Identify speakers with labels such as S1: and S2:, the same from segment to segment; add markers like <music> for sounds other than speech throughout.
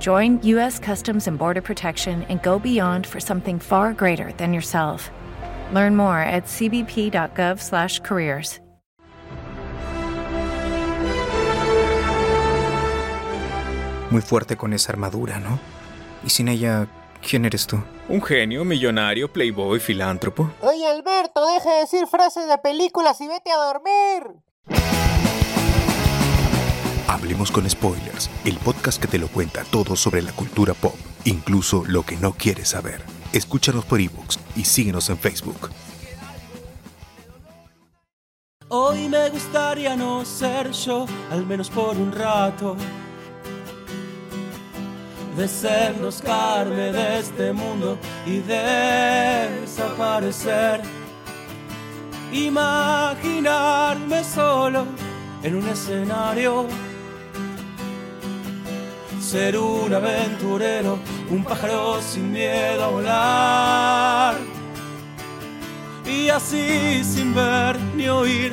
S1: Join U.S. Customs and Border Protection and go beyond for something far greater than yourself. Learn more at cbp.gov/careers.
S2: Muy fuerte con esa armadura, ¿no? Y sin ella, ¿quién eres tú?
S3: Un genio, millonario, playboy, filántropo.
S4: Oye, Alberto, deja de decir frases de películas y vete a dormir.
S5: Hablemos con Spoilers, el podcast que te lo cuenta todo sobre la cultura pop, incluso lo que no quieres saber. Escúchanos por ebooks y síguenos en Facebook.
S6: Hoy me gustaría no ser yo, al menos por un rato. Desenroscarme de este mundo y desaparecer. Imaginarme solo en un escenario. Ser un aventurero, un pájaro sin miedo a volar. Y así sin ver ni oír,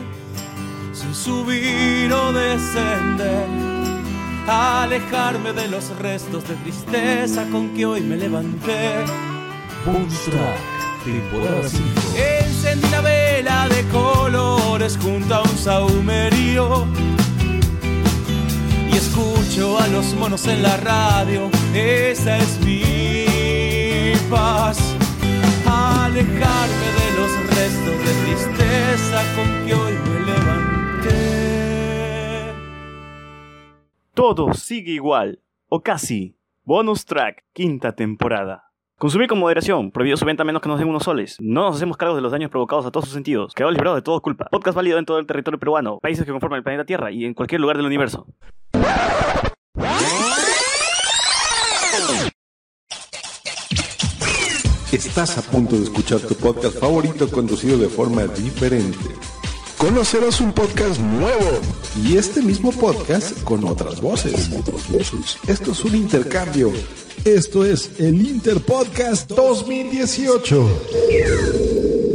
S6: sin subir o descender. Alejarme de los restos de tristeza con que hoy me levanté. Encendí una vela de colores junto a un saumerío y escucho a los monos en la radio. Esa es mi paz. Alejarme de los restos de tristeza con que hoy me levanté.
S7: Todo sigue igual, o casi. Bonus track, quinta temporada. Consumir con moderación, prohibido su venta a menos que nos den unos soles. No nos hacemos cargo de los daños provocados a todos sus sentidos. Quedó librado de todo culpa. Podcast válido en todo el territorio peruano, países que conforman el planeta Tierra y en cualquier lugar del universo.
S8: Estás a punto de escuchar tu podcast favorito conducido de forma diferente. Conocerás un podcast nuevo y este mismo podcast con otras voces. Esto es un intercambio. Esto es el Interpodcast 2018.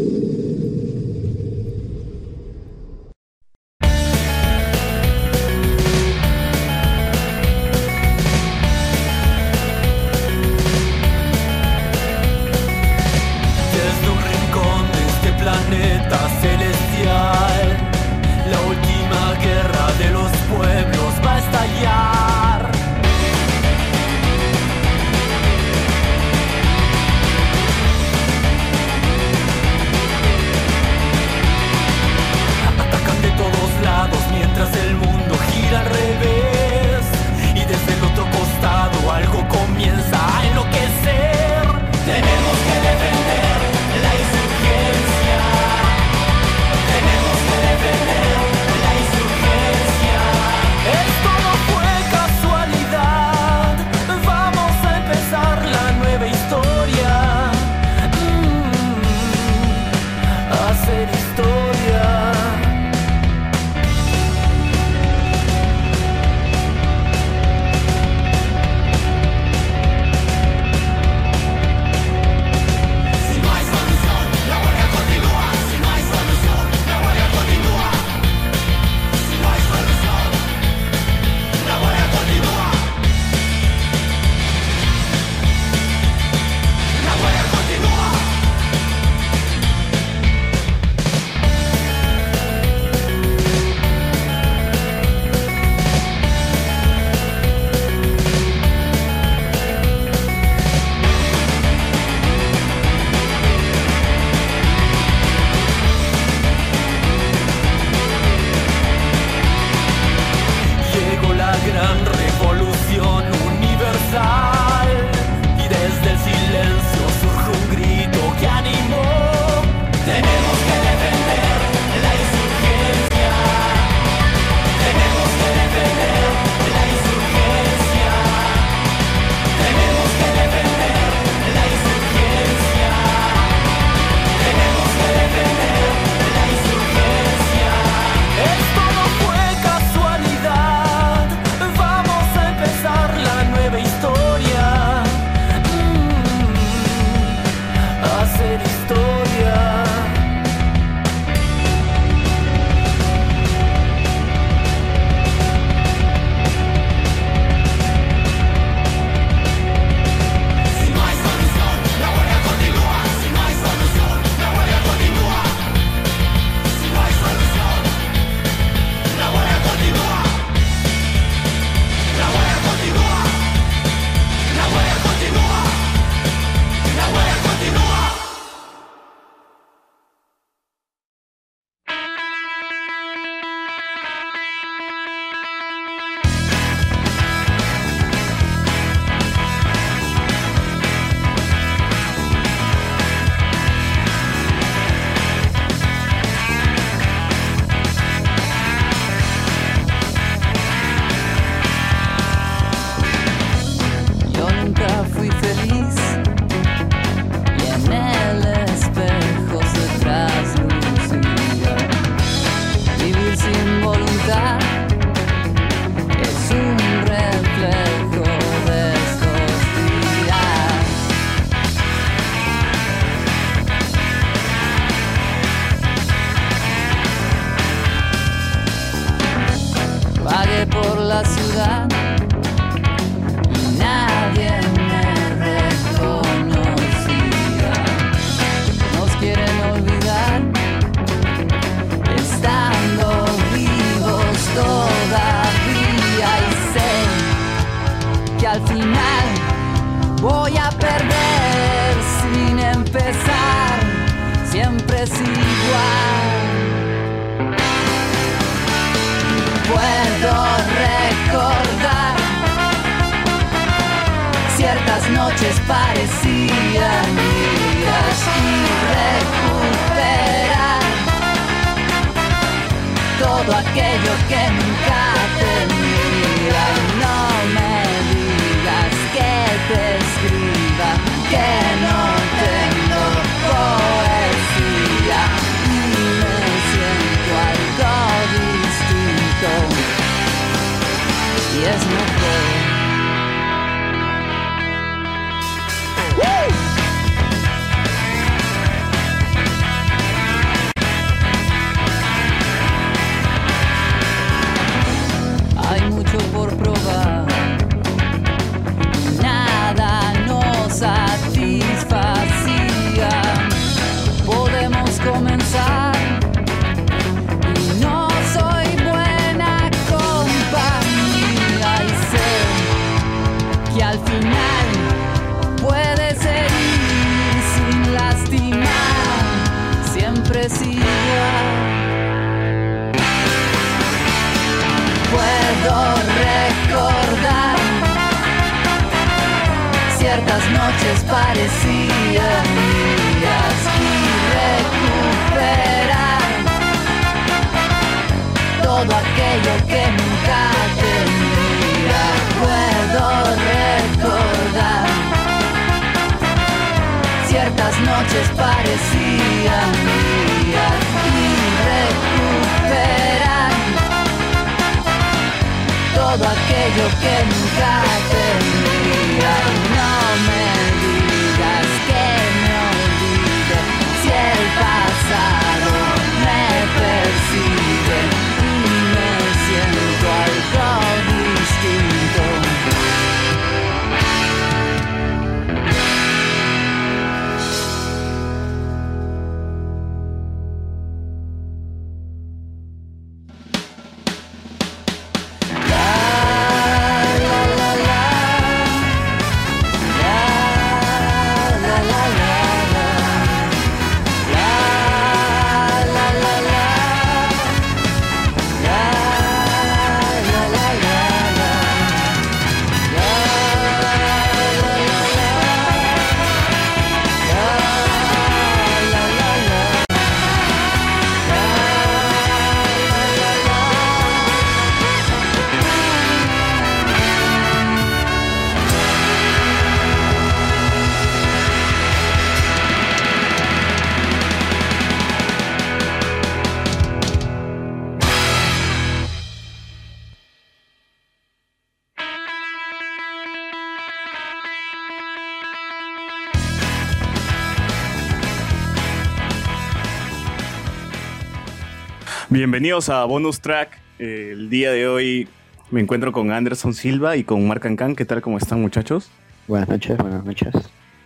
S7: Bienvenidos a Bonus Track. El día de hoy me encuentro con Anderson Silva y con Mark Ancan. ¿Qué tal? ¿Cómo están muchachos?
S9: Buenas noches, buenas noches.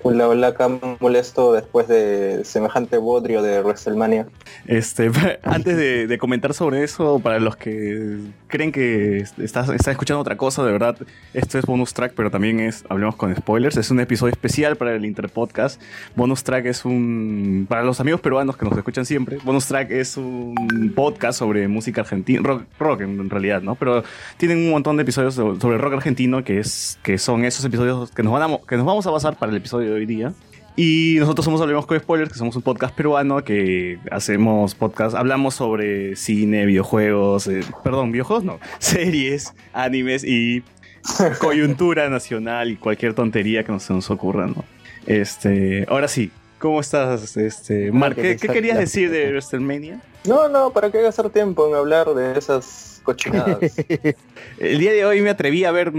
S10: Hola, acá molesto después de semejante bodrio de WrestleMania.
S7: Este, <laughs> antes de, comentar sobre eso, para los que creen que estás, estás escuchando otra cosa, de verdad, esto es bonus track, pero también es, hablemos con spoilers, es un episodio especial para el Interpodcast. Bonus track es un, para los amigos peruanos que nos escuchan siempre, bonus track es un podcast sobre música argentina, rock, rock en realidad, ¿no? Pero tienen un montón de episodios sobre rock argentino que, es, que son esos episodios que nos, van que nos vamos a basar para el episodio de hoy día. Y nosotros somos Hablemos con Spoilers, que somos un podcast peruano que hacemos podcast, hablamos sobre cine, videojuegos, eh, perdón, videojuegos no, <laughs> series, animes y <laughs> coyuntura nacional y cualquier tontería que nos, se nos ocurra, ¿no? Este, ahora sí, ¿cómo estás, este, Mark? ¿Qué, qué querías decir de WrestleMania?
S10: No, no, ¿para qué gastar tiempo en hablar de esas cochinadas? <laughs>
S7: El día de hoy me atreví a ver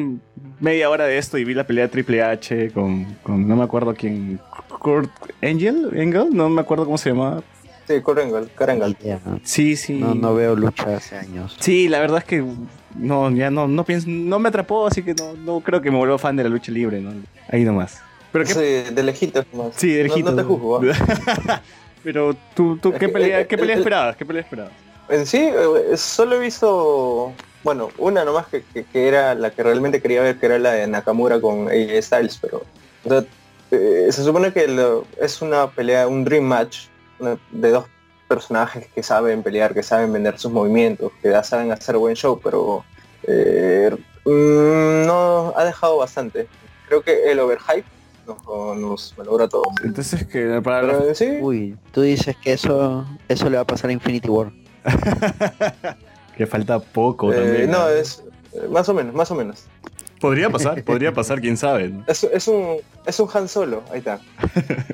S7: media hora de esto y vi la pelea de Triple H con, con no me acuerdo quién, Kurt Angel, Engel, no me acuerdo cómo se llamaba.
S10: Sí, Korengal, Karangal.
S7: Sí, sí.
S9: No, no veo lucha hace años.
S7: Sí, la verdad es que no, ya no, no pienso, no me atrapó, así que no, no creo que me vuelva fan de la lucha libre, ¿no? Ahí nomás. Pero qué,
S10: Sí, de lejitos más.
S7: sí, de lejitos.
S10: No, te juzgo. ¿ah? <laughs>
S7: Pero tú, tú ¿qué pelea,
S10: eh,
S7: qué pelea
S10: el-
S7: esperabas? ¿Qué pelea esperabas?
S10: En sí, eh, solo he visto, bueno, una nomás que, que- que era la que realmente quería ver, que era la de Nakamura con AJ Styles, pero o sea, eh, se supone que lo- es una pelea, un dream match una- de dos personajes que saben pelear, que saben vender sus movimientos, que ya saben hacer buen show, pero eh, mm, no ha dejado bastante. Creo que el overhype nos, nos malogra todo.
S7: Entonces que para
S10: Pero sí,
S9: Uy, tú dices que eso, eso le va a pasar a Infinity War. <laughs>
S7: que falta poco
S10: eh,
S7: también.
S10: no, es eh, más o menos, más o menos.
S7: Podría <laughs> pasar, podría pasar, quién sabe.
S10: Es, es un es un Han Solo, ahí está. <laughs>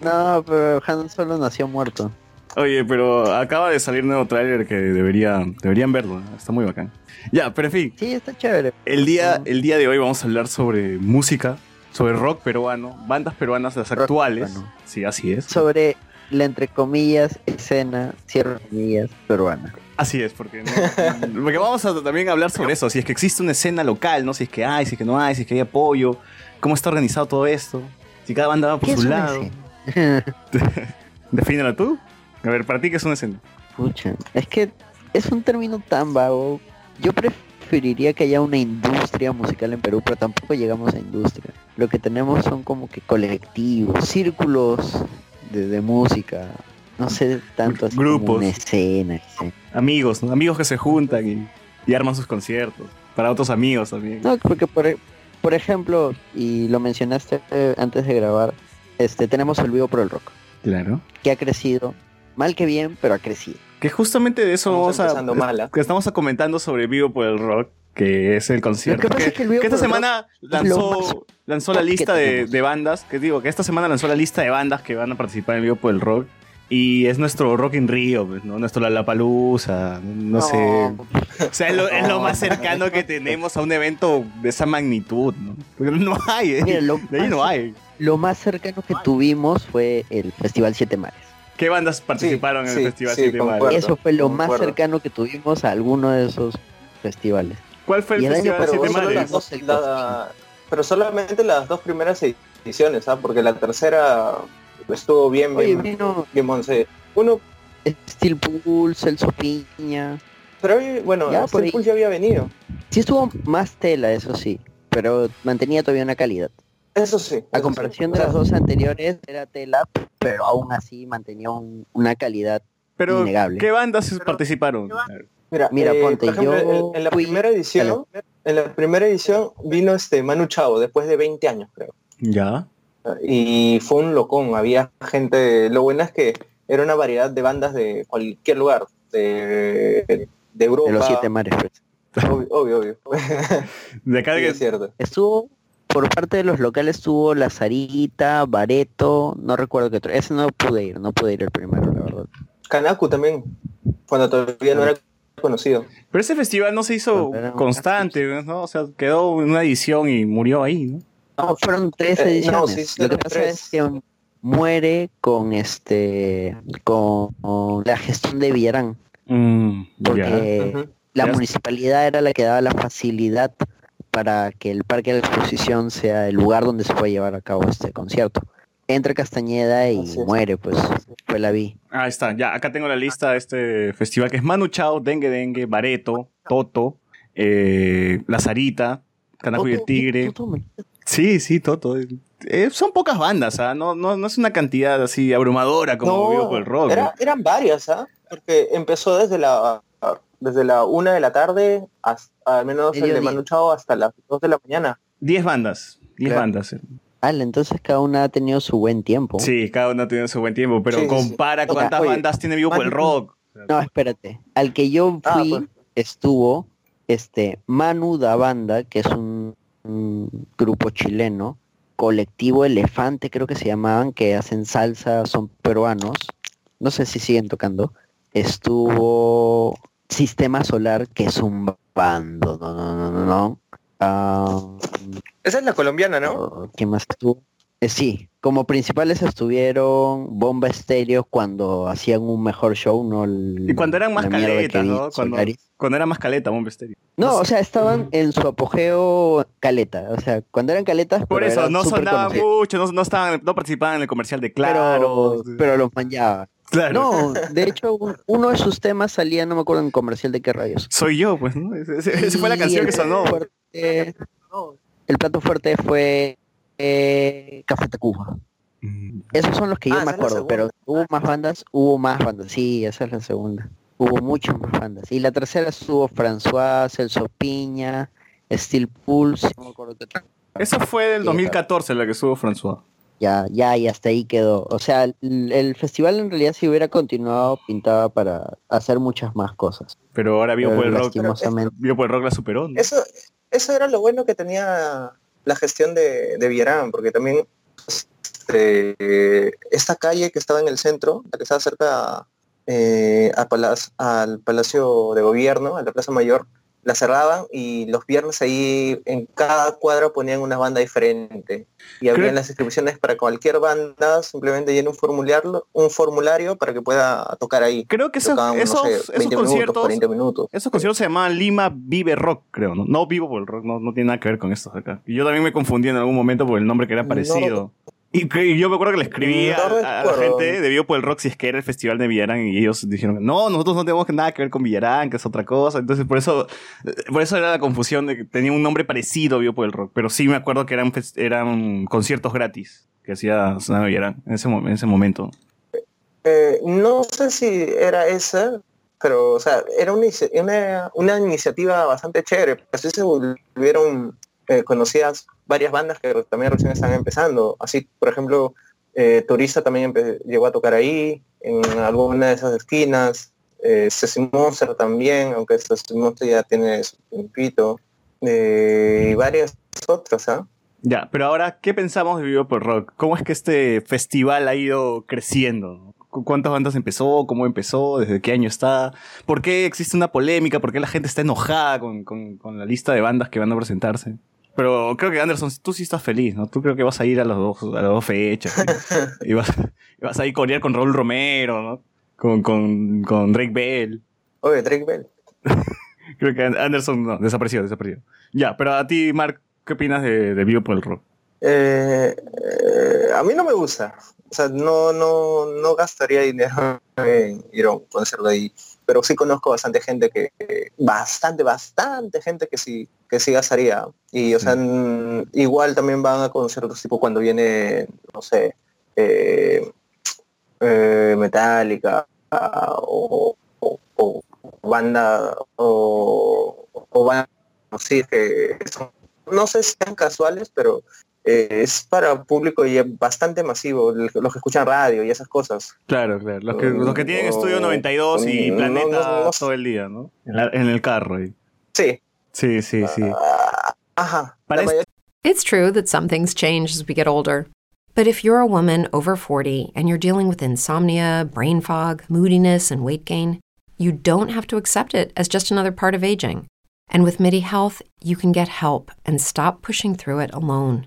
S9: No, pero Han Solo nació muerto.
S7: Oye, pero acaba de salir nuevo tráiler que debería, deberían verlo, está muy bacán. Ya, pero en fin,
S9: Sí, está chévere.
S7: el día, el día de hoy vamos a hablar sobre música, sobre rock peruano, bandas peruanas, las
S9: Rock
S7: actuales.
S9: peruano.
S7: Sí, así es.
S9: Sobre la entre comillas escena, cierro comillas, peruana.
S7: Así es, porque, no- porque vamos a también hablar sobre eso, si es que existe una escena local, ¿no? Si es que hay, si es que no hay, si es que hay apoyo, cómo está organizado todo esto, si cada banda va por
S9: ¿Qué
S7: su lado.
S9: escena? <laughs>
S7: Defínela tú. A ver, para ti, ¿qué es una escena?
S9: Pucha, es que es un término tan vago. Yo preferiría que haya una industria musical en Perú, pero tampoco llegamos a industria. Lo que tenemos son como que colectivos, círculos de, de música. No sé tanto así como
S7: Grupos.
S9: una escena. sí.
S7: Amigos, ¿no? Amigos que se juntan y, y arman sus conciertos. Para otros amigos también.
S9: No, porque por, e- por ejemplo, y lo mencionaste eh, antes de grabar, este tenemos el vivo por el rock,
S7: Claro.
S9: que ha crecido, mal que bien, pero ha crecido.
S7: Que justamente de eso
S10: Estamos
S7: vamos a,
S10: mal,
S7: que estamos comentando sobre Vivo por el Rock, que es el concierto.
S9: Que
S7: que,
S9: es que el Vivo
S7: que esta
S9: por el
S7: semana lanzó, lanzó la lista de, de bandas, que digo, que esta semana lanzó la lista de bandas que van a participar en el Vivo por el Rock. Y es nuestro Rock in Rio, pues, ¿no? Nuestro Lollapalooza, no, sé. O sea, es lo, es lo más cercano que tenemos a un evento de esa magnitud, ¿no? Porque no hay, ¿eh?
S9: Mira, lo
S7: de ahí no
S9: más-
S7: hay.
S9: Lo más cercano que tuvimos fue el Festival Siete Mares.
S7: ¿Qué bandas participaron en
S10: sí,
S7: el Festival
S10: sí,
S7: Siete Mares?
S9: Eso fue lo más cercano que tuvimos a alguno de esos festivales.
S7: ¿Cuál fue el
S9: el año
S7: Festival
S10: Pero,
S7: Siete Mares?
S10: dos- la- pero solamente las dos primeras ediciones, ¿ah? porque la tercera estuvo bien,
S9: Oye,
S10: bien,
S9: vino
S10: bien monse. Uno,
S9: Steel Pool, Celso Piña.
S10: pero bueno,
S9: Ya, por ahí.
S10: ya había venido.
S9: Sí estuvo más tela, eso sí, pero mantenía todavía una calidad.
S10: Eso sí.
S9: A
S10: eso
S9: comparación
S10: sí.
S9: de las dos anteriores, era tela, pero aún así mantenía un- una calidad
S7: Pero,
S9: innegable.
S7: ¿qué bandas participaron?
S10: Mira,
S9: Mira,
S10: eh,
S9: ponte,
S10: por ejemplo,
S9: yo
S10: en, en la
S9: fui-
S10: primera edición, en la primera edición vino este Manu Chao después de 20 años, creo.
S7: Ya.
S10: Y fue un locón, había gente, lo bueno es que era una variedad de bandas de cualquier lugar, de, de Europa.
S9: de los siete mares. pues.
S10: Obvio, obvio. obvio. <laughs>
S7: De acá
S10: Sí,
S7: que-
S10: es cierto.
S9: Estuvo, por parte de los locales estuvo La Sarita, Bareto, no recuerdo qué otro. Ese no pude ir, no pude ir el primero, la verdad.
S10: Kanaku también, cuando todavía no era conocido.
S7: Pero ese festival no se hizo constante, ¿no? O sea, quedó una edición y murió ahí, ¿no?
S9: No, fueron tres
S10: Eh, no,
S9: ediciones.
S10: sí,
S9: Lo que pasa
S10: tres.
S9: es que muere con este con, con la gestión de Villarán,
S7: Mm,
S9: porque la municipalidad era la que daba la facilidad para que el parque de la exposición sea el lugar donde se puede llevar a cabo este concierto. Entra Castañeda y muere, pues fue la vi.
S7: Ahí está, ya, acá tengo la lista de este festival que es Manu Chao, Dengue Dengue, Bareto, Toto, eh, La Sarita, Canaco y el Tigre.
S9: Toto.
S7: Sí, sí, Toto. Eh, son pocas bandas, ¿ah? No, no, no es una cantidad así abrumadora como Vivo por el Rock.
S10: era- eran varias, ¿ah? Porque empezó desde la desde la una de la tarde hasta al menos el de
S9: Mediodía.
S10: Manu Chao hasta las dos de la mañana.
S7: 10 bandas, 10
S9: Claro.
S7: bandas. eh.
S9: Ala, entonces cada una ha tenido su buen tiempo.
S7: Sí, cada una tiene su buen tiempo, pero
S10: Sí, sí, sí.
S7: compara cuántas
S10: oye,
S7: bandas tiene Vivo por el Rock.
S9: No, espérate. Al que yo
S10: Ah,
S9: fui
S10: pues.
S9: estuvo este Manu da Banda, que es un, un grupo chileno, colectivo Elefante creo que se llamaban, que hacen salsa, son peruanos. No sé si siguen tocando. Estuvo Sistema Solar, que es un bando, no, no, no, no, no. Ah,
S10: Esa es la colombiana, ¿no?
S9: ¿Qué más estuvo? Eh, sí, como principales estuvieron Bomba Estéreo cuando hacían un mejor show, ¿no? El-
S7: Y cuando eran más caletas, ¿no? Cuando, cuando era más caleta, Bomba Estéreo.
S9: No, o sea, estaban en su apogeo caleta. O sea, cuando eran caletas,
S7: Por
S9: pero
S7: eso, no sonaban
S9: conocidos.
S7: mucho, no, no, estaban, no participaban en el comercial de Claro.
S9: pero, pero los manchaba.
S7: Claro.
S9: No, de hecho, un- uno de sus temas salía, no me acuerdo en comercial de qué rayos.
S7: Soy yo, pues, ¿no? Esa fue la canción
S9: el
S7: que sonó.
S9: fuerte- el plato fuerte fue eh, Café Tacuba. Esos son los que yo
S10: Ah,
S9: me
S10: esa
S9: acuerdo, pero hubo más bandas, hubo más bandas, sí, esa es la segunda. Hubo muchas más bandas. Y la tercera estuvo François, Celso Piña, Steel Pulse, no me acuerdo qué otra.
S7: Eso fue del
S9: Sí,
S7: 2014, la que subo François.
S9: Ya, ya, y hasta ahí quedó. O sea, el, el festival en realidad si hubiera continuado pintaba para hacer muchas más cosas.
S7: Pero ahora vio por el rock.
S9: lastimosamente-
S7: Vio por el rock la superó. ¿no?
S10: Eso, eso era lo bueno que tenía la gestión de, de porque también este, esta calle que estaba en el centro, la que estaba cerca eh, a Palac- al Palacio de Gobierno, a la Plaza Mayor, la cerraban y los viernes ahí en cada cuadra ponían una banda diferente. Y habían
S7: Creo-
S10: las inscripciones para cualquier banda, simplemente llena un formulario, un formulario para que pueda tocar ahí.
S7: Creo que esos,
S10: Tocaban, no
S7: esos,
S10: sé,
S7: esos
S10: 20 minutos,
S7: conciertos,
S10: 40 minutos.
S7: esos conciertos se llamaban Lima Vive Rock, creo, ¿no? No Vivo por el Rock, no, no tiene nada que ver con estos acá. Y yo también me confundí en algún momento por el nombre que era
S10: No.
S7: Y, y yo me acuerdo que le escribí
S10: No
S7: a, a la gente de Vivo por el Rock si es que era el festival de Villarán y ellos dijeron, no, nosotros no tenemos nada que ver con Villarán, que es otra cosa. Entonces por eso, por eso era la confusión de que tenía un nombre parecido a Vivo por el Rock. Pero sí me acuerdo que eran, eran conciertos gratis que hacía Sonaba Villarán en ese, mo- en ese momento.
S10: Eh, no sé si era esa, pero o sea, era una, una, una iniciativa bastante chévere. Así se volvieron eh, conocidas varias bandas que también recién están empezando. Así, por ejemplo, eh, Turista también llegó a tocar ahí, en alguna de esas esquinas. Eh, Ceci Monster también, aunque Ceci Monster ya tiene su tiempito. Eh, y varias otras, ¿ah?
S7: Ya, pero ahora, ¿qué pensamos de Vivo por Rock? ¿Cómo es que este festival ha ido creciendo? ¿Cu- ¿Cuántas bandas empezó? ¿Cómo empezó? ¿Desde qué año está? ¿Por qué existe una polémica? ¿Por qué la gente está enojada con- con la lista de bandas que van a presentarse? Pero creo que Anderson, tú sí estás feliz, ¿no? Tú creo que vas a ir a, los dos, a las dos fechas. <laughs> y, vas, y vas a ir corear con Raúl Romero, ¿no? Con, con, con Drake Bell.
S10: Oye, Drake Bell. <laughs>
S7: Creo que Anderson no, desapareció, desapareció. Ya, pero a ti, Mark, ¿qué opinas de, de Vivo por el Rock?
S10: Eh, eh, a mí no me gusta. O sea, no, no, no gastaría dinero en ir a un concierto ahí. Pero sí conozco bastante gente que, que- bastante, bastante gente que sí, que sí gastaría. Y o sea, n- igual también van a conciertos tipo cuando viene, no sé, eh, eh, Metallica o, o- o banda o, o banda así que son- no sé si sean casuales, pero eh, es para público y bastante masivo, los que escuchan radio y esas cosas.
S7: Claro, claro. Los que, los que tienen Estudio 92 y
S10: no,
S7: Planeta
S10: no, no.
S7: todo el día, ¿no? En, la- en el carro. ahí.
S10: Sí.
S7: Sí, sí, sí.
S10: Ajá.
S7: Para
S10: La
S11: It's true that some things change as we get older. But if you're a woman over 40 and you're dealing with insomnia, brain fog, moodiness, and weight gain, you don't have to accept it as just another part of aging. And with MIDI Health, you can get help and stop pushing through it alone.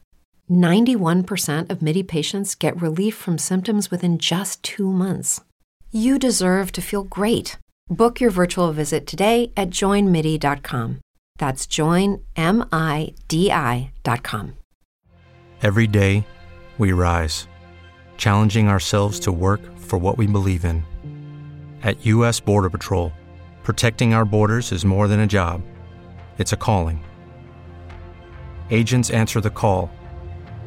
S11: 91% of MIDI patients get relief from symptoms within just two months. You deserve to feel great. Book your virtual visit today at joinmidi.com. That's joinmidi.com.
S12: Every day, we rise, challenging ourselves to work for what we believe in. At U.S. Border Patrol, protecting our borders is more than a job, it's a calling. Agents answer the call,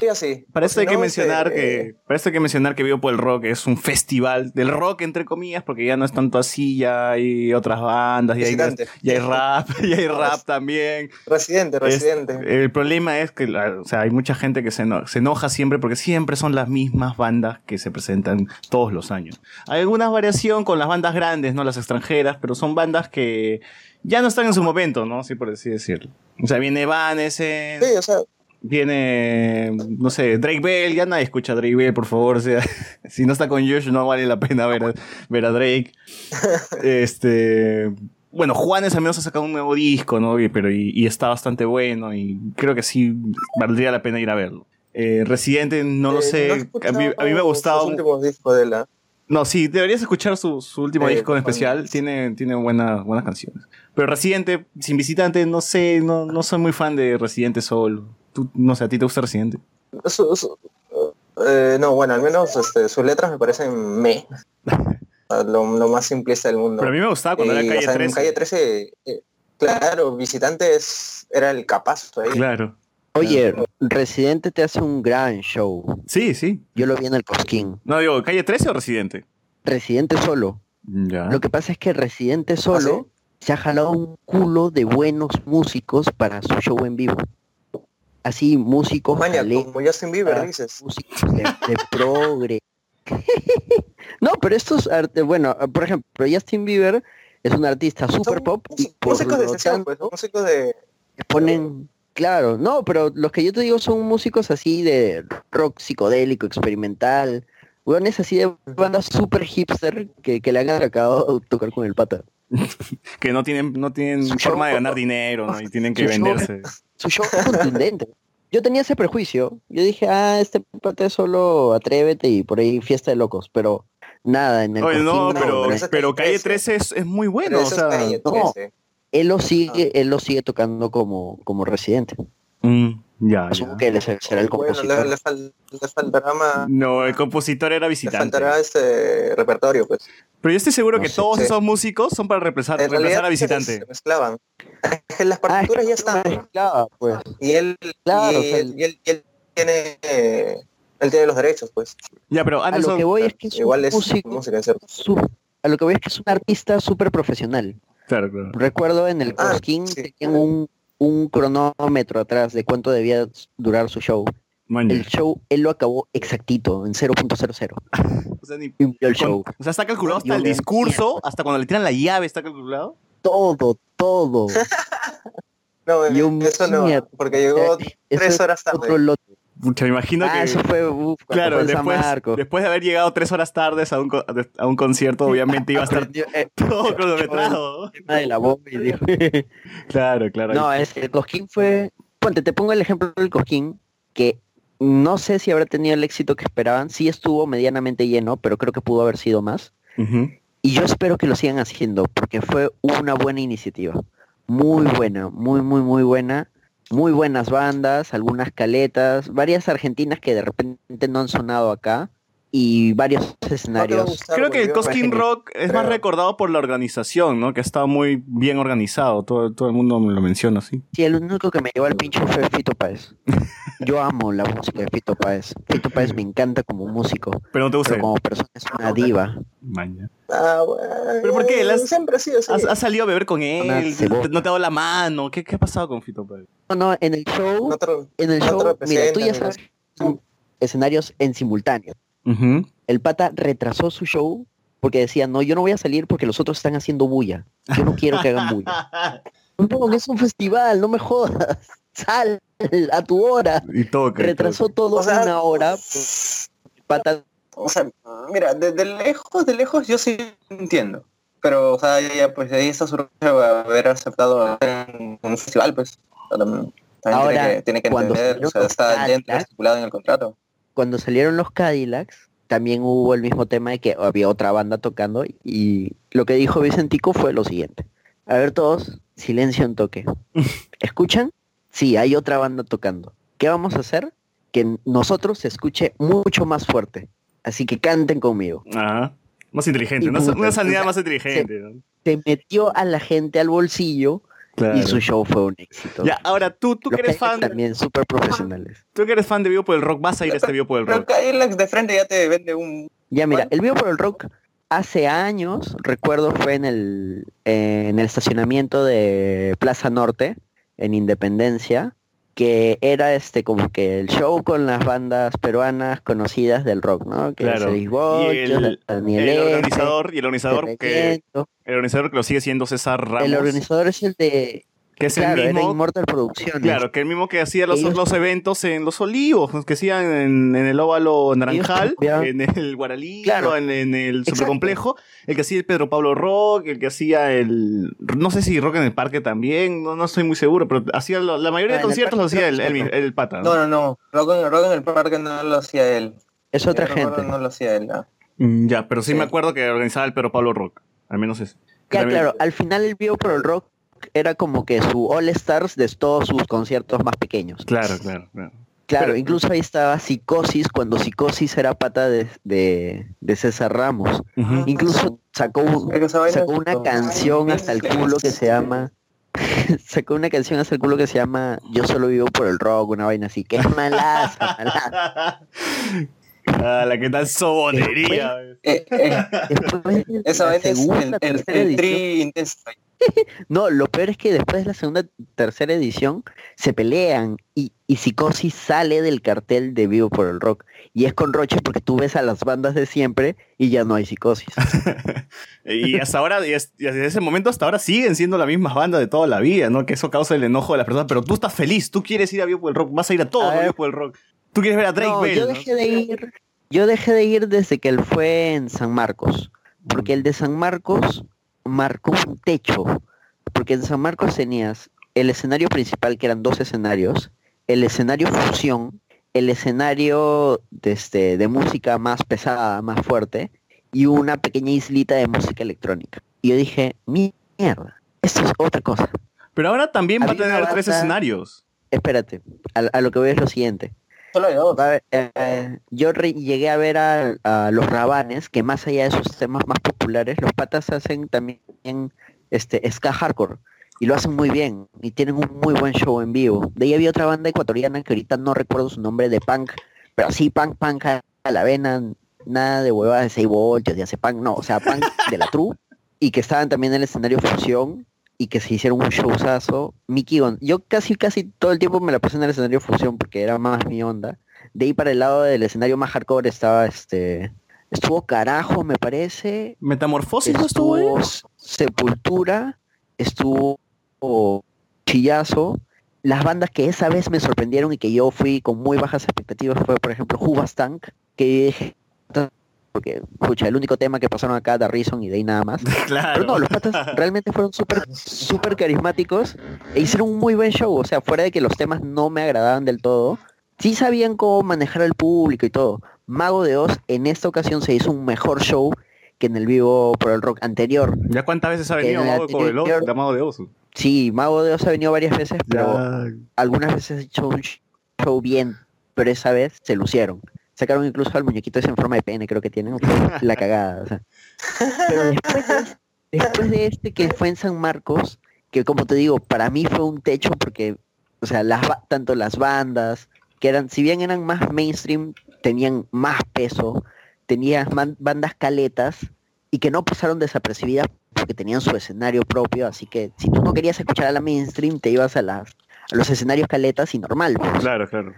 S10: Sí, así.
S7: Para hay que mencionar que para eso hay que mencionar que Vivo por el Rock es un festival del rock entre comillas porque ya no es tanto así, ya hay otras bandas, ya hay, ya hay rap, <laughs> ya hay rap también.
S10: Residente,
S7: Es-
S10: residente.
S7: el problema es que o sea, hay mucha gente que se, eno- se enoja siempre porque siempre son las mismas bandas que se presentan todos los años. Hay alguna variación con las bandas grandes, no las extranjeras, pero son bandas que ya no están en su momento, ¿no? Así por así decirlo. O sea, viene Evanescence,
S10: Sí, o sea,
S7: viene, no sé, Drake Bell, ya nadie escucha a Drake Bell, por favor, o sea, <laughs> si no está con Josh no vale la pena ver a, ver a Drake. <laughs> este, bueno, Juanes al menos ha sacado un nuevo disco, ¿no? Pero, y, y está bastante bueno y creo que sí valdría la pena ir a verlo. Eh, Residente, no lo
S10: eh,
S7: sé,
S10: no
S7: a, mí,
S10: escuchado
S7: a mí me ha gustado.
S10: Los últimos discos de la.
S7: No, sí, deberías escuchar su, su último
S10: Eh,
S7: disco en especial. Tiene, tiene buena- buenas canciones. Pero Residente, sin visitante, no sé, no, no soy muy fan de Residente solo. Tú, no sé, ¿a ti te gusta Residente?
S10: Su- su- eh, no, bueno, al menos este, sus letras me parecen me. <laughs> Lo, lo más simplista del mundo.
S7: Pero a mí me gustaba cuando era Calle
S10: o sea, en
S7: 13.
S10: Calle 13, eh, claro, Visitantes era el capazo ahí.
S7: Claro.
S9: Oye, Residente te hace un gran show.
S7: Sí, sí.
S9: Yo lo vi en el Cosquín.
S7: No, digo, ¿Calle 13 o Residente?
S9: Residente solo.
S7: Ya.
S9: Lo que pasa es que Residente
S10: ¿Ah,
S9: solo se ha jalado un culo de buenos músicos para su show en vivo. Así, músicos
S10: Maña, como Justin Bieber, dices.
S9: músicos de, de <laughs> progre. <laughs> no, pero estos arte, bueno, por ejemplo, Justin Bieber es un artista super pop y por
S10: Músicos de sesión, pues, músicos de...
S9: ponen claro no pero los que yo te digo son músicos así de rock psicodélico experimental es así de bandas super hipster que, que le han acabado tocar con el pata <laughs>
S7: Que no tienen, no tienen forma de ganar dinero, ¿no? Y tienen que venderse.
S9: Su show es contundente yo tenía ese prejuicio yo dije ah este pata es solo atrévete y por ahí fiesta de locos pero nada en el
S7: Oye, no, pero,
S9: pero
S7: pero Calle 13 es, es muy bueno, o sea.
S9: No,
S10: 13.
S9: él lo sigue él lo sigue tocando como como residente
S7: Mm, ya,
S9: Asumo
S7: ya.
S9: que él es el- será el
S10: Bueno,
S9: compositor
S10: le, le fal- le faltará más...
S7: No, el compositor era
S10: Le
S7: visitante.
S10: faltará este repertorio, pues.
S7: Pero yo estoy seguro
S10: No
S7: que
S10: sé,
S7: todos
S10: sí.
S7: esos músicos son para reemplazar, reemplazar a visitante.
S10: Se mezclaban. Es que las partituras ya están.
S9: pues
S10: Y él,
S9: Claro,
S10: y,
S9: o sea,
S10: él, y él- y él tiene... eh, él tiene los derechos, pues.
S7: Ya, pero
S9: a lo
S7: Anderson,
S9: que voy es que es
S10: Igual es
S9: músico
S10: música,
S9: a lo que voy es que es un artista súper profesional.
S7: claro, claro.
S9: Recuerdo en el
S10: Ah,
S9: Cosquín
S10: sí.
S9: tenían un, un cronómetro atrás de cuánto debía durar su show.
S7: Man,
S9: El show él lo acabó exactito, en 0.00. <laughs>
S7: o, sea, ni-
S9: el
S7: con-
S9: show.
S7: o sea, está calculado hasta
S9: Yo
S7: el discurso, hasta cuando le tiran la llave está calculado.
S9: Todo, todo. <laughs>
S10: No,
S9: Y un
S10: eso no, porque llegó tres
S9: es
S10: horas
S9: Otro
S10: tarde.
S9: lote.
S7: Pucha, me imagino
S9: Ah,
S7: que.
S9: eso fue, uf,
S7: Claro, después, después de haber llegado tres horas tardes a un, co- a un concierto, obviamente iba a estar
S9: eh,
S7: todo cronometrado.
S9: de la bomba y dijo, <laughs>
S7: Claro, claro.
S9: No, es, el Cosquín fue... Ponte, te pongo el ejemplo del Cosquín, que no sé si habrá tenido el éxito que esperaban. Sí estuvo medianamente lleno, pero creo que pudo haber sido más.
S7: Ujú.
S9: Y yo espero que lo sigan haciendo, porque fue una buena iniciativa. Muy buena, muy, muy, muy buena. Muy buenas bandas, algunas caletas, varias argentinas que de repente no han sonado acá. Y varios escenarios.
S7: Creo que el Cosquín. Rock es más recordado por la organización, ¿no? Que ha estado muy bien organizado. Todo, todo el mundo me lo menciona así.
S9: Sí, el único que me llevó al pincho fue Fito Páez. <laughs> Yo amo la música de Fito Páez. Fito Páez me encanta como músico.
S7: Pero no te gusta.
S9: Pero como persona es una diva.
S7: Maña.
S10: Ah, bueno,
S7: ¿Pero por qué? ¿Las-
S10: Siempre ha sido así.
S7: ¿Has, has salido a beber con él? ¿No te ha dado la mano? ¿Qué, qué ha pasado con Fito Páez?
S9: No, no, en el show,
S10: No te-
S9: en el
S10: no
S9: show, mira, tú ya sabes que son escenarios en simultáneo. El pata retrasó su show porque decía, no, yo no voy a salir porque los otros están haciendo bulla. Yo no quiero que hagan bulla. <laughs> No, es un festival, no me jodas. Sal a tu hora.
S7: Y toca. y
S9: Retrasó
S7: toca.
S9: todo
S10: O sea,
S9: una hora. pues, pata
S10: O sea, mira, de, de lejos, de lejos yo sí entiendo. Pero, o sea, ya, ya, pues ahí está su haber aceptado en un festival, pues. También, también
S9: Ahora,
S10: tiene que, tiene que entender, o sea, está
S9: Cadillacs,
S10: estipulado en el contrato.
S9: Cuando salieron los Cadillacs, también hubo el mismo tema de que había otra banda tocando y lo que dijo Vicentico fue lo siguiente. A ver todos, silencio en toque. <laughs> ¿Escuchan? Sí, hay otra banda tocando. ¿Qué vamos a hacer? Que nosotros se escuche mucho más fuerte. Así que canten conmigo.
S7: Ajá. Más inteligente. Una,
S9: sea,
S7: más inteligente. ¿no?
S9: Se metió a la gente al bolsillo Y su show fue un éxito.
S7: Ya, ahora tú, tú que eres fan, de-
S9: también súper profesionales.
S7: tú que eres fan de Vivo por el Rock, vas a ir a este Vivo por el
S10: Pero
S7: Rock.
S10: Cadillacs de frente ya te vende un...
S9: Ya mira, el Vivo por el Rock hace años, recuerdo, fue en el, en el estacionamiento de Plaza Norte, en Independencia, que era este como que el show con las bandas peruanas conocidas del rock, ¿no? Que
S7: Claro. el, el
S9: F,
S7: organizador, y el organizador que el organizador que lo sigue siendo César Ramos.
S9: El organizador es el de...
S7: que es
S9: claro,
S7: el
S9: era
S7: mismo
S9: Immortal Producciones.
S7: Claro, que el mismo que hacía los,
S9: Ellos-
S7: los eventos en los olivos, que hacían en, en el óvalo naranjal, en el guaralito,
S9: Claro.
S7: en, en el supercomplejo, el que hacía el Pedro Pablo Rock, el que hacía el no sé si Rock en el parque también, no, no estoy muy seguro, pero hacía lo- la mayoría
S10: Ah,
S7: de
S10: el
S7: conciertos lo hacía el, el, el pata. ¿no?
S10: No, no, no. Rock en, Rock en el parque no lo hacía él.
S9: Es otra
S10: recuerdo,
S9: gente.
S10: No lo hacía él, ¿no?
S7: Mm, Ya, pero sí,
S10: Sí.
S7: me acuerdo que organizaba el Pedro Pablo Rock, al menos eso. Que
S9: Ya,
S7: también-
S9: claro, al final el Vivo por el Rock era como que su All Stars de todos sus conciertos más pequeños.
S7: Claro, claro, claro.
S9: Claro,
S7: Pero-
S9: incluso ahí estaba Psicosis, cuando Psicosis era pata de, de, de César Ramos.
S7: Ujú.
S9: Incluso sacó, un- sacó una canción hasta el culo que se llama... <laughs> sacó una canción hasta el culo que se llama Yo solo vivo por el rock, una vaina así, que es malaza, <laughs> malaza.
S7: Ah, la que tal sobonería.
S10: Eh, eh,
S9: Después
S10: esa vaina es tri intenso. <laughs>
S9: No, lo peor es que después de la segunda, tercera edición se pelean y, y Psicosis sale del cartel de Vivo por el Rock. Y es con Roche porque tú ves a las bandas de siempre y ya no hay Psicosis. <laughs>
S7: Y hasta ahora, y es- y desde ese momento hasta ahora siguen siendo la misma banda de toda la vida, ¿no? Que eso causa el enojo de las personas. Pero tú estás feliz, tú quieres ir a Vivo por el Rock, vas a ir a todo. Vivo por el Rock. Tú quieres ver a Drake
S9: No,
S7: Bell,
S9: yo
S7: ¿no?
S9: dejé de ir, yo dejé de ir desde que él fue en San Marcos. Porque el de San Marcos marcó un techo. Porque en San Marcos tenías el escenario principal, que eran dos escenarios, el escenario fusión, el escenario de, este, de música más pesada, más fuerte, y una pequeña islita de música electrónica. Y yo dije, mierda, esto es otra cosa.
S7: Pero ahora también va a tener tres
S9: banda-
S7: escenarios.
S9: Espérate, a, a lo que voy es lo siguiente. Eh, yo llegué a ver a, los rabanes, que más allá de sus temas más populares, los patas hacen también este ska hardcore y lo hacen muy bien y tienen un muy buen show en vivo. De ahí había otra banda ecuatoriana que ahorita no recuerdo su nombre de punk, pero así punk punk a a la vena, nada de huevadas de 6 voltios, de hace punk, no, o sea, punk de la true y que estaban también en el escenario fusión y que se hicieron un showzazo. Mickey Gon- yo casi casi todo el tiempo me la pasé en el escenario fusión porque era más mi onda. De ahí para el lado del escenario más hardcore estaba este estuvo carajo me parece.
S7: Metamorfosis no estuvo ahí.
S9: S- Sepultura, estuvo Chillazo. Las bandas que esa vez me sorprendieron y que yo fui con muy bajas expectativas fue, por ejemplo, Hubas Tank, que dije, porque, escucha, el único tema que pasaron acá, Reason y de ahí nada más. <laughs>
S7: Claro.
S9: Pero no, los patas <laughs> realmente fueron súper súper carismáticos e hicieron un muy buen show. O sea, fuera de que los temas no me agradaban del todo, sí sabían cómo manejar al público y todo. Mago de Oz en esta ocasión se hizo un mejor show que en el vivo por el rock anterior.
S7: ¿Ya cuántas veces ha venido Mago de Mago de?
S9: Sí, Mago de Oz ha venido varias veces, pero
S7: Ya.
S9: algunas veces ha hecho un show bien, pero esa vez se lucieron. Sacaron incluso al muñequito ese en forma de pene, creo que tienen, la cagada. Pero después de, después de este que fue en San Marcos, que como te digo, para mí fue un techo porque, o sea, las, tanto las bandas, que eran, si bien eran más mainstream, tenían más peso, tenían man- bandas caletas y que no pasaron desapercibidas porque tenían su escenario propio, así que si tú no querías escuchar a la mainstream, te ibas a, las, los escenarios caletas y normal. pues.
S7: Claro, claro.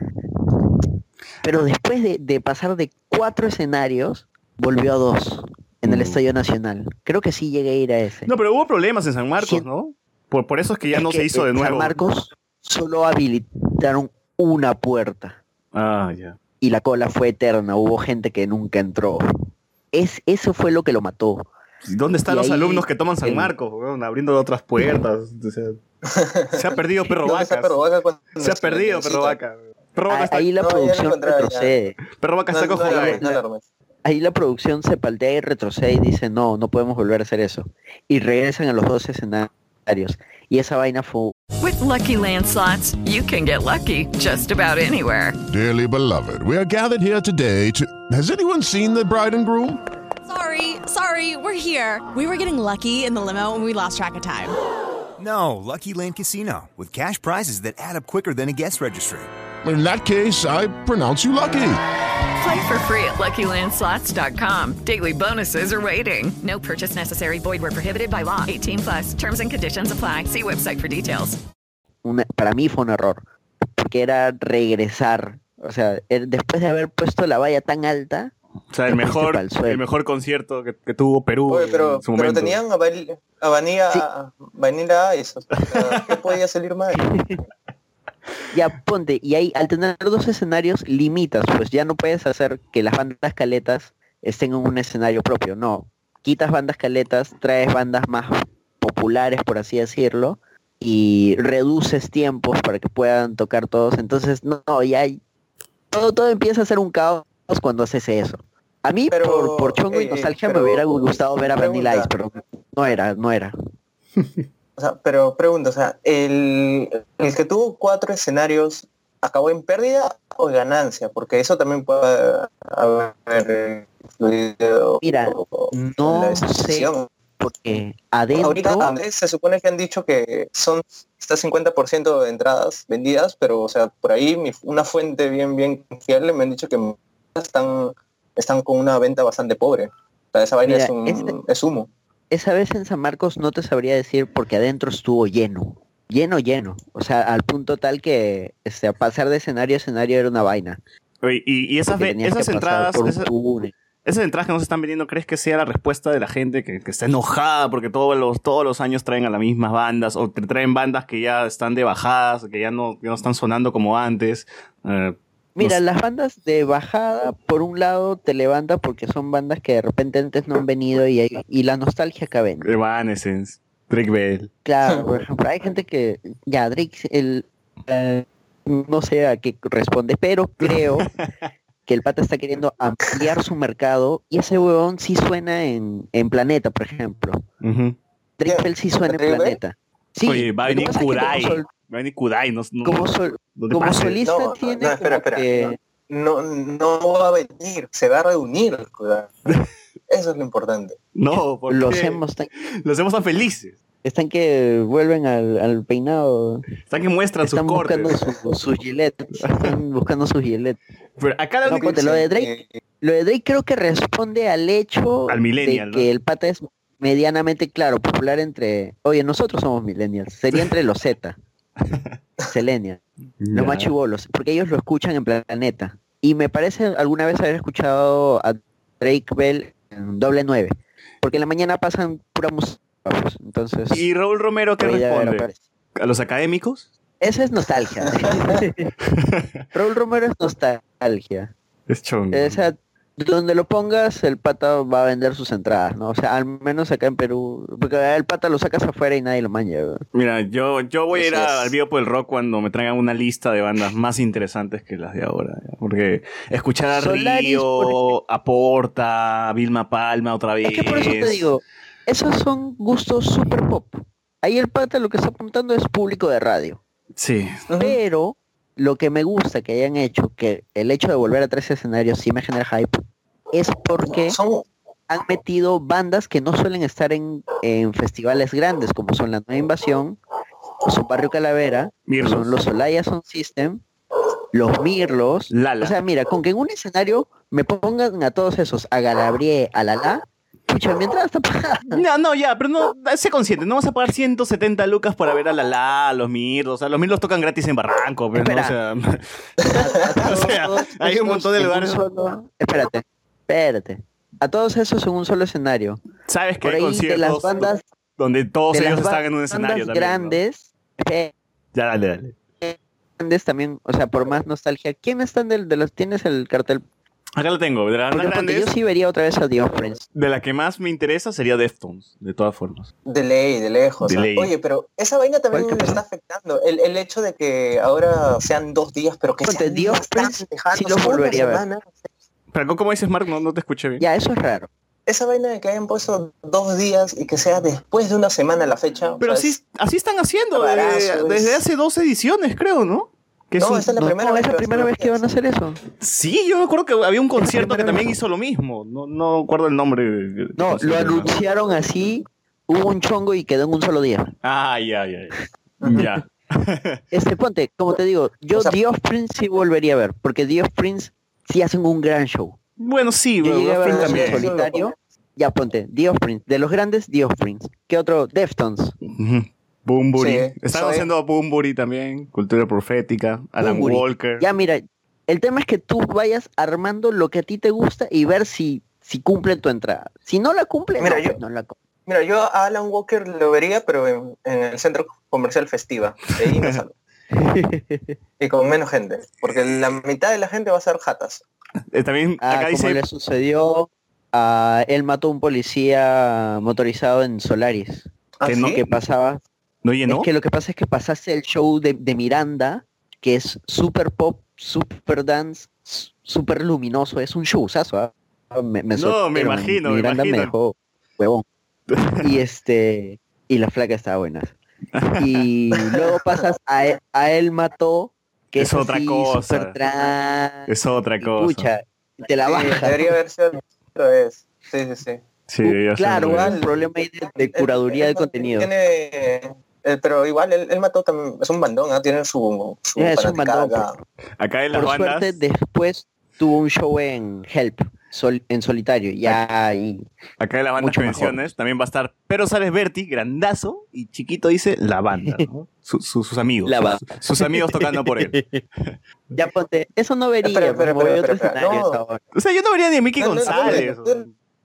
S9: Pero después de, de pasar de cuatro escenarios, volvió a dos en el
S7: Mm.
S9: Estadio Nacional. Creo que sí llegué a ir a ese.
S7: No, pero hubo problemas en San Marcos,
S9: Sí.
S7: ¿no? Por, por eso es que ya
S9: Es
S7: no
S9: que
S7: se hizo de
S9: en
S7: nuevo.
S9: San Marcos solo habilitaron una puerta
S7: Ah, ya.
S9: y la cola fue eterna. Hubo gente que nunca entró. Es, eso fue lo que lo mató.
S7: ¿Dónde están
S9: Y
S7: los
S9: ahí,
S7: alumnos que toman San
S9: el-
S7: Marcos, abriendo otras puertas? O sea, <laughs> se ha perdido Perro
S10: ¿Dónde
S7: Vaca. Se ha perdido? Perro Vaca. Perro Vaca
S9: Ah, Ahí la
S10: no,
S9: producción
S10: encontraba, ya.
S9: retrocede.
S7: Perro Vaca está
S10: No, no
S7: cojo
S10: alarmes, no.
S9: Ahí la producción se paltea y retrocede y dice, no, no podemos volver a hacer eso. Y regresan a los dos escenarios. Y esa vaina fue
S13: With Lucky landslots, you can get lucky just about anywhere.
S14: Dearly beloved, we are gathered here today to. Has anyone seen the bride and groom?
S15: Sorry, sorry, we're here. We were getting lucky in the limo and we lost track of time. No, Lucky Land Casino, with cash prizes that add up quicker than a guest registry.
S14: In that case, I pronounce you lucky.
S13: Play for free at LuckyLandSlots.com. Daily bonuses are waiting. No purchase necessary. Void where prohibited by law. 18 plus. Terms and conditions apply. See website for details.
S9: Una- para mí fue un error, porque era regresar. O sea, el- después de haber puesto la valla tan alta,
S7: O sea, el mejor, el mejor concierto que, que tuvo Perú
S10: Oye, pero,
S7: en su
S10: pero
S7: momento.
S10: tenían a, Vanilla- a Vanilla, Vanilla Ice, o sea, ¿qué podía salir mal? <laughs> <laughs>
S9: Ya ponte, y ahí al tener dos escenarios limitas, pues ya no puedes hacer que las bandas caletas estén en un escenario propio, no. Quitas bandas caletas, traes bandas más populares, por así decirlo, y reduces tiempos para que puedan tocar todos. Entonces, no, no, ya hay- todo, todo empieza a ser un caos cuando haces eso. A mí, por, por chongo y
S10: eh,
S9: nostalgia, me hubiera gustado ver a Vanilla Ice,
S10: pregunta.
S9: pero no era, no era. <laughs>
S10: O sea, pero pregunto, o sea, el, el que tuvo cuatro escenarios, ¿acabó en pérdida o en ganancia? Porque eso también puede haber influido
S9: Mira,
S10: en
S9: no
S10: la
S9: sé, porque adentro...
S10: Ahorita se supone que han dicho que son está 50% de entradas vendidas, pero o sea, por ahí mi- una fuente bien bien fiable me han dicho que están están con una venta bastante pobre. O sea, esa vaina
S9: Mira,
S10: es, un,
S9: este-
S10: es humo.
S9: Esa vez en San Marcos no te sabría decir porque adentro estuvo lleno, lleno, lleno. O sea, al punto tal que este, a pasar de escenario a escenario era una vaina.
S7: Oye, y, y esas, esas entradas, esas, esas entradas que nos están vendiendo, ¿crees que sea la respuesta de la gente que, que está enojada porque todos los, todos los años traen a las mismas bandas o traen bandas que ya están de bajadas, que ya no, que no están sonando como antes? Eh,
S9: Mira, las bandas de bajada, por un lado, te levanta porque son bandas que de repente antes no han venido y, hay- y la nostalgia acá ven.
S7: Evanescence, Drake Bell.
S9: Claro, <laughs> por ejemplo, hay gente que, ya, Drake, el, eh, no sé a qué responde, pero creo <laughs> que el pata está queriendo ampliar su mercado y ese huevón sí suena en, en Planeta, por ejemplo. Drake Bell sí suena en. Planeta. Sí,
S7: Oye, va a
S9: que
S7: venir
S9: pasa es que como
S7: Kudai.
S9: sol-
S7: Va a venir Kudai. No, no-
S9: como sol-
S7: no
S9: solista
S10: No,
S9: tiene
S10: no, espera,
S9: como
S10: espera.
S9: que-
S10: No, no va a venir, se va a reunir. cuidado. <laughs> Eso es lo importante.
S7: No, ¿por
S9: los hemos tan,
S7: Los hemos tan felices.
S9: están que vuelven al, al peinado.
S7: Están que muestran sus
S9: Están buscando
S7: cortes.
S9: su- sus gilets. Están buscando sus gilets.
S7: Pero acá la
S9: No,
S7: única-
S9: ponte, lo de Drake, lo de Drake creo que responde al hecho
S7: Al millennial,
S9: de que
S7: ¿no?
S9: el pata es medianamente claro, popular entre, oye, nosotros somos millennials, sería entre los Z, Selenia, <laughs> los
S7: Ya.
S9: más chibolos, porque ellos lo escuchan en planeta. Y me parece alguna vez haber escuchado a Drake Bell en doble nueve, porque en la mañana pasan pura música, pues, entonces.
S7: ¿Y Raúl Romero qué responde? ¿A los académicos?
S9: Esa es nostalgia. <laughs> Raúl Romero es nostalgia.
S7: Es chongo.
S9: O sea, donde lo pongas, el pata va a vender sus entradas, ¿no? O sea, al menos acá en Perú, porque el pata lo sacas afuera y nadie lo. ¿no?
S7: Mira, yo, yo voy a ir al Vivo por el Rock cuando me traigan una lista de bandas más interesantes que las de ahora. ya. Porque escuchar a
S9: Solaris,
S7: Río, a Porta, a Vilma Palma otra vez.
S9: Es que por eso te digo, esos son gustos super pop. Ahí el pata lo que está apuntando es público de radio.
S7: Sí.
S9: Pero lo que me gusta que hayan hecho, que el hecho de volver a tres escenarios sí me genera hype, es porque han metido bandas que no suelen estar en, en festivales grandes, como son la Nueva Invasión, son Barrio Calavera,
S7: Mirlos.
S9: son los Olaya Sound System, los Mirlos.
S7: Lala.
S9: O sea, mira, con que en un escenario me pongan a todos esos, a Galabrie, a Lala, pucha, mi entrada está pagada.
S7: No, no, ya, pero no, sé consciente, no vas a pagar 170 lucas para ver a la la, a los Mirlos, o sea, los Mirlos tocan gratis en Barranco, pero no, o sea, <laughs> o sea, hay un montón de lugares.
S9: solo- Espérate, espérate. A todos esos en un solo escenario.
S7: Sabes que
S9: Por
S7: hay
S9: ahí de las bandas
S7: donde todos
S9: de
S7: ellos están en un escenario también. ¿no?
S9: grandes, eh,
S7: Ya, dale, dale.
S9: grandes también, o sea, por más nostalgia. ¿Quién están del de los tienes el cartel?
S7: Acá lo tengo, de las más grandes,
S9: yo sí vería otra vez a The Offspring.
S7: de la que más me interesa sería Deftones, de todas formas.
S10: De ley, de lejos.
S7: De
S10: o sea,
S7: ley.
S10: Oye, pero esa vaina también me está afectando. El, el hecho de que ahora sean dos días, pero que
S9: Ponte,
S10: sean
S9: Offspring
S10: tan lejanos,
S9: sí lo
S10: una
S9: volvería a ver.
S10: semana.
S7: Pero ¿cómo dices, Mark? No, no te escuché bien.
S9: Ya, eso es raro.
S10: Esa vaina de que hayan puesto dos días y que sea después de una semana la fecha. o
S7: Pero
S10: sea,
S7: así, así están haciendo desde,
S10: es-
S7: desde hace dos ediciones, creo, ¿no? Que
S10: No, esta es la
S9: No,
S10: primera
S9: no,
S10: vez
S9: es la
S10: que
S9: primera vez que van a hacer eso.
S7: Sí, yo me acuerdo que había un concierto que también hizo lo mismo. No, no recuerdo el nombre.
S9: No, lo anunciaron así hubo un chongo y quedó en un solo día.
S7: Ay, ay, ay. Ya. <laughs>
S9: Este, ponte, como te digo, yo The Offspring sí volvería a ver, porque The Offspring sí hacen un gran show.
S7: Bueno, sí,
S9: Yo
S7: bro,
S9: llegué a ver
S7: también.
S9: solitario. Ya ponte, The Offspring. De los grandes, The Offspring. ¿Qué otro? Deftones.
S7: Ujú. Bumburi.
S9: Sí,
S7: Estaban
S9: soy-
S7: haciendo Bumburi también, Cultura Profética, Alan. Walker.
S9: Ya mira, el tema es que tú vayas armando lo que a ti te gusta y ver si, si cumple tu entrada. Si no la cumple,
S10: Mira,
S9: no,
S10: yo-
S9: pues no la cumple.
S10: Mira, yo a Alan Walker lo vería, pero en, en el centro comercial Festiva. De ahí me <laughs> salgo. y con menos gente. Porque la mitad de la gente va a ser jatas.
S7: Eh, también
S9: Ah,
S7: acá
S9: como
S7: dice
S9: le sucedió a él mató a un policía motorizado en Solaris.
S10: ¿Ah,
S7: Que no-
S9: que pasaba.
S7: ¿No llenó?
S9: Es que lo que pasa es que pasaste el show de, de Miranda, que es super pop, super dance, super luminoso. Es un showzazo. ¿ah? Me, me
S7: No, me imagino, me
S9: Miranda me
S7: imagino.
S9: dejó huevón. Y <laughs> este y la flaca estaba buena. Y <laughs> luego pasas a, E- a él mató, que
S7: Es
S9: es,
S7: otra
S9: así,
S7: cosa.
S9: super trans,
S7: Es otra cosa.
S9: pucha, y te la
S10: Sí,
S9: baja.
S10: debería haber sido otra vez. Sí, sí, sí.
S7: Sí, sé
S9: Claro, un problema ahí de, de curaduría del contenido.
S10: Tiene, eh, pero igual él, él mató también, es un bandón, ¿ah? tiene su, su
S9: Ya, es un bandón,
S10: acá.
S7: Acá en las
S9: Por
S7: bandas.
S9: suerte, después tuvo un show en Help, sol- en solitario, ya ahí.
S7: Acá en las bandas que menciones también va a estar Pero Sales Berti, grandazo, y chiquito dice la banda, ¿no? <laughs> Su- su- sus amigos.
S9: La
S7: sus-
S9: banda.
S7: Sus, amigos tocando por él. <laughs>
S9: Ya ponte, eso no vería,
S10: espera,
S9: otro
S10: espera,
S9: escenario
S10: no.
S7: O sea, yo no vería ni a Mickey
S10: No, no, no,
S7: González.
S10: no, no,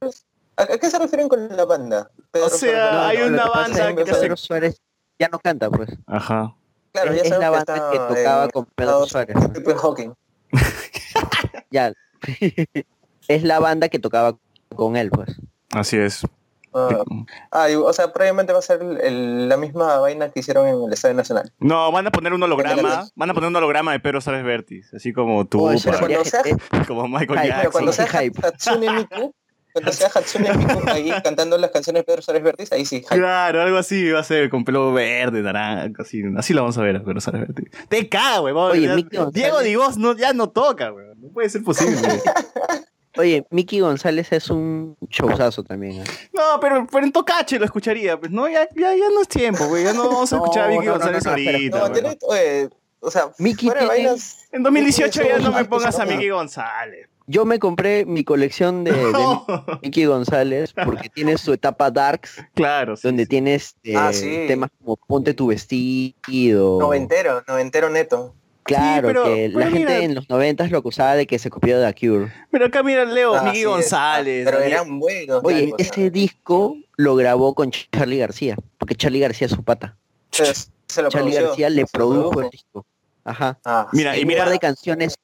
S10: no. ¿A, qué se refieren con la banda? Pedro
S7: O sea,
S10: Suárez.
S7: hay
S9: No,
S7: una
S9: que
S7: banda que hace-
S9: Pedro Suárez ya no canta, pues.
S7: Ajá.
S10: Claro, ya
S9: es, es
S10: sabes
S9: la
S10: que
S9: banda
S10: está
S9: que tocaba
S10: en
S9: con Pedro
S10: Estados-
S9: Suárez.
S10: Stephen Hawking. <laughs>
S9: Ya. <laughs> es la banda que tocaba con él, pues.
S7: Así es.
S10: Ah, ah, y- o sea, probablemente va a ser el- la misma vaina que hicieron en el Estadio Nacional.
S7: No, van a poner un holograma, van a poner un holograma de Pedro Sales Berti, así como tú,
S9: Oh, <laughs>
S10: Pero cuando sea,
S7: como Michael
S9: Ay,
S10: pero
S7: Jackson.
S10: cuando sea
S9: hype.
S10: Hatsune Miku, cuando sea Hatsune Miku ahí <laughs> cantando las canciones de Pedro Suárez Vértiz, ahí sí, hype.
S7: Claro, algo así va a ser con pelo verde, naranja, así, así lo vamos a ver a Pedro Sales Berti. Te cago, güey. vamos,
S9: Oye,
S7: ya-
S9: Mickey González.
S7: Diego Divos no, ya no toca, güey. No puede ser posible. <laughs>
S9: Oye, Mickey González es un showzazo también. ¿eh?
S7: No, pero, pero en Tocache lo escucharía. Pues no, ya, ya, ya no es tiempo, güey. Ya no vamos a
S9: No,
S7: escuchar a Vicky
S9: no,
S7: González
S9: no,
S7: ahorita.
S10: Tiene- oye, o sea,
S9: Mickey
S10: fuera de vainas,
S7: En 2018 ya no me
S10: Mickey
S7: pongas a Mickey González.
S9: Yo me compré mi colección de, de
S7: No. <laughs>
S9: Mickey González porque tiene su etapa Darks,
S7: Claro, sí.
S9: donde tiene este,
S10: Ah, sí.
S9: temas como Ponte tu vestido.
S10: noventero, noventero neto.
S9: Claro,
S7: pero-
S9: que la gente en los noventas lo acusaba de que se copió de The Cure.
S7: Pero acá mira Leo,
S10: Ah,
S7: Mickey
S10: sí,
S7: González.
S10: Pero eran buenos.
S9: Oye, ese disco lo grabó con Charlie García, porque Charlie García es su pata.
S10: se, se lo
S9: Charlie
S10: produció,
S9: García le produjo el disco. Ajá.
S10: Ah,
S7: Mira, y mira,
S9: de canciones,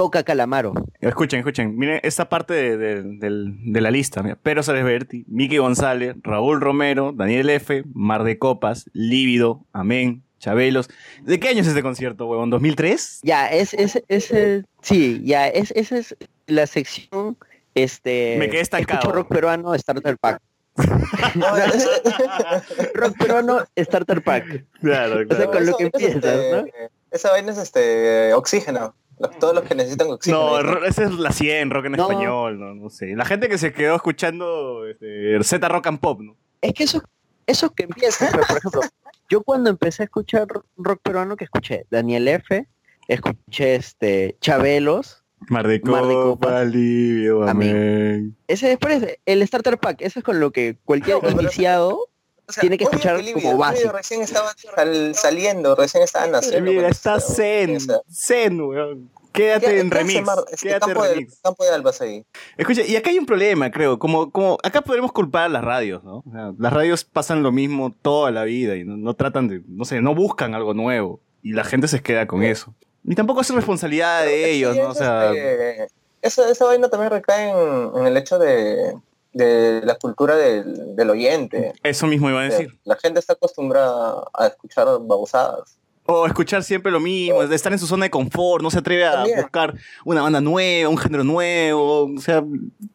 S9: toca Calamaro.
S7: escuchen, escuchen. Miren esta parte de, de- la lista. Mira, Pedro Sales Berti, Mickey González, Raúl Romero, Daniel F., Mar de Copas, Lívido, Amén, Chabelos. ¿De qué año es este concierto, huevón? ¿2003?
S9: Ya, es, es, es, sí, ya, es, esa es la sección, este...
S7: Me quedé estancado.
S9: escucho rock peruano, Starter Pack. <laughs>
S10: Es-
S9: Rock peruano, Starter Pack.
S7: Claro,
S9: O sea, con lo que
S10: es,
S9: empiezas,
S10: este,
S9: ¿no?
S10: Esa vaina es este oxígeno. Todos los que necesitan oxígeno.
S7: No, esa es la 100, rock en
S9: No.
S7: español, no, no sé. La gente que se quedó escuchando este, Z Rock and Pop, ¿no?
S9: Es que eso, eso que empieza, pero, por ejemplo, yo cuando empecé a escuchar rock peruano, que escuché Daniel F., escuché este Chabelos,
S7: Mar de
S9: Mar de
S7: Copa,
S9: Copas.
S7: Livio,
S9: Amén. Ese después, el Starter Pack, eso es con lo que cualquier iniciado
S10: O sea,
S9: tiene que escuchar como básico.
S10: recién estaba sal- saliendo, recién estaba naciendo.
S7: Mira, está Zen, Zen, weón. Quédate
S10: ¿qué-
S7: en
S10: qué
S7: remix.
S10: Mar- este
S7: Quédate en
S10: campo, de,
S7: remix.
S10: campo de Albas ahí.
S7: Escucha, y acá hay un problema, creo. Como, como acá podemos culpar a las radios, ¿no? O sea, las radios pasan lo mismo toda la vida y no, no tratan de, no sé, no buscan algo nuevo. Y la gente se queda con eso. Y tampoco es responsabilidad de ellos, ¿no? O sea,
S10: este, esa, esa vaina también recae en, en el hecho de, de la cultura del, del oyente.
S7: eso mismo iba a decir.
S10: La gente está acostumbrada a escuchar babosadas.
S7: O escuchar siempre lo mismo, de estar en su zona de confort, no se atreve a
S10: También.
S7: buscar una banda nueva, un género nuevo, o sea,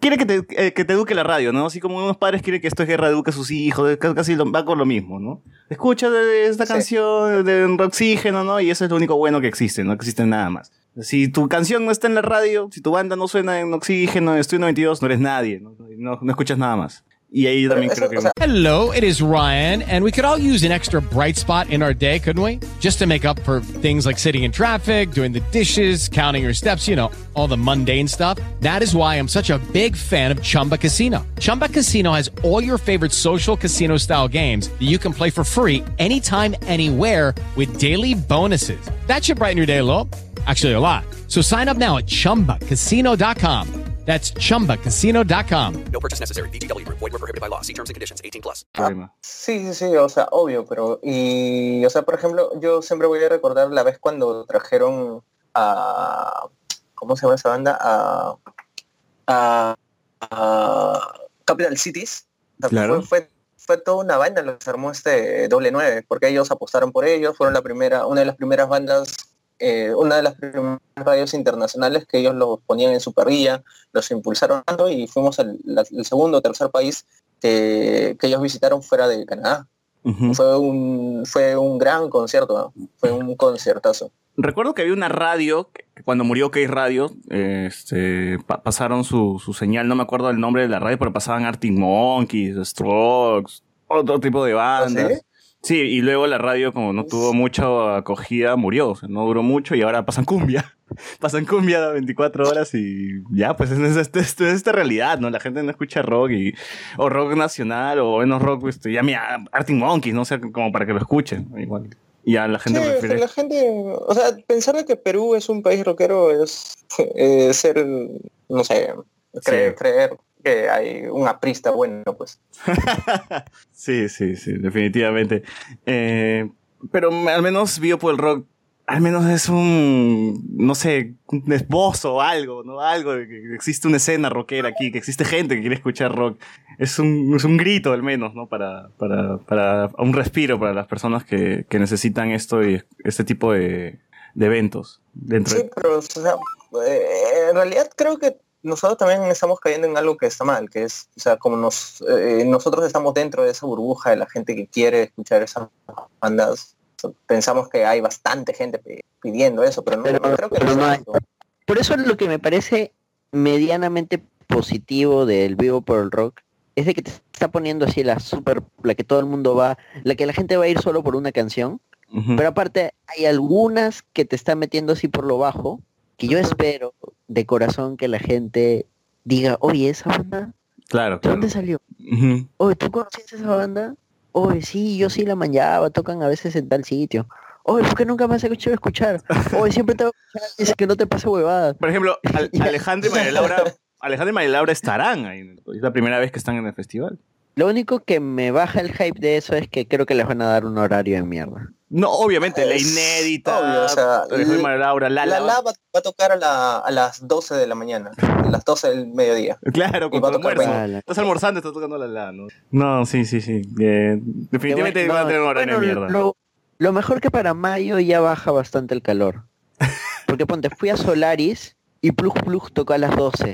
S7: quiere que te, eh, que te eduque la radio, ¿no? Así como unos padres quieren que esto es guerra eduque a sus hijos, ca- casi lo- va con lo mismo, ¿no? Escucha de, de esta
S10: Sí.
S7: canción de Oxígeno, ¿no? Y eso es lo único bueno que existe, no existe nada más. Si tu canción no está en la radio, si tu banda no suena en Oxígeno, en Estudio 92, no eres nadie, ¿no? No, no escuchas nada más. Y ahí también creo que...
S16: Hello, it is Ryan, and we could all use an extra bright spot in our day, couldn't we? Just to make up for things like sitting in traffic, doing the dishes, counting your steps, you know, all the mundane stuff. That is why I'm such a big fan of Chumba Casino. Chumba Casino has all your favorite social casino style games that you can play for free anytime, anywhere with daily bonuses. That should brighten your day a little. Actually, a lot. So sign up now at chumbacasino.com. That's chumbacasino.com.
S17: No purchase necessary. VGW Group. Void were prohibited by law. See terms and conditions. 18 plus.
S10: Sí, sí, sí, o sea, obvio, pero y, o sea, por ejemplo, yo siempre voy a recordar la vez cuando trajeron a, ¿cómo se llama esa banda? A, a, a Capital Cities.
S7: Claro.
S10: Fue, fue, toda una vaina lo que se armó este doble 9, porque ellos apostaron por ellos, fueron la primera, una de las primeras bandas, eh, una de las primeras radios internacionales que ellos los ponían en su parrilla, los impulsaron tanto y fuimos la- el segundo o tercer país que, que ellos visitaron fuera de Canadá. Fue un fue un gran concierto, ¿no? fue un conciertazo.
S7: Recuerdo que había una radio, que cuando murió Case Radio, este, pa- pasaron su, su señal, no me acuerdo el nombre de la radio, pero pasaban Arctic Monkeys, Strokes, otro tipo de bandas. Sí, y luego la radio, como no tuvo mucha acogida, murió. O sea, no duró mucho y ahora pasan cumbia. <laughs> pasan cumbia 24 horas y ya, pues es, es, es- es esta realidad, ¿no? La gente no escucha rock y, o rock nacional o menos rock, este, ya mira, Arctic Monkeys, no sé, como para que lo escuchen. Igual. Y ya la gente
S10: Sí,
S7: prefiere.
S10: la gente, o sea, pensar de que Perú es un país rockero es <laughs> eh, ser, no sé, creer, creer que hay un aprista bueno, pues. <laughs>
S7: Sí, sí, sí, definitivamente. Eh, pero al menos Biopo el Rock, al menos es un, no sé, un esbozo o algo, ¿no? Algo de que existe una escena rockera aquí, que existe gente que quiere escuchar rock. Es un, es un grito al menos, ¿no? Para, para, para un respiro para las personas que, que necesitan esto y este tipo de, de eventos. Dentro
S10: Sí,
S7: de-
S10: pero o sea, eh, en realidad creo que nosotros también estamos cayendo en algo que está mal, que es, o sea, como nos, eh, nosotros estamos dentro de esa burbuja de la gente que quiere escuchar esas bandas, pensamos que hay bastante gente pi- pidiendo eso, pero no, creo que no es tanto.
S9: Por eso lo que me parece medianamente positivo del vivo por el rock es de que te está poniendo así la super, la que todo el mundo va, la que la gente va a ir solo por una canción, pero aparte hay algunas que te están metiendo así por lo bajo, que yo espero de corazón que la gente diga, oye, esa banda,
S7: Claro,
S9: ¿de
S7: claro.
S9: dónde salió? Oye, ¿tú conocías esa banda? Oye, sí, yo sí la manjaba, tocan a veces en tal sitio. Oye, ¿por qué nunca me has escuchado escuchar? Oye, siempre te voy a escuchar, dice que no te pasa huevadas.
S7: Por ejemplo, <laughs> Al- Alejandro y María Laura, Alejandro y María Laura estarán ahí. Es la primera vez que están en el festival.
S9: Lo único que me baja el hype de eso es que creo que les van a dar un horario de mierda.
S7: No, obviamente, la inédita,
S10: obvio, o sea,
S7: María Laura,
S10: La. La va, va a tocar a, la- a las 12 de la mañana, a las 12 del mediodía.
S7: Claro, con
S10: va a tocar.
S7: Estás almorzando estás tocando la la, ¿no? No, sí, sí, sí. Eh, definitivamente
S9: Bueno,
S7: van a tener un horario de mierda.
S9: Lo, lo mejor que para mayo ya baja bastante el calor. <laughs> Porque ponte, fui a Solaris y Plug Plug tocó a las 12.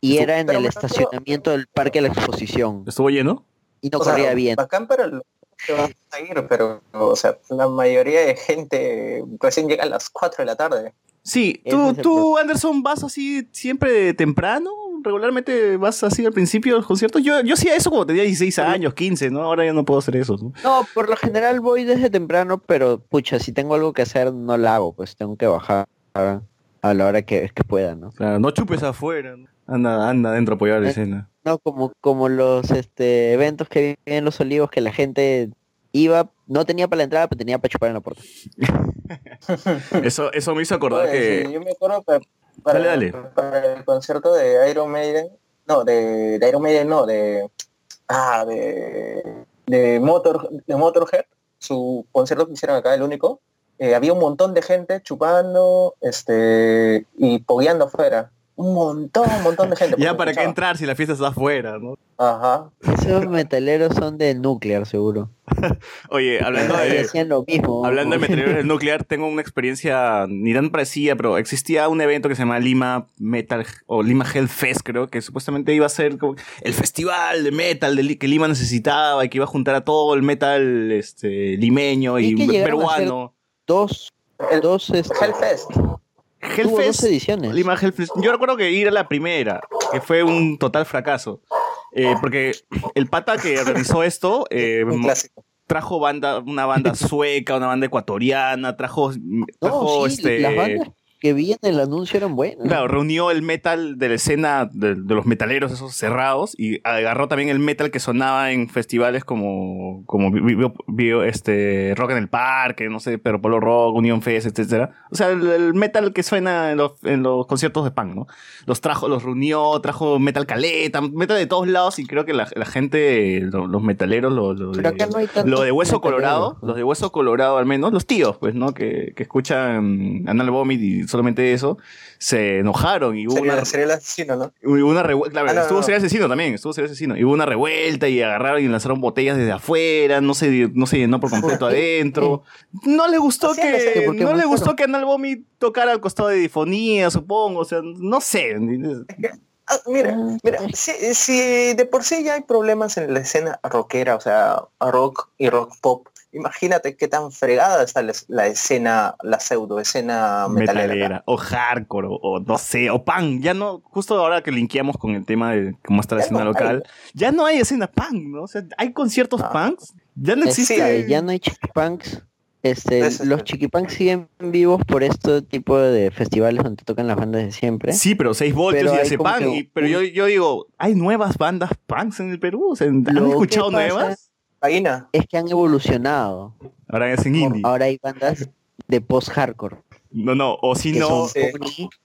S9: Y era en el estacionamiento del Parque de la Exposición.
S7: ¿Estuvo lleno?
S9: Y no
S10: O sea,
S9: corría bien.
S10: Bacán para los que van a ir, pero, o sea, la mayoría de gente recién llega a las 4 de la tarde.
S7: Sí, tú, tú, Anderson, vas así siempre temprano, regularmente vas así al principio de los conciertos. Yo, yo hacía eso cuando tenía 16 años, 15, ¿no? Ahora ya no puedo hacer eso. ¿no?
S9: No, por lo general voy desde temprano, pero pucha, si tengo algo que hacer no lo hago, pues tengo que bajar a la hora que, que pueda, ¿no?
S7: Claro, no chupes afuera, ¿no? Anda, anda adentro a apoyar la
S9: Eh,
S7: escena.
S9: No, como, como los este, eventos que vi en Los Olivos, que la gente iba, no tenía para la entrada, pero tenía para chupar en la puerta. <laughs>
S7: Eso, eso me hizo acordar
S10: Oye,
S7: que...
S10: sí, yo me acuerdo para, para-
S7: Dale, dale.
S10: para el concierto de Iron Maiden, no, de, de Iron Maiden, no, de, ah, de, de, Motor, de Motorhead, su concierto que hicieron acá, el único, eh, había un montón de gente chupando este y pogueando afuera. Un montón, un montón de gente. <laughs>
S7: Ya para qué entrar si la fiesta está afuera, ¿no?
S10: Ajá.
S9: Esos metaleros son de nuclear, seguro. <laughs>
S7: Oye, hablando de...
S9: Decían lo mismo.
S7: Hablando de metaleros del nuclear, tengo una experiencia ni tan parecida, pero existía un evento que se llama Lima Metal o Lima Hell Fest, creo, que supuestamente iba a ser como el festival de metal de que Lima necesitaba y que iba a juntar a todo el metal este, limeño y peruano.
S9: Dos, dos este,
S10: Hellfest.
S7: Hellfest,
S9: dos ediciones.
S7: Lima Hellfest. Yo recuerdo que ir a la primera, que fue un total fracaso. Eh, porque el pata que realizó esto eh, <laughs> trajo banda, una banda <laughs> sueca, una banda ecuatoriana, trajo, trajo
S9: No, sí,
S7: este.
S9: las bandas que vi en el anuncio eran buenas.
S7: Claro, reunió el metal de la escena de, de los metaleros esos cerrados y agarró también el metal que sonaba en festivales como, como vi- vi- vi- este, Rock en el Parque, no sé, Pero Polo Rock, Unión Fest, etcétera. O sea, el, el metal que suena en los, en los conciertos de punk, ¿no? Los trajo, los reunió, trajo metal caleta, metal de todos lados y creo que la, la gente, lo- los metaleros, lo, lo de,
S9: no
S7: lo de Hueso. Colorado, los de Hueso Colorado al menos, los tíos, pues, ¿no? Que, que escuchan Anal Vomit y solamente eso, se enojaron y hubo
S10: Sería,
S7: una,
S10: sería el asesino, ¿no?
S7: hubo una revuelta. Claro,
S10: Ah, no,
S7: estuvo
S10: no.
S7: Asesino también, estuvo Serial Asesino. Y hubo una revuelta y agarraron y lanzaron botellas desde afuera, no se, no se llenó por completo adentro. <laughs> No le gustó
S10: Así
S7: que, no le gustó que Anal Vomit tocara al costado de difonía, supongo. O sea, no sé. <laughs>
S10: Ah, mira, mira, si, si de por sí ya hay problemas en la escena rockera, o sea, rock y rock pop, imagínate qué tan fregada está la, la escena, la pseudo escena metalera.
S7: metalera, o hardcore, o, o no sé, o punk. Ya no, justo ahora que linkeamos con el tema de cómo está la
S10: Ya
S7: escena
S10: no
S7: local, ya no hay escena punk, ¿no? O sea, hay conciertos punks, ya no
S9: Eh,
S7: existe.
S9: sí, ya no hay chiquipunks. Este,
S10: es
S9: los chiquipunks siguen vivos por este tipo de festivales donde tocan las bandas de siempre.
S7: Sí, pero 6 voltios
S9: Pero
S7: y
S9: hay
S7: hace punk.
S9: que
S7: y- pero yo, yo digo, ¿hay nuevas bandas punks en el Perú? O sea, ¿Han escuchado
S9: pasa
S7: nuevas?
S10: Vaina.
S9: Es que han evolucionado.
S7: Ahora es en indie.
S9: Ahora hay bandas de post-hardcore.
S7: No, no, o si no,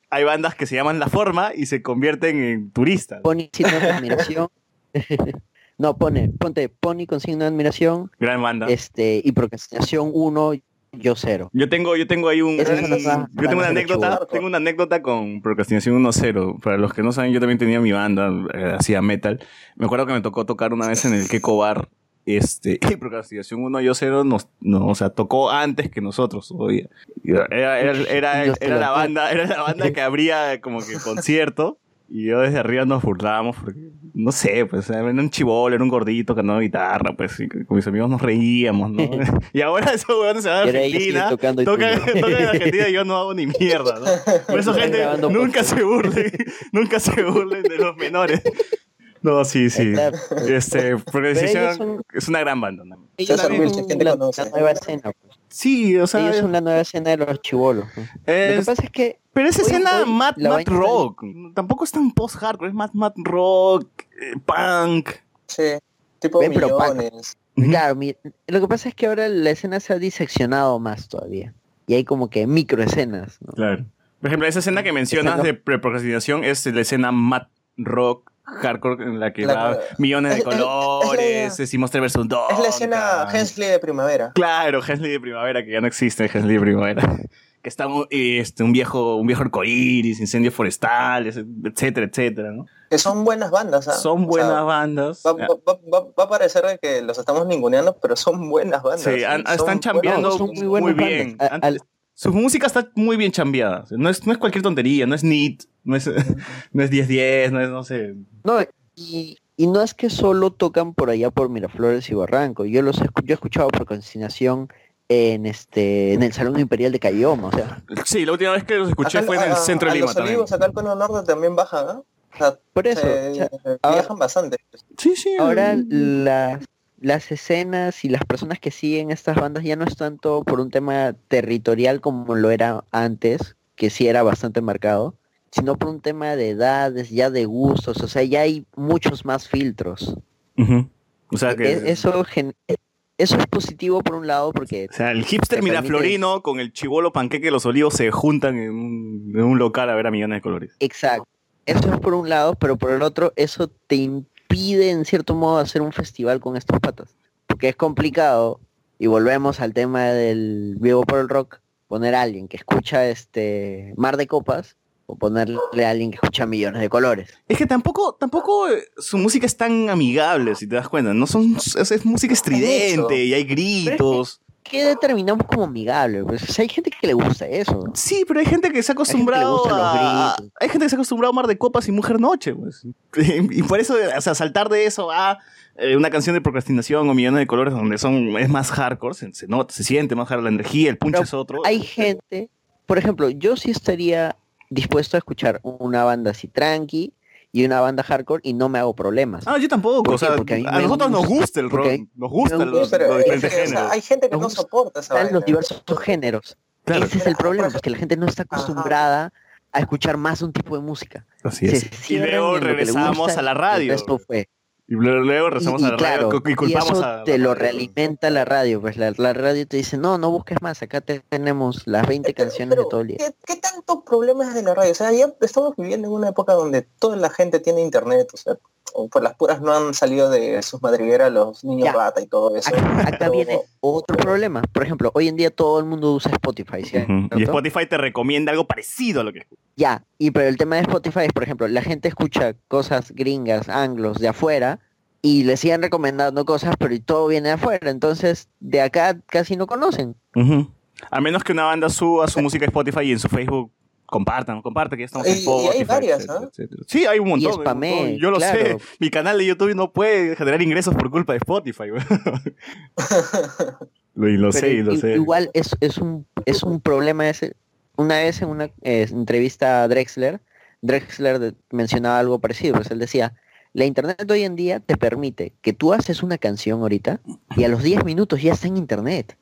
S7: hay bandas que se llaman La Forma y se convierten en turistas.
S9: Pony signo de admiración. <laughs> no, pone, ponte Pony con signo de admiración.
S7: Gran banda.
S9: Este, y procrastinación 1, yo 0.
S7: Yo tengo, yo tengo ahí un,
S9: las bandas-
S7: yo tengo una anécdota, tengo una anécdota con Procrastinación 1.0. Para los que no saben, yo también tenía mi banda, eh, hacía metal. Me acuerdo que me tocó tocar una vez en el Keko Bar. Este, <laughs> y Procrastinación 1 y 0 nos, no, o sea, tocó antes que nosotros todavía. Era, era, era, <laughs> era la banda, era la banda que abría como que concierto. Y yo desde arriba nos burlábamos porque, no sé, pues era un chivolo, era un gordito que andaba guitarra, pues y con mis amigos nos reíamos, ¿no? <laughs> y ahora esos huevones se van a Argentina, tocan, tocan en Argentina y yo no hago ni mierda, ¿no? Por eso, gente, nunca se burlen, nunca se burlen de los menores. No, sí, sí. Este, porque sí,
S9: son-
S7: es una gran banda. ¿no?
S9: Ellos
S10: César
S9: son
S10: Vilches, ¿quién te
S9: la,
S10: conoce?
S9: la nueva escena. pues.
S7: Sí, o sea,
S9: Ellos son la nueva escena de los chivolos. ¿no? Lo que
S7: es-
S9: pasa es que
S7: pero es
S9: hoy-
S7: escena
S9: hoy
S7: mad, rock. Tampoco es tan post-hardcore, es mad, mad rock, eh, punk.
S10: Sí, tipo
S9: Ven, pero. Claro, mi- lo que pasa es que ahora la escena se ha diseccionado más todavía. Y hay como que microescenas, ¿no?
S7: Claro. Por ejemplo, esa escena que mencionas
S9: Esa
S7: de pre- procrastinación es la escena mad rock hardcore en la que
S10: La-
S7: va millones de
S10: es-
S7: colores, es Simos versus Dog.
S10: Es la escena Hensley de primavera.
S7: Claro, Hensley de primavera, que ya no existe Hensley de primavera. <laughs> Que está un, este, un viejo, un viejo arcoíris, incendios forestales, etcétera, etcétera, ¿no?
S10: Que son buenas bandas, ¿ah?
S7: Son
S10: O
S7: buenas
S10: sea,
S7: bandas.
S10: Va, va- va- va- a parecer que los estamos ninguneando, pero son buenas bandas.
S7: Sí, han-
S10: Son
S7: están chambeando
S9: muy
S7: muy,
S9: buenas
S7: bien.
S9: al-
S7: Su música está muy bien chambeada. No es, no es cualquier tontería, no es neat, no es, <laughs> no es 10-10, no es, no sé.
S9: No, y, y no es que solo tocan por allá por Miraflores y Barranco. Yo los he, yo he escuchado por concinación en este en el Salón Imperial de Cayoma, o sea,
S7: Sí, la última vez que los escuché
S10: Acá-
S7: fue en el
S10: a-
S7: centro
S10: a
S7: de Lima
S10: Los
S7: también.
S10: Olivos, acá al Cono Norte también bajan, ¿no? O sea,
S9: por eso.
S10: se-
S9: o sea, ahora-
S10: viajan bastante.
S7: Sí, sí.
S9: Ahora las, las escenas y las personas que siguen estas bandas ya no es tanto por un tema territorial como lo era antes, que sí era bastante marcado, sino por un tema de edades, ya de gustos, o sea, ya hay muchos más filtros.
S7: O sea que.
S9: E- Eso, eso es positivo por un lado porque
S7: O sea, el hipster
S9: te permite-
S7: miraflorino con el chivolo panqueque de los olivos se juntan en un, en un local a ver a millones de colores.
S9: Exacto. Eso es por un lado, pero por el otro, eso te impide en cierto modo hacer un festival con estos patas. Porque es complicado, y volvemos al tema del vivo por el rock, poner a alguien que escucha este Mar de Copas, o ponerle a alguien que escucha Millones de Colores.
S7: Es que tampoco, tampoco eh, su música es tan amigable, si te das cuenta. No son, es, es música estridente y hay gritos.
S9: ¿Qué determinamos como amigable? Pues o sea, hay gente que le gusta eso.
S7: Sí, pero hay gente que se ha acostumbrado
S9: gustan los
S7: a... Hay gente que se ha acostumbrado a Mar de Copas y Mujer Noche, pues. <laughs> Y por eso, o sea, saltar de eso a eh, una canción de procrastinación o Millones de Colores donde son es más hardcore, se, se nota, se siente más hardcore, la energía, el punch
S9: Pero
S7: es otro.
S9: Hay gente, por ejemplo, yo sí estaría dispuesto a escuchar una banda así tranqui y una banda hardcore y no me hago problemas.
S7: Ah, yo tampoco.
S9: ¿Por
S7: O
S9: qué?
S7: sea,
S9: Porque a mí
S7: a
S9: me
S7: nosotros nos
S9: gusta,
S7: el rock.
S9: porque
S7: Nos los,
S9: gusta,
S10: pero
S7: los
S10: es o sea, hay gente que no soporta esa vaina.
S9: los diversos géneros.
S7: Claro.
S9: Ese es el problema, porque la gente no está acostumbrada a escuchar más un tipo de música.
S7: Así
S9: Se
S7: es. Y luego regresamos a la
S9: el
S7: radio.
S9: resto fue.
S7: Y luego,
S9: Y,
S7: a la
S9: claro,
S7: radio y culpamos
S9: y eso
S7: a...
S9: te lo realimenta la radio, pues la, la radio te dice, no, no busques más, acá te- tenemos las 20 canciones de todo el día.
S10: ¿Qué, qué tanto problema es de la radio? O sea, ya estamos viviendo en una época donde toda la gente tiene internet, o sea, o por las puras no han salido de sus madrigueras los niños
S9: Ya.
S10: rata y todo eso.
S9: Acá
S10: Pero-
S9: viene otro problema. Por ejemplo, hoy en día todo el mundo usa Spotify.
S7: Ujú. Y Spotify te recomienda algo parecido a lo que
S9: Ya, y pero el tema de Spotify es, por ejemplo, la gente escucha cosas gringas, anglos, de afuera, y le siguen recomendando cosas, pero y todo viene de afuera, entonces de acá casi no conocen.
S7: Ujú. A menos que una banda suba su música a Spotify y en su Facebook compartan, compartan que ya estamos en
S10: Y- y
S7: Spotify.
S10: hay varias,
S7: etcétera,
S10: ¿ah?
S7: Sí, hay un montón. un
S9: spamé,
S7: montón. Yo lo
S9: claro.
S7: sé. Mi canal de YouTube no puede generar ingresos por culpa de Spotify. <laughs> Lo- y lo sé, y lo
S9: i-
S7: sé.
S9: Igual es, es, un, es un problema ese. Una vez en una eh, entrevista a Drexler, Drexler de- mencionaba algo parecido, pues él decía, la internet hoy en día te permite que tú haces una canción ahorita y a los 10 minutos ya está en internet,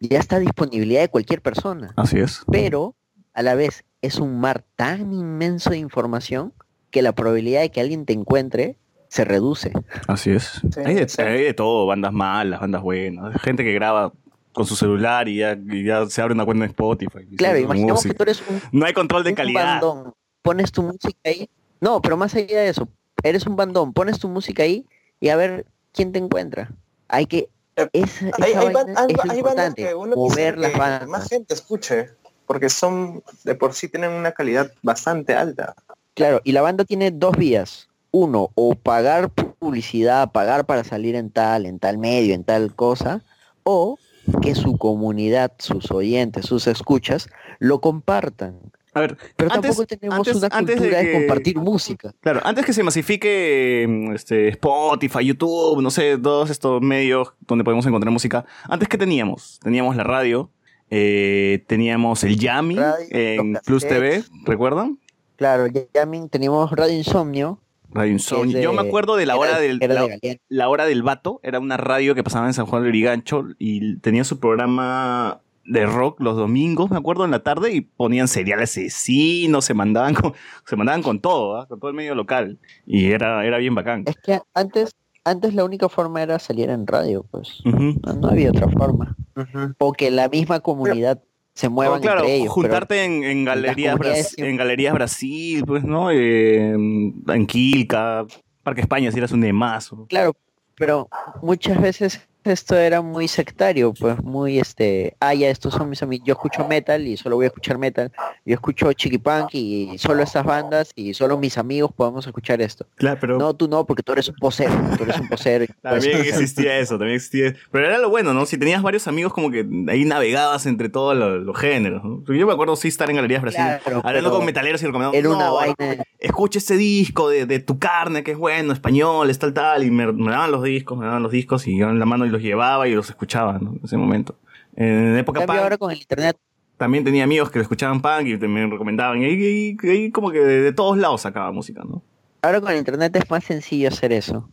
S9: ya está a disponibilidad de cualquier persona.
S7: Así es.
S9: Pero a la vez es un mar tan inmenso de información que la probabilidad de que alguien te encuentre se reduce.
S7: Así es. hay, de, hay de todo, bandas malas, bandas buenas. Gente que graba con su celular y ya, y ya se abre una cuenta en Spotify.
S9: Claro, imaginemos que tú eres un,
S7: No hay control de
S9: un
S7: calidad.
S9: bandón, pones tu música ahí. No, pero más allá de eso, eres un bandón, pones tu música ahí y a ver quién te encuentra. Hay que
S10: Eh, Hay,
S9: esa
S10: hay
S9: vaina
S10: hay-
S9: es lo
S10: hay bandas
S9: importante,
S10: que uno
S9: mover las
S10: que
S9: bandas.
S10: más gente escuche, porque son, de por sí tienen una calidad bastante alta.
S9: Claro, y la banda tiene dos vías. Uno, o pagar publicidad, pagar para salir en tal, en tal medio, en tal cosa, o que su comunidad, sus oyentes, sus escuchas, lo compartan.
S7: A ver,
S9: Pero
S7: antes-
S9: tampoco tenemos
S7: antes-
S9: una
S7: antes
S9: cultura de,
S7: que-
S9: compartir música.
S7: Claro, antes que se masifique mm, este, Spotify, YouTube, no sé, todos estos medios donde podemos encontrar música, antes que teníamos, teníamos la radio, eh, teníamos el Yami
S9: Radio,
S7: en Plus TV. ¿recuerdan?
S9: Claro, ya, ya min- teníamos Radio Insomnio.
S7: Radio Insomnio.
S9: de-
S7: Yo me acuerdo de la
S9: era-
S7: hora del
S9: era
S7: la, hora del vato, era una radio que pasaba en San Juan de Lurigancho y tenía su programa de rock los domingos, me acuerdo, en la tarde y ponían seriales asesinos, se mandaban con, se mandaban con todo, ¿ah? con todo el medio local y era, era bien bacán.
S9: Es que antes, antes la única forma era salir en radio, pues. No, no había otra forma. O que la misma comunidad se mueva
S7: Oh, claro,
S9: entre ellos. pero-
S7: juntarte en, en galerías
S9: comunidades
S7: Bras- en galerías Brasil, pues, ¿no? Eh, en Quilca, Parque España, si eras un demazo.
S9: Claro, pero muchas veces esto era muy sectario, pues muy este, ah, ya estos son mis amigos, yo escucho metal y solo voy a escuchar metal, yo escucho chiqui punk y solo estas bandas y solo mis amigos podemos escuchar esto.
S7: Claro, pero
S9: No, tú no, porque tú eres un posero, tú eres un posero. <laughs>
S7: También
S9: escuchar-
S7: existía eso, también existía. Pero era lo bueno, ¿no? Si tenías varios amigos, como que ahí navegabas entre todos los, los géneros. ¿no? Yo me acuerdo sí estar en Galerías Brasil,
S9: Claro,
S7: hablando con metaleros y recomendando.
S9: Era una
S7: "No,
S9: vaina.
S7: Escucha este disco de, de tu carne, que es bueno, español, es tal, tal. Y me, me daban los discos, me daban los discos y yo en la mano y los llevaba y los escuchaba, ¿no? En ese momento. En época punk,
S9: ahora con el internet
S7: también tenía amigos que escuchaban punk y me recomendaban. Y ahí como que de, de todos lados sacaba música, ¿no?
S9: Ahora con el internet es más sencillo hacer eso.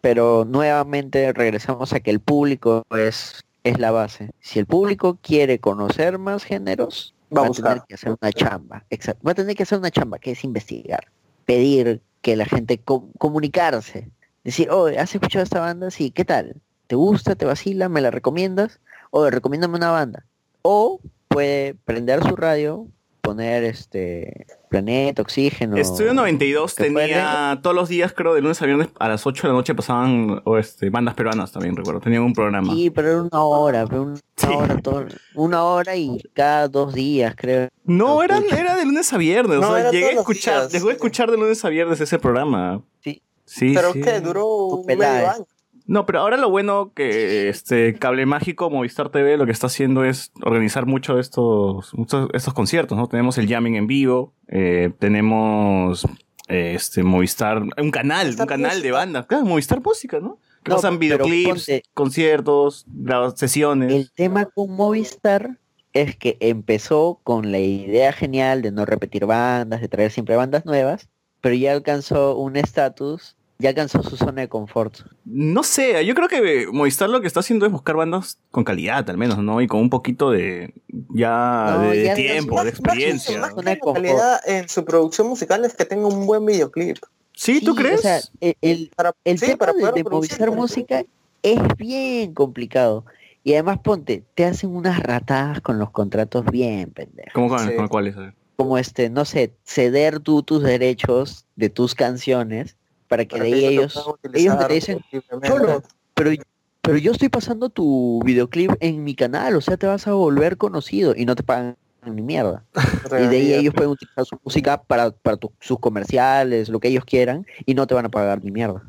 S9: Pero nuevamente regresamos a que el público es, es la base. Si el público quiere conocer más géneros,
S10: Va a
S9: tener que hacer una chamba. Exacto. Va a tener que hacer una chamba, que es investigar. Pedir que la gente com- comunicarse. Decir, oh, ¿has escuchado esta banda? Sí, ¿qué tal? ¿Te gusta? ¿Te vacila? ¿Me la recomiendas? O recomiéndame una banda. O puede prender su radio, poner este Planeta, Oxígeno.
S7: Estudio 92
S9: que
S7: tenía todos los días, creo, de lunes a viernes a las 8 de la noche pasaban o, este, bandas peruanas también, recuerdo. Tenían un programa.
S9: Sí, pero era una hora, pero una hora todo, una hora y cada dos días, creo.
S7: No, era, era de lunes a viernes.
S10: No,
S7: o sea, llegué a escuchar,
S10: días.
S7: a escuchar de lunes a viernes ese programa.
S9: Sí.
S7: Sí,
S10: Pero
S7: sí.
S10: que duró un medio año.
S7: No, pero ahora lo bueno que este Cable Mágico, Movistar TV, lo que está haciendo es organizar mucho estos, muchos estos conciertos, ¿no? Tenemos el jamming en vivo, eh, tenemos este Movistar, un canal, un canal de banda, claro, Movistar Música, ¿no? Que
S9: No,
S7: pasan videoclips,
S9: ponte-
S7: conciertos, sesiones.
S9: El tema con Movistar es que empezó con la idea genial de no repetir bandas, de traer siempre bandas nuevas, pero ya alcanzó un estatus, ya alcanzó su zona de confort.
S7: No sé, yo creo que Movistar lo que está haciendo es buscar bandas con calidad, al menos, ¿no? Y con un poquito de ya
S9: No,
S7: de
S9: ya-
S7: tiempo, de experiencia.
S10: Más calidad en su producción musical es que tenga un buen videoclip.
S7: Sí, ¿tú crees?
S9: O sea, el, el, el
S10: sí,
S9: tema
S10: para
S9: de,
S10: poder
S9: de Movistar Música es bien complicado. Y además, ponte, te hacen unas ratadas con los contratos bien pendejos.
S7: ¿Cómo con, con cuáles?
S9: Como este, no sé, ceder tú tus derechos de tus canciones para que
S10: Para
S9: de
S10: que
S9: ahí
S10: ellos
S9: ellos, te dicen. "Cholo, pero, pero yo estoy pasando tu videoclip en mi canal, o sea, te vas a volver conocido y no te pagan ni mierda. y de ahí ellos pueden utilizar su música para, para tu- sus comerciales, lo que ellos quieran, y no te van a pagar ni mierda.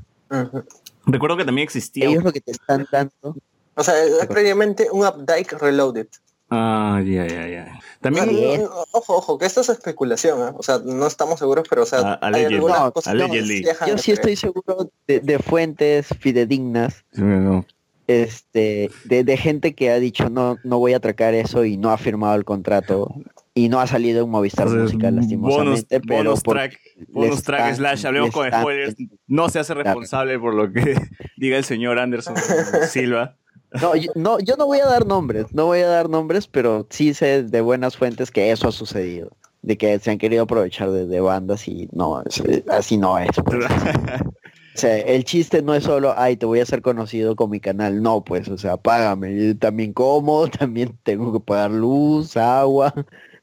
S7: Recuerdo que también existía.
S9: Ellos lo que te están dando.
S10: O sea, es previamente un Updike Reloaded.
S7: Ah, ya, ya, ya. También.
S10: O sea, ojo, ojo, que esto es especulación, ¿eh? O sea, no estamos seguros, pero o sea,
S7: Ah,
S10: hay algunas
S7: No,
S10: cosas que
S9: Yo sí estoy seguro de, de fuentes fidedignas,
S7: Sí, no.
S9: este, de, de gente que ha dicho no, no voy a atracar eso y no ha firmado el contrato y no ha salido en Movistar
S7: Entonces,
S9: Música
S7: bonus,
S9: lastimosamente, pero
S7: bonus
S9: porque
S7: track, bonus track
S9: están-
S7: slash, hablemos con
S9: están-
S7: spoilers. No se hace responsable por lo que <laughs> diga el señor Anderson <laughs> Silva.
S9: No, yo no, yo no voy a dar nombres, no voy a dar nombres, pero sí sé de buenas fuentes que eso ha sucedido, de que se han querido aprovechar de, de bandas y no, es- así no es. pues. <laughs> O sea, el chiste no es solo, ay, te voy a hacer conocido con mi canal, no, pues, o sea, págame, yo también como, <laughs> también tengo que pagar luz, agua,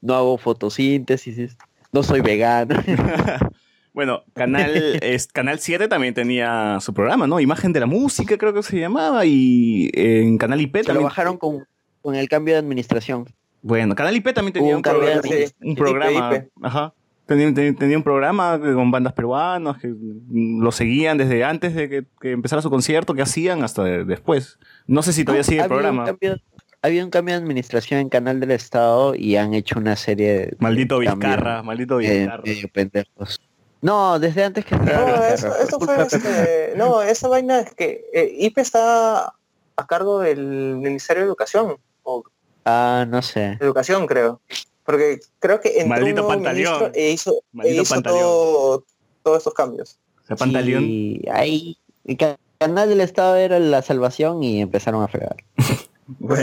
S9: no hago fotosíntesis, no soy vegano. <laughs>
S7: Bueno, Canal, <laughs> es, Canal 7 también tenía su programa, ¿no? Imagen de la música, creo que se llamaba, y en Canal IP
S9: Se lo
S7: también.
S9: bajaron con, con el cambio de administración.
S7: Bueno, Canal IP también tenía un,
S9: un cambio de
S7: programa,
S9: administración.
S7: un programa.
S9: IP.
S7: Ajá. Tenía, tenía- tenía un programa con bandas peruanas que lo seguían desde antes de que, que empezara su concierto, que hacían hasta de- después. No sé si todavía sigue el programa.
S9: cambio- había un cambio de administración en Canal del Estado y han hecho una serie de
S7: Maldito Vizcarra, maldito
S9: eh,
S7: Vizcarra.
S9: medio pendejos. No, desde antes que
S10: No, eso,
S9: fue
S10: eso fue este, no, esa vaina es que eh, IPE está a cargo del Ministerio de Educación, o
S9: Ah, no sé.
S10: Educación creo. Porque creo que entró
S7: Maldito
S10: un nuevo e hizo, e hizo todo, todos estos cambios.
S7: O Pantaleón.
S9: Sí, ahí el ca- Canal del Estado era la salvación y empezaron a fregar.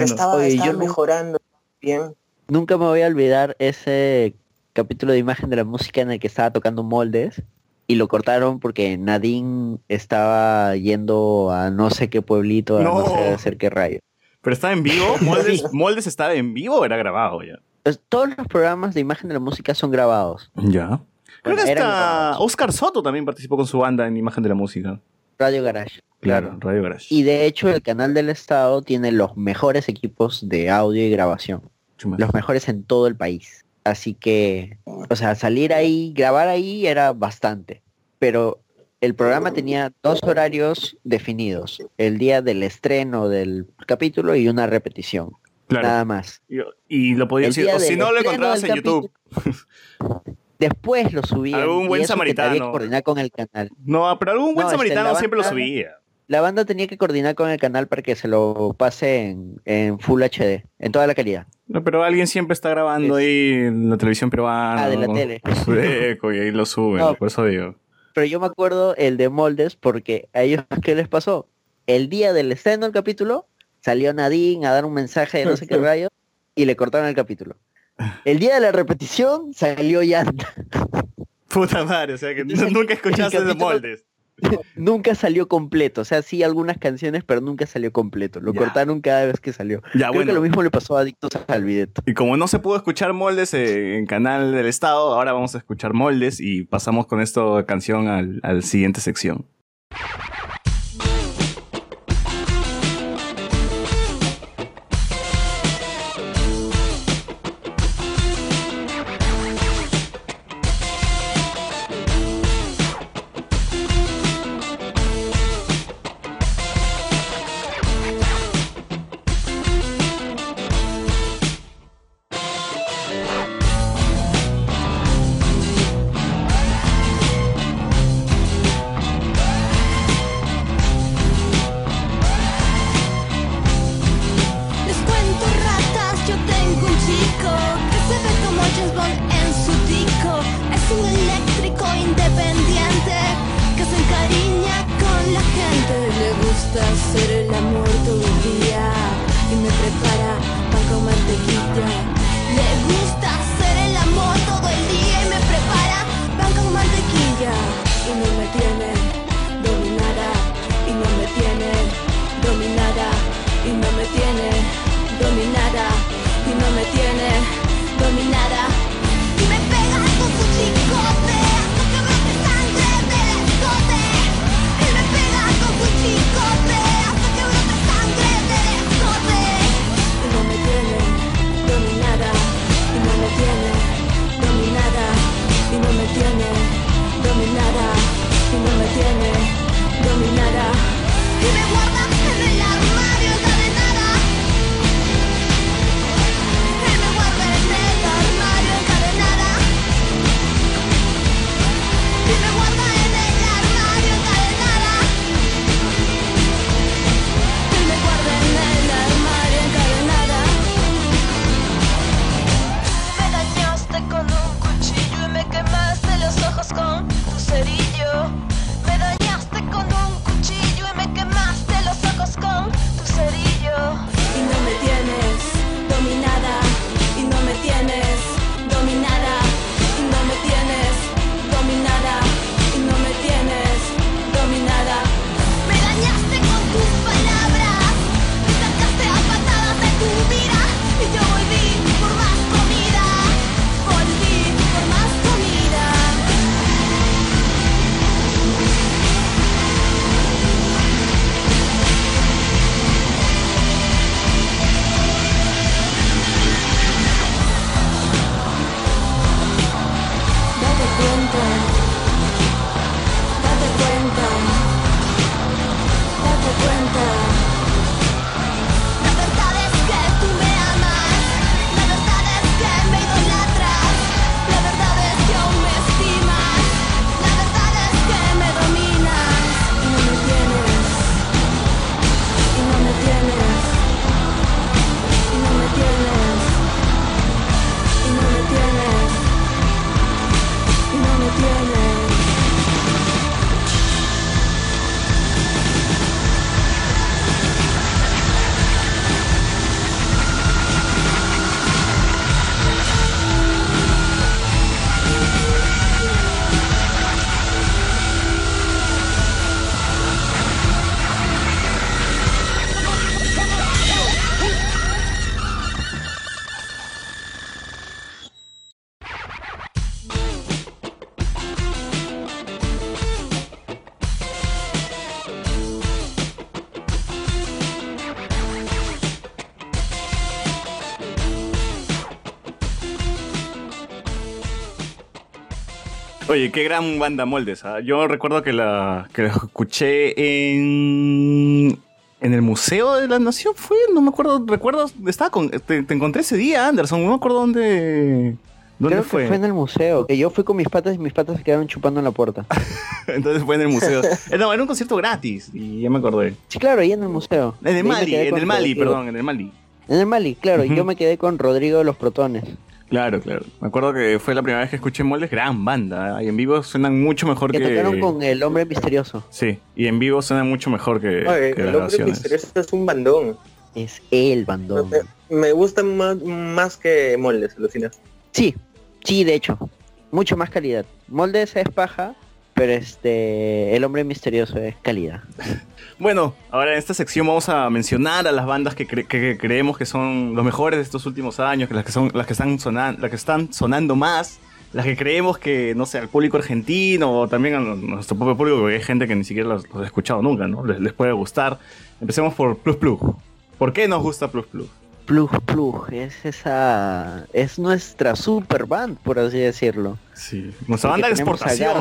S10: Estaba,
S9: Oye,
S10: estaba
S9: yo no-
S10: mejorando bien.
S9: Nunca me voy a olvidar ese capítulo de imagen de la música en el que estaba tocando moldes y lo cortaron porque Nadine estaba yendo a no sé qué pueblito a no, sé hacer qué rayo.
S7: Pero estaba en vivo. <laughs> Moldes, Moldes estaba en vivo o era grabado ya.
S9: Pues, todos los programas de imagen de la música son grabados.
S7: Ya. Creo que hasta Oscar Soto también participó con su banda en Imagen de la Música.
S9: Radio Garage.
S7: Claro, Radio Garage.
S9: Y de hecho el canal del Estado tiene los mejores equipos de audio y grabación. Los mejores en todo el país. Así que, o sea, salir ahí, grabar ahí era bastante. Pero el programa tenía dos horarios definidos. El día del estreno del capítulo y una repetición.
S7: Claro.
S9: Nada más.
S7: Y, y lo podía
S9: El
S7: decir, o si no lo encontrabas en YouTube.
S9: Después lo subían.
S7: Algún buen
S9: eso que
S7: samaritano.
S9: coordinar con el canal.
S7: No, pero algún buen
S9: No,
S7: samaritano siempre lo subía.
S9: La banda tenía que coordinar con el canal para que se lo pase en, en Full HD, en toda la calidad.
S7: No, pero alguien siempre está grabando ahí en la televisión peruana.
S9: Ah, de la
S7: con-
S9: tele. <laughs>
S7: con su eco y ahí lo suben,
S9: No.
S7: por eso digo.
S9: Pero yo me acuerdo el de Moldes porque a ellos, <laughs> ¿qué les pasó? El día del estreno del capítulo, salió Nadine a dar un mensaje de no sé qué <laughs> rayo y le cortaron el capítulo. El día de la repetición salió Yanda.
S7: Puta madre, o sea que nu- nunca escuchaste
S9: el
S7: de moldes. <laughs>
S9: nunca salió completo. O sea, sí algunas canciones, pero nunca salió completo. Lo
S7: Ya.
S9: cortaron cada vez que salió.
S7: Ya,
S9: Creo
S7: bueno.
S9: que lo mismo le pasó a Adictos al Videto.
S7: Y como no se pudo escuchar moldes eh, en canal del estado, ahora vamos a escuchar moldes y pasamos con esta canción al, al siguiente sección. Oye, qué gran banda Moldes. ¿ah? Yo recuerdo que la, que la escuché en. En el Museo de la Nación fue, no me acuerdo, recuerdo, estaba con, te, te encontré ese día, Anderson, no me acuerdo dónde, dónde
S9: Creo
S7: fue.
S9: que fue en el museo, que yo fui con mis patas y mis patas se quedaron chupando en la puerta. <laughs>
S7: Entonces fue en el museo. <laughs> Eh, no, era un concierto gratis, y ya me acordé.
S9: Sí, claro, ahí en el museo.
S7: En el Mali, en el Mali,
S9: Rodrigo.
S7: perdón, en el Mali.
S9: En el Mali, claro,
S7: Ujú.
S9: yo me quedé con Rodrigo de los Protones.
S7: Claro, claro. Me acuerdo que fue la primera vez que escuché Moldes, gran banda. ¿eh? Y en vivo suenan mucho mejor
S9: Que
S7: que...
S9: tocaron con el hombre misterioso.
S7: Sí, y en vivo suenan mucho mejor que,
S10: Oye,
S7: que
S10: el
S7: las
S10: hombre
S7: grabaciones.
S10: misterioso es un bandón.
S9: Es el bandón.
S10: Me, me gusta más, más que Moldes, alucina.
S9: Sí, sí, de hecho. Mucho más calidad. Moldes es paja, pero este el hombre misterioso es calidad.
S7: Bueno, ahora en esta sección vamos a mencionar a las bandas que, cre- que- que creemos que son los mejores de estos últimos años, que las que son las que están sonando, las que están sonando más, las que creemos que no sé al público argentino o también a nuestro propio público, porque hay gente que ni siquiera los, los ha escuchado nunca, ¿no? Les, les puede gustar. Empecemos por Plus Plus. ¿Por qué nos gusta Plus Plus?
S9: Plug Plug, es esa es nuestra super band, por así decirlo.
S7: Sí, nuestra banda de exportación.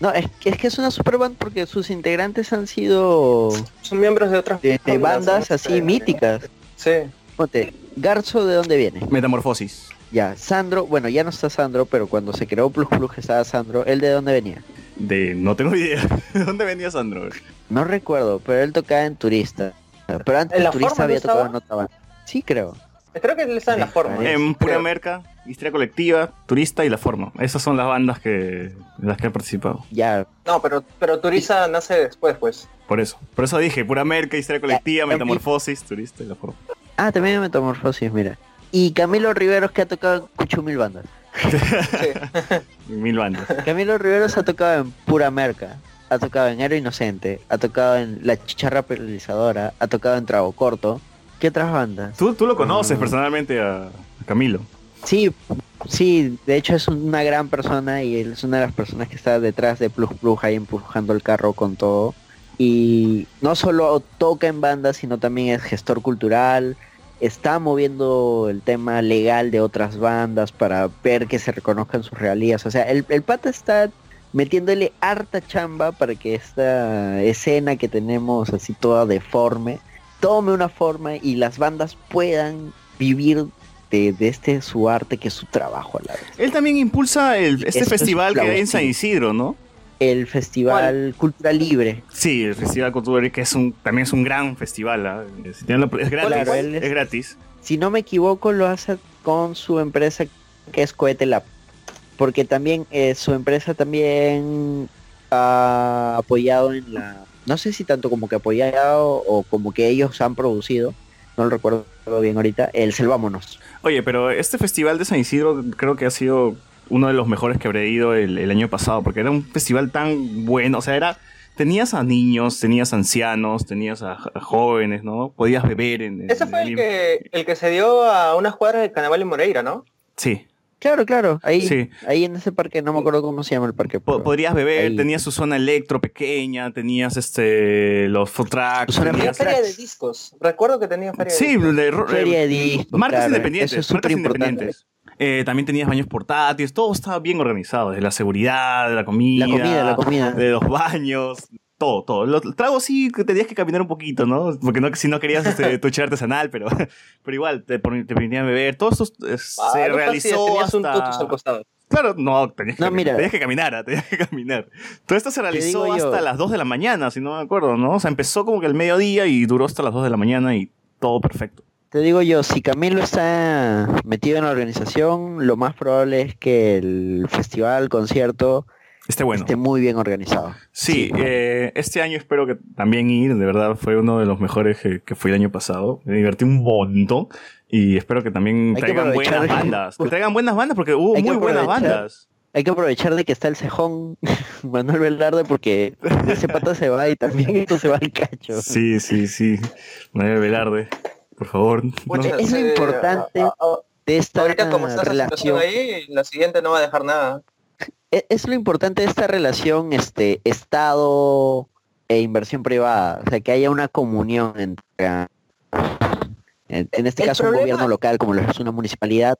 S9: No, es que, es que es una super band porque sus integrantes han sido
S10: Son miembros de otras
S9: de, de
S10: bandas,
S9: así
S10: Sí.
S9: míticas.
S10: Sí.
S9: Ponte, Garzo de dónde viene?
S7: Metamorfosis.
S9: Ya, Sandro, bueno, ya no está Sandro, pero cuando se creó Plug Plug estaba Sandro, ¿él de dónde venía?
S7: De no tengo idea. <laughs> ¿De dónde venía Sandro?
S9: No recuerdo, pero él tocaba en Turista. Pero antes
S10: ¿En la
S9: Turista había
S10: no estaba?
S9: tocado en otra banda. Sí, creo.
S10: Creo que él está en la forma.
S7: En Pura
S10: Creo.
S7: Merca, Historia Colectiva, Turista y La Forma. Esas son las bandas que de las que he participado.
S9: Ya.
S10: No, pero, pero Turiza nace después, pues.
S7: Por eso. Por eso dije, Pura Merca, Historia Colectiva,
S9: Ya,
S7: Metamorfosis, Turista y La Forma.
S9: Ah, también Metamorfosis, mira. Y Camilo Riveros que ha tocado en Cucho Mil Bandas. <laughs>
S7: Mil bandas.
S9: Camilo Riveros ha tocado en Pura Merca, ha tocado en Héroe Inocente, ha tocado en La Chicharra Paralizadora, ha tocado en Trago Corto. ¿Qué otras bandas?
S7: Tú, tú lo conoces personalmente a, a Camilo.
S9: Sí, sí, de hecho es una gran persona y él es una de las personas que está detrás de Plug Plug ahí empujando el carro con todo. Y no solo toca en bandas, sino también es gestor cultural, está moviendo el tema legal de otras bandas para ver que se reconozcan sus realías. O sea, el, el pata está metiéndole harta chamba para que esta escena que tenemos así toda deforme tome una forma y las bandas puedan vivir de, de este su arte que es su trabajo a la vez.
S7: Él también impulsa el, este
S9: Eso es
S7: festival que hay en San. Isidro, ¿no?
S9: El Festival Cultura Libre.
S7: Sí, el Festival Cultura Libre, que es un, también es un gran festival. ¿ah? Es, gratis.
S9: Claro, él
S7: es,
S9: es-
S7: gratis.
S9: Si no me equivoco, lo hace con su empresa que es Cohete Lab. Porque también eh, su empresa también ha apoyado en la... No sé si tanto como que apoyado o como que ellos han producido. No lo recuerdo bien ahorita. El Selvámonos.
S7: Oye, pero este festival de San Isidro creo que ha sido uno de los mejores que habré ido el, el año pasado, porque era un festival tan bueno, o sea, era tenías a niños, tenías a ancianos, tenías a, jóvenes, ¿no? Podías beber en, en-
S10: Ese fue
S7: en
S10: el que, el que se dio a unas cuadras del Carnaval en Moreira, ¿no?
S7: Sí.
S9: Claro, claro. Ahí,
S7: Sí.
S9: ahí en ese parque, no me acuerdo cómo se llama el parque. Pero
S7: podrías beber,
S9: ahí.
S7: tenías su zona electro pequeña, tenías este los food trucks,
S9: Zona
S10: Tenía
S7: tenías-
S10: feria de discos. Recuerdo que tenía feria
S7: Sí,
S10: de discos.
S7: de ro-
S9: Feria de
S7: eh,
S9: discos,
S7: marcas
S9: claro,
S7: independientes,
S9: eso es
S7: marcas independientes. Eh, también tenías baños portátiles, todo estaba bien organizado, desde la seguridad, de la comida,
S9: La comida, la comida.
S7: de los baños, todo, todo. Los tragos sí que tenías que caminar un poquito, ¿no? Porque no, si no querías este, <laughs> tu chela artesanal, pero, <laughs> pero igual te, te permitían beber. Todo esto eh,
S10: Ah,
S7: se
S10: no
S7: realizó
S10: tenías un
S7: hasta...
S10: tutus al costado.
S7: Claro, no, tenías que,
S9: mira.
S7: tenías que caminar, ah, tenías que caminar. Todo esto se realizó
S9: yo.
S7: hasta las 2 de la mañana, si no me acuerdo, ¿no? O sea, empezó como que el mediodía y duró hasta las 2 de la mañana y todo perfecto.
S9: Te digo yo, si Camilo está metido en la organización, lo más probable es que el festival, el concierto,
S7: Esté bueno.
S9: esté muy bien organizado.
S7: Sí, eh, este año espero que también ir, de verdad fue uno de los mejores que, que fui el año pasado. Me divertí un montón y espero que también
S9: Hay que
S7: traigan
S9: aprovechar.
S7: buenas bandas. <laughs> Que traigan buenas bandas porque hubo
S9: Hay que
S7: muy buenas
S9: aprovechar.
S7: bandas.
S9: Hay que aprovechar de que está el cejón <laughs> Manuel Velarde porque ese pata se va y también esto se va al cacho.
S7: Sí, sí, sí. Manuel Velarde, por favor. no.
S9: Es lo
S10: eh,
S9: importante
S10: a- a-
S9: de esta
S10: Ahorita como está la situación
S9: relación.
S10: ahí, la siguiente no va a dejar nada.
S9: E- Es lo importante de esta relación este Estado e inversión privada. O sea, que haya una comunión entre... En, en este
S10: El
S9: caso un gobierno local como lo es una municipalidad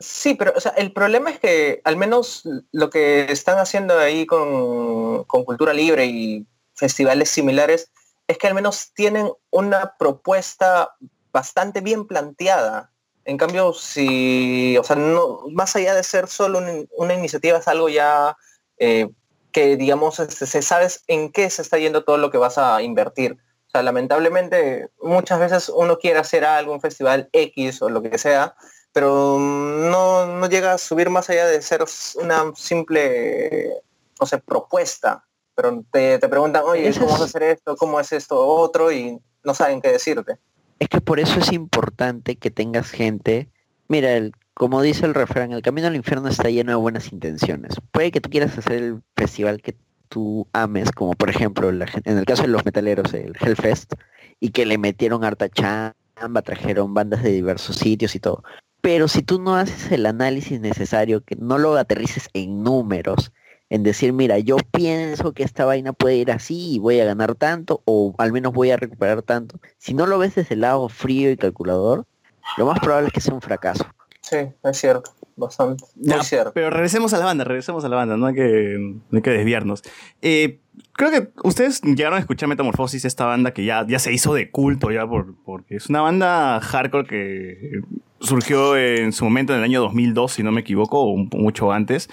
S10: Sí, pero o sea, el problema es que al menos lo que están haciendo ahí con, con Cultura Libre y festivales similares es que al menos tienen una propuesta bastante bien planteada. En cambio, si, o sea, no, más allá de ser solo un- una iniciativa, es algo ya eh, que, digamos, este, se sabes en qué se está yendo todo lo que vas a invertir. O sea, lamentablemente, muchas veces uno quiere hacer algo, un festival X o lo que sea, pero mm, no, no llega a subir más allá de ser una simple, no sé, propuesta. Pero te, te preguntan, oye, ¿cómo vas a hacer esto? ¿Cómo es esto otro? Y no saben qué decirte.
S9: Es que por eso es importante que tengas gente. Mira, el- como dice el refrán, el camino al infierno está lleno de buenas intenciones. Puede que tú quieras hacer el festival que tú ames, como por ejemplo la en el caso de los metaleros, el Hellfest, y que le metieron harta chamba, trajeron bandas de diversos sitios y todo. Pero si tú no haces el análisis necesario, que no lo aterrices en números, en decir, mira, yo pienso que esta vaina puede ir así y voy a ganar tanto, o al menos voy a recuperar tanto. Si no lo ves desde el lado frío y calculador, lo más probable es que sea un fracaso.
S10: Sí, es cierto, bastante. Muy
S7: Ya,
S10: cierto.
S7: Pero regresemos a la banda, regresemos a la banda, no hay que, no hay que desviarnos. Eh, creo que ustedes llegaron a escuchar Metamorfosis, esta banda que ya, ya se hizo de culto ya, por, porque es una banda hardcore que surgió en su momento en el año 2002, si no me equivoco, o mucho antes.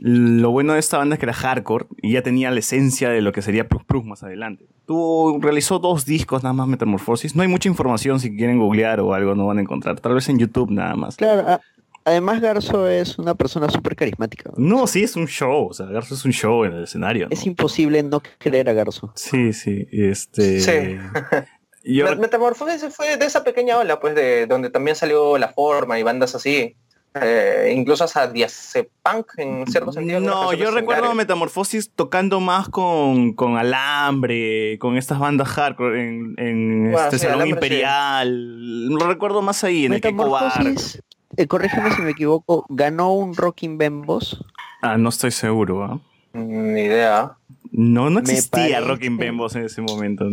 S7: Lo bueno de esta banda es que era hardcore y ya tenía la esencia de lo que sería Plus Plus más adelante. Tuvo, realizó dos discos nada más Metamorfosis. No hay mucha información si quieren googlear o algo, no van a encontrar. Tal vez en YouTube nada más.
S9: Claro, a- además Garzo es una persona súper carismática.
S7: No, sí, es un show. O sea, Garzo es un show en el escenario. ¿no?
S9: Es imposible no querer a Garzo.
S7: Sí, sí. Este.
S10: Sí. <laughs>
S7: Yo
S10: Metamorfosis fue de esa pequeña ola, pues, de donde también salió La Forma y bandas así. Eh, incluso hasta Diazepunk en cierto sentido.
S7: No, yo recuerdo. Metamorfosis tocando más con, con Alambre, con estas bandas hardcore en, en
S10: Bueno,
S7: este
S10: sí,
S7: Salón
S10: Alambre sí.
S7: Imperial. Lo recuerdo más ahí, en el.
S9: Metamorfosis, eh, corrígeme si me equivoco, ganó un Rocking Bembos.
S7: Ah, no estoy seguro, ¿ah?
S10: Ni idea.
S7: No, no existía
S9: parece-
S7: Rockin' Bembos en ese momento.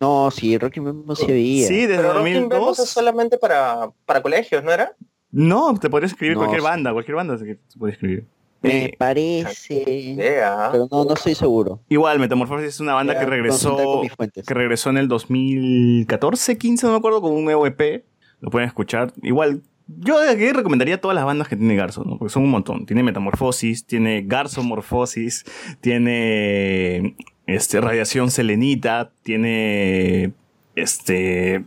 S9: No, sí, Rocking Bembos sí había.
S7: Sí, desde
S10: Pero Rocking
S7: 2002.
S10: Bembos es solamente para, para colegios, ¿no era?
S7: No, te podrías escribir
S9: No,
S7: cualquier
S9: sí.
S7: banda, cualquier banda se puede escribir.
S9: Me
S7: Eh,
S9: parece. Pero no, no estoy seguro.
S7: Igual, Metamorfosis es una banda que regresó que regresó en el 2014, 15, no me acuerdo, con un nuevo EP. Lo pueden escuchar. Igual, yo de aquí recomendaría todas las bandas que tiene Garzo, ¿no? Porque son un montón. Tiene Metamorfosis, tiene Garzomorfosis, tiene este, Radiación Selenita, tiene este...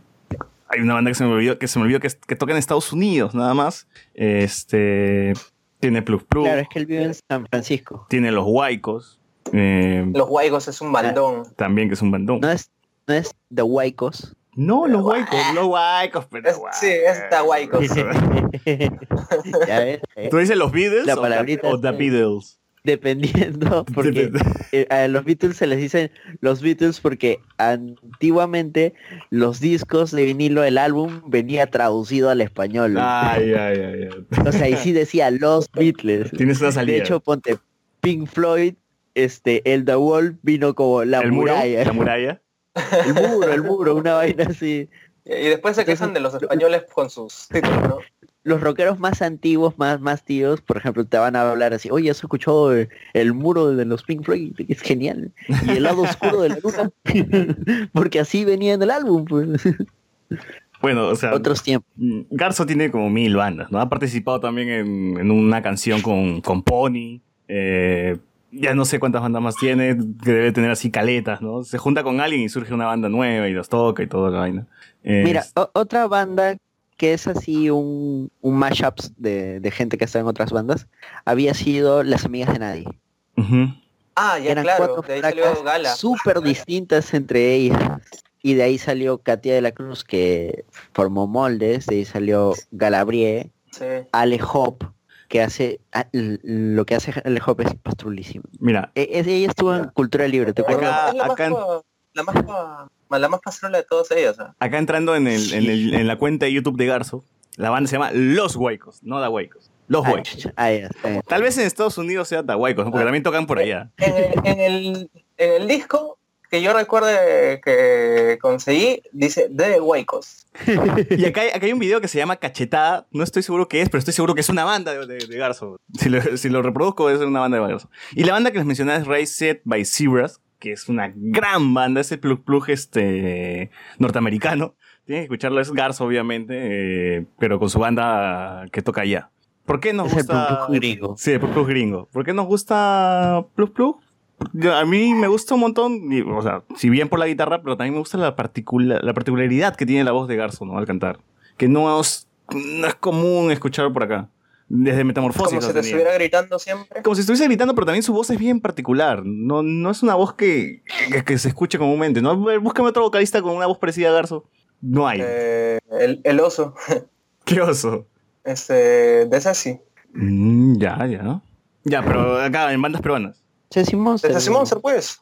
S7: Hay una banda que se me olvidó que, se me olvidó que, que toca en Estados Unidos, nada más. Este... Tiene Plus Plus,
S9: Claro, es que él vive en San Francisco.
S7: tiene Los Huaicos. eh,
S10: Los Guaygos es un bandón.
S7: también que es un bandón.
S9: No es, no es The Huaycos.
S7: No, los huaicos, los huaicos, pero
S10: Es- sí, es The <laughs>
S9: ves, eh,
S7: ¿Tú dices los Beatles
S9: La
S7: o, the, o the
S9: es-
S7: Beatles?
S9: Dependiendo, <laughs> porque eh, a los Beatles se les dicen los Beatles porque antiguamente los discos de vinilo, el álbum venía traducido al español.
S7: Ay, <laughs> ay, ay, ay.
S9: O sea, y sí decía los Beatles.
S7: Tienes una salida.
S9: De hecho, ponte Pink Floyd, este, el The Wall vino como la
S7: el muro,
S9: muralla.
S7: la muralla.
S9: El muro, el muro, una vaina así.
S10: Y después se quejan de los españoles con sus títulos, ¿no?
S9: Los rockeros más antiguos, más, más tíos, por ejemplo, te van a hablar así, oye, ¿has escuchado el, el muro de los Pink Floyd? Es genial. Y el lado oscuro de la luna. <laughs> Porque así venía en el álbum, pues.
S7: Bueno, o sea,
S9: Otros tiempos.
S7: mm, Garzo tiene como mil bandas, ¿no? Ha participado también en, en una canción con, con Pony. eh, ya no sé cuántas bandas más tiene, que debe tener así caletas, ¿no? Se junta con alguien y surge una banda nueva y los toca y toda la vaina. Eh,
S9: Mira, otra banda que es así un, un mashup de, de gente que está en otras bandas, había sido Las Amigas de Nadie.
S10: Ah, ya
S9: Eran
S10: claro,
S9: cuatro
S10: de ahí salió Gala.
S9: súper distintas entre ellas. Y de ahí salió Katia de la Cruz, que formó moldes. De ahí salió Galabrie,
S10: Sí.
S9: Ale Hop, que hace lo que hace Ale Hop es pastrulísimo.
S7: Mira,
S9: E- ella estuvo en Cultura Libre, ¿te acuerdas?
S7: Acá- acá
S10: la más, la más de todas ellas.
S7: acá entrando en, el, en, el- en la cuenta de YouTube de Garzo, la banda se llama Los Huaicos, no Da Huaicos. Los
S9: Ah, bien.
S7: Tal vez en Estados Unidos sea Da Huaicos, ¿no? porque también tocan por allá.
S10: En el, en, el, en el disco que yo recuerde que conseguí dice de Huecos. <laughs>
S7: Y acá hay, acá hay un video que se llama Cachetada. No estoy seguro qué es, pero estoy seguro que es una banda de, de- de Garzo. Si lo, si lo reproduzco, es una banda de Garzo. Y la banda que les mencioné es Raised by Zebras, que es una gran banda, es el plug plug este, norteamericano. Tienen que escucharlo, es Garzo, obviamente, eh, pero con su banda que toca allá. ¿Por qué nos
S9: Es el
S7: gusta?
S9: Plug Plug gringo.
S7: Sí, el plug plug gringo. ¿Por qué nos gusta plug plug? A mí me gusta un montón, y, o sea, si bien por la guitarra, pero también me gusta la, particula- la particularidad que tiene la voz de Garzo, ¿no? Al cantar. Que no es, no es común escucharlo por acá. Desde Metamorfosis.
S10: Como si te
S7: tenía.
S10: estuviera gritando siempre.
S7: Como si estuviese gritando, pero también su voz es bien particular. No, no es una voz que, que, que se escuche comúnmente. ¿no? Búscame otro vocalista con una voz parecida a Garzo. No hay.
S10: Eh, el, el oso. <laughs>
S7: ¿Qué oso?
S10: Este, de esa sí.
S7: Mm, ya, ya. Ya, pero acá en bandas peruanas.
S9: Ceci Monster.
S10: De Ceci Monster, pues.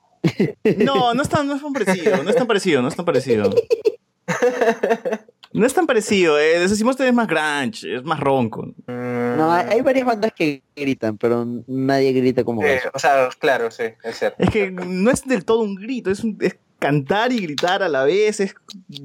S7: No, no es tan, no es tan parecido, no es tan parecido, no es tan parecido. <laughs> No es tan parecido, eh. Ceci Monster es más grunge, es más ronco.
S9: No, hay, varias bandas que gritan, pero nadie grita como
S10: Eh, o sea, claro, sí, es cierto.
S7: Es que no es del todo un grito, es, un- es cantar y gritar a la vez. Es,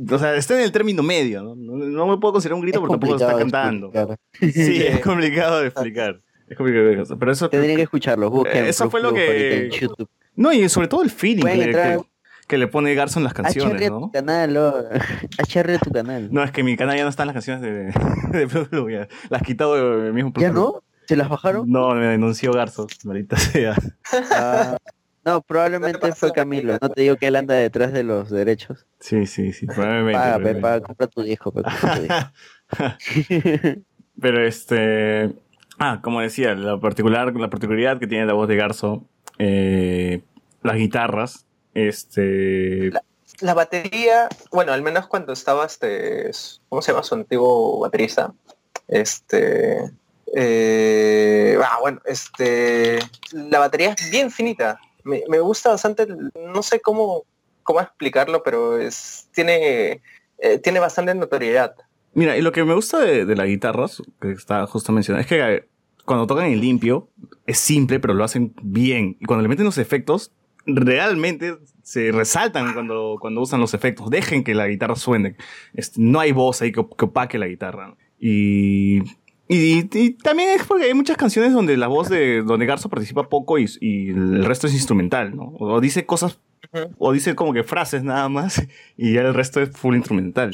S7: o sea, está en el término medio. No, no, no me puedo considerar un grito porque tampoco está cantando. Sí, <laughs> es complicado de explicar. Es complicado de explicar. Pero eso,
S9: Tendrían que escucharlo, busquen.
S7: Eso fue lo que.
S9: en YouTube.
S7: No, y sobre todo el feeling
S9: Pueden
S7: que
S9: entrar-
S7: que, que le pone Garzo en las canciones,
S9: HR
S7: ¿no?
S9: tu canal, oh. <laughs> HR tu canal.
S7: No, es que en mi canal ya no están las canciones de, <laughs> de Blue Blue, ya. Las he quitado del mismo
S9: ¿Ya
S7: Blue Blue.
S9: no? ¿Se las bajaron?
S7: No, me denunció Garzo, maldita sea.
S9: Ah, no, probablemente fue Camilo. No te digo que él anda detrás de los derechos.
S7: Sí, sí, sí, <laughs> probablemente.
S9: Paga,
S7: probablemente.
S9: paga, compra tu disco, compra tu disco.
S7: Pero este. Ah, como decía, la, particular, la particularidad que tiene la voz de Garzo, eh, las guitarras, este.
S10: La batería, bueno, al menos cuando estaba este, ¿cómo se llama su antiguo baterista? Este, eh, ah, bueno, este, la batería es bien finita. Me, me gusta bastante, no sé cómo, cómo explicarlo, pero es, tiene, eh, tiene bastante notoriedad.
S7: Mira, y lo que me gusta de, de las guitarras, que está justo mencionado, es que eh, cuando tocan en limpio, es simple, pero lo hacen bien. Y cuando le meten los efectos, realmente se resaltan cuando, cuando usan los efectos. Dejen que la guitarra suene. Este, no hay voz ahí que, op- que opaque la guitarra. ¿no? Y, y, y también es porque hay muchas canciones donde la voz de donde Garzo participa poco y, y el resto es instrumental, ¿no? O dice cosas, o dice como que frases nada más, <laughs> y ya el resto es full instrumental.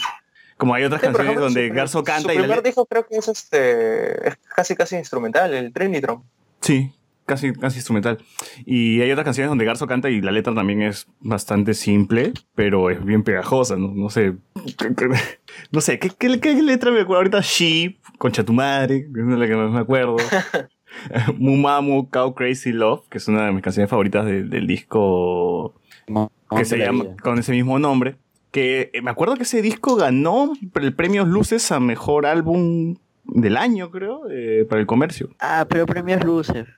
S7: Como hay otras
S10: Sí,
S7: canciones
S10: ejemplo,
S7: donde
S10: su-
S7: Garzo canta
S10: su
S7: y la
S10: primer
S7: le-
S10: disco creo que es este, es casi casi instrumental, el Trinitron.
S7: Sí, casi, casi instrumental. Y hay otras canciones donde Garzo canta y la letra también es bastante simple, pero es bien pegajosa, ¿no? No sé. <laughs> No sé, ¿qué, qué, qué letra me acuerdo ahorita? She, Concha tu madre, que es la que más me acuerdo. <laughs> Mumamu, Cow Crazy Love, que es una de mis canciones favoritas de- del disco que se llama
S9: vida.
S7: con ese mismo nombre. Que eh, me acuerdo que ese disco ganó el premio Luces a mejor álbum del año, creo, eh, para el comercio.
S9: Ah, pero premios luces. <laughs>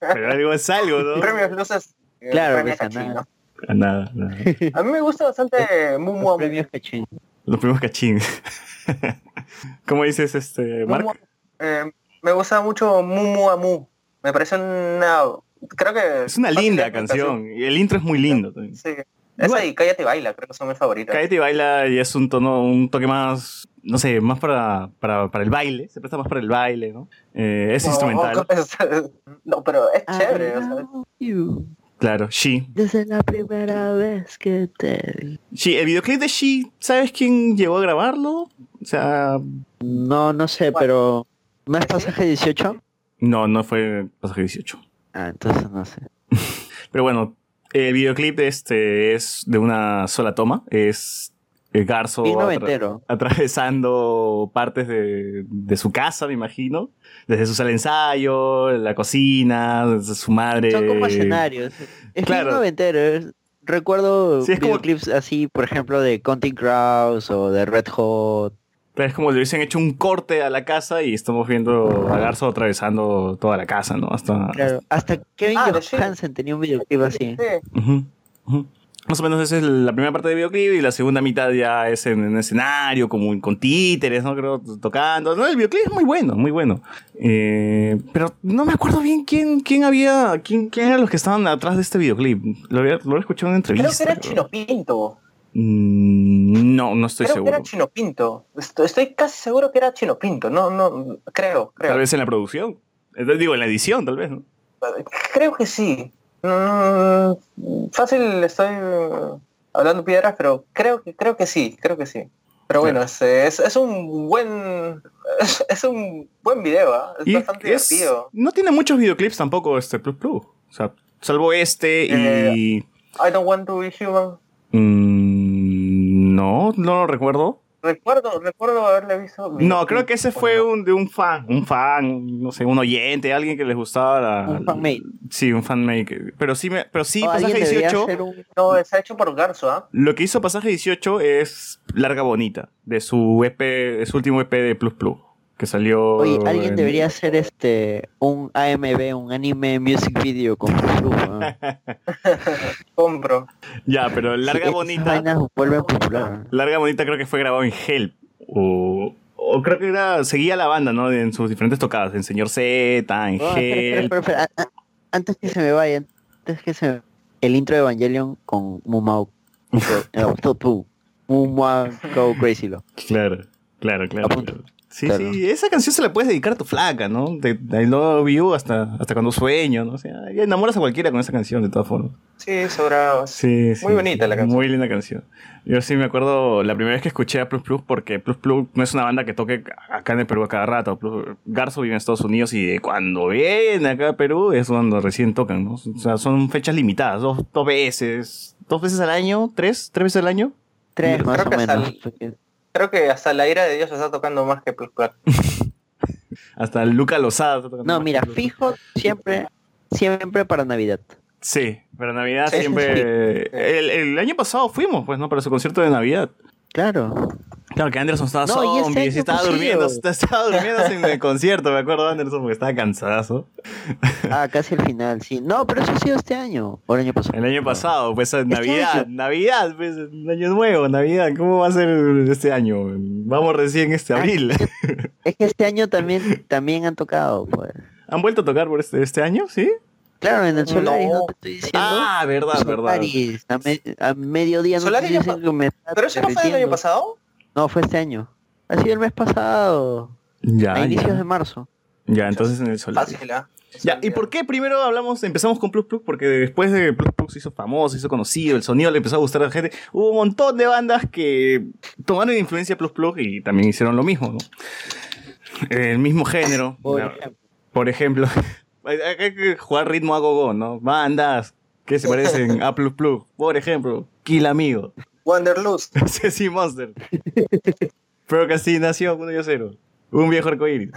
S7: Pero algo es algo, ¿no?
S10: Premios Luces. eh,
S9: Claro,
S10: premio
S9: pues,
S10: Cachín,
S9: nada.
S10: ¿no?
S7: Nada, nada.
S10: A mí me gusta bastante Mumu Amu.
S9: Premios Cachín.
S7: Los primos cachín. <laughs> ¿Cómo dices, este, Mark?
S10: Mumu- eh, me gusta mucho Mumu Amu. Me parece una... Creo que...
S7: Es una linda canción. Y el intro es muy lindo también.
S10: Sí. Esa y Cállate y Baila, creo que son mis favoritas.
S7: Cállate y baila y es un tono, un toque más, no sé, más para, para, para el baile. Se presta más para el baile, ¿no? Eh, es
S10: No,
S7: instrumental. <laughs>
S10: No, pero es chévere. o sea,
S9: love you
S7: Claro, She.
S9: Desde la primera vez que te vi.
S7: She, el videoclip de She, ¿sabes quién llegó a grabarlo? O sea,
S9: No, no sé, pero... ¿No es pasaje 18?
S7: no, no fue pasaje 18.
S9: Ah, entonces no sé. <laughs>
S7: Pero bueno, el videoclip este es de una sola toma. Es el Garzo atra-
S9: noventero.
S7: atravesando partes de, de su casa, me imagino. Desde su sala de ensayo, la cocina, desde su madre.
S9: Son como escenarios. Es
S7: claro.
S9: bien noventero. Recuerdo
S7: Sí, es como-
S9: videoclips así, por ejemplo, de Counting Crows o de Red Hot.
S7: Pero es como si le hubiesen hecho un corte a la casa y estamos viendo a Garzo atravesando toda la casa, ¿no? Hasta,
S9: Claro, hasta Kevin
S10: Ah, de
S9: Johansen tenía un videoclip así.
S10: sí.
S7: Ujú. Más o menos esa es la primera parte del videoclip y la segunda mitad ya es en un escenario, como con títeres, ¿no? Creo, tocando. No, el videoclip es muy bueno, muy bueno. Eh, pero no me acuerdo bien quién, quién había, quién, quién eran los que estaban atrás de este videoclip. Lo había, lo había escuchado en una
S10: Creo
S7: entrevista.
S10: que era Chino Pinto.
S7: Mm, no, no estoy
S10: creo
S7: seguro.
S10: que era Chino Pinto. Estoy, estoy casi seguro que era Chino Pinto. No, no, creo, creo.
S7: Tal vez en la producción. Digo, en la edición, tal vez, ¿no?
S10: Creo que sí. Mm, fácil estoy eh, hablando piedras, pero creo que creo que sí, creo que sí. Pero bueno, es, es, es un buen <laughs> es, es un buen video, ¿ah? es
S7: Y
S10: bastante divertido.
S7: no tiene muchos videoclips tampoco este Plus Plus. O sea, salvo este y...
S10: I don't want to be human.
S7: Mm, no, no lo recuerdo.
S10: Recuerdo, recuerdo haberle visto.
S7: No, creo que ese fue un, de un fan, un fan, no sé, un oyente, alguien que les gustaba la...
S10: Un fanmate.
S7: Sí, un fanmate. Pero sí, me, pero sí
S10: O
S7: Pasaje
S10: alguien debería
S7: 18...
S10: hacer un- No, está hecho por Garzo, ¿ah?
S7: Lo que hizo Pasaje 18 es Larga Bonita, de su EP, de su último EP de Plus Plus, que salió...
S9: Oye, alguien
S7: en-
S9: debería hacer este un AMV, un anime music video con. <laughs>
S10: Compro.
S7: Ya, pero Larga
S9: Sí,
S7: Bonita...
S9: vainas vuelven popular.
S7: Larga Bonita creo que fue grabado en Help. O, o creo que era, seguía la banda, ¿no? En sus diferentes tocadas. En Señor Z, en
S9: espera,
S7: Help.
S9: espera, espera. A- a- Antes que se me vaya, antes que se me... El intro de Evangelion con Mumao. No, Topu. Mumao Go Crazy Lo.
S7: Claro, claro, claro. claro. Sí,
S9: Claro.
S7: sí, esa canción se la puedes dedicar a tu flaca, ¿no? De, de I Love You hasta, hasta cuando sueño, ¿no? O sea, ya enamoras a cualquiera con esa canción, de todas formas.
S10: Sí, sobrado.
S7: Sí, sí.
S10: Muy bonita la canción.
S7: Muy linda canción. Yo sí me acuerdo la primera vez que escuché a Plus Plus, porque Plus Plus no es una banda que toque acá en el Perú a cada rato. Plus- Garzo vive en Estados Unidos y de cuando viene acá a Perú es cuando recién tocan, ¿no? O sea, son fechas limitadas, dos, dos veces, dos veces al año, tres, tres veces al año.
S9: Tres más
S10: que
S9: o
S10: hasta
S9: menos.
S10: el- Creo que hasta la ira de Dios está tocando más que Plus <laughs> Plus.
S7: Hasta Luca Lozada está tocando.
S9: No, mira, fijo siempre, siempre para Navidad.
S7: Sí, pero Navidad
S9: Sí,
S7: siempre... El, el año pasado fuimos, pues, ¿no? Para su concierto de Navidad.
S9: Claro.
S7: Claro, que Anderson estaba
S9: No,
S7: zombie, sí, estaba durmiendo, estaba durmiendo en el <laughs> concierto, me acuerdo de Anderson porque estaba cansadazo.
S9: Ah, casi al final, sí. No, pero eso ha sido este año. O el año pasado.
S7: El año pasado, pues
S9: Este
S7: Navidad,
S9: año.
S7: Navidad, pues el año nuevo, Navidad, ¿cómo va a ser este año? Vamos recién
S9: Ah,
S7: este abril. <laughs>
S9: Es que este año también, también han tocado, pues.
S7: ¿Han vuelto a tocar por este, este año? ¿Sí?
S9: Claro, en el Solaris, ¿no, te estoy diciendo?
S7: Ah, verdad, verdad.
S9: Solaris, a, me- a mediodía no
S10: Solaris
S9: te
S10: ya
S9: dicen que me está
S10: ¿Pero eso no fue el año pasado?
S9: No, fue este año. Ha sido el mes pasado.
S7: Ya,
S9: a inicios
S7: ya.
S9: de marzo.
S7: Ya, entonces en el.
S10: Fácil, ¿ah?
S7: Ya, ¿y por qué primero hablamos, empezamos con Plus Plus? Porque después de Plus Plus se hizo famoso, se hizo conocido, el sonido le empezó a gustar a la gente. Hubo un montón de bandas que tomaron influencia Plus Plus y también hicieron lo mismo, ¿no? El mismo género.
S9: Por
S7: Ya,
S9: ejemplo.
S7: Por ejemplo, <laughs> hay hay que jugar ritmo a gogo, ¿no? Bandas que se parecen a Plus Plus. Por ejemplo, Kill Amigo,
S10: Wanderlust. <laughs>
S7: Ceci Monster, Procrastinación 1 y 0, Un viejo arcoíris,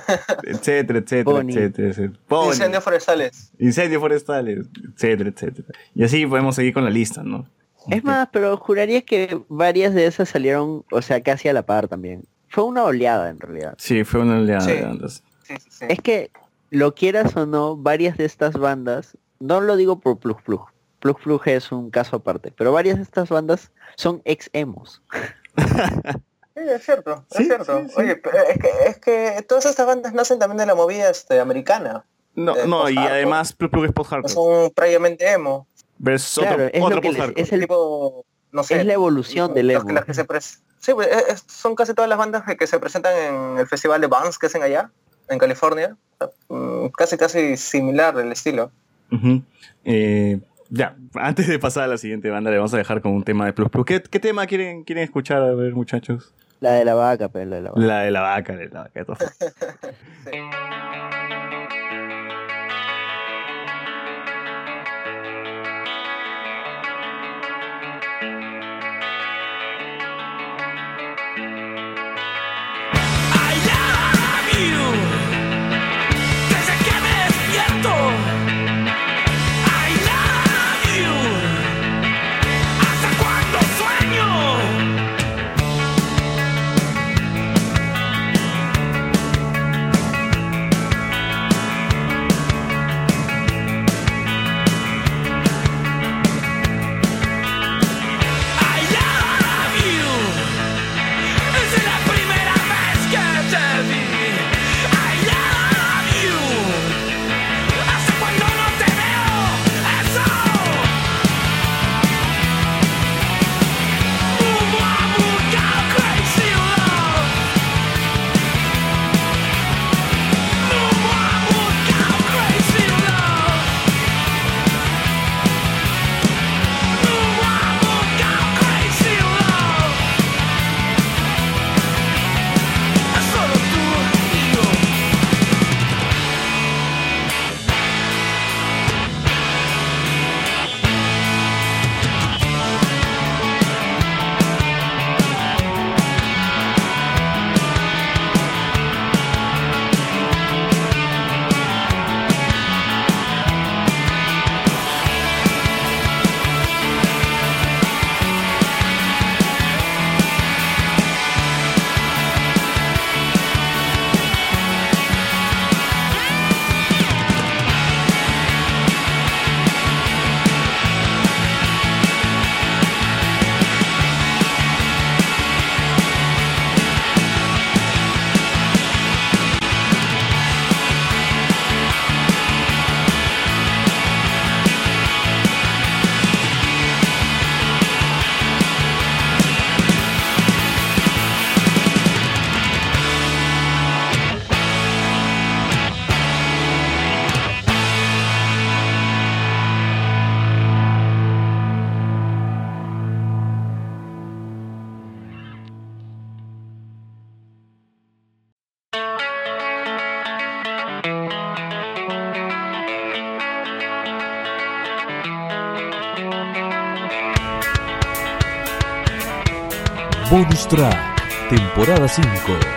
S7: etcétera, etcétera,
S9: Pony.
S7: etcétera, etcétera. Pony.
S10: Incendios forestales.
S7: Incendios forestales, etcétera, etcétera. Y así podemos seguir con la lista, ¿no?
S9: Es más, pero juraría que varias de esas salieron, o sea, casi a la par también. Fue una oleada en realidad.
S7: Sí, fue una oleada
S9: Sí.
S7: de bandas.
S9: Es que, lo quieras o no, varias de estas bandas, no lo digo por Plug Plug, Plug Plug es un caso aparte, pero varias de estas bandas son ex emos.
S10: Sí, es cierto, es cierto. Oye, pero es que, es que todas estas bandas nacen también de la movida este, americana.
S7: No, no, y además Plug Plug es post-hardcore.
S10: son previamente emo.
S7: Pero es
S9: Claro,
S7: otro,
S9: es
S7: post-hardcore.
S9: es el-
S10: Tipo, no sé.
S9: es la evolución del
S10: los
S9: emo.
S10: que- las que se Sí, pues, es- es- son casi todas las bandas que, que se presentan en el festival de Bands que hacen allá, en California. Mm, Casi, casi similar el estilo.
S7: Ujú. Eh, ya, antes de pasar a la siguiente banda, le vamos a dejar con un tema de Plus Plus. ¿Qué, qué tema quieren, quieren escuchar, a ver, muchachos?
S9: La de la vaca, pero la de la vaca.
S7: La de la vaca, de la vaca, todas <laughs>
S6: Bonus Track, temporada 5.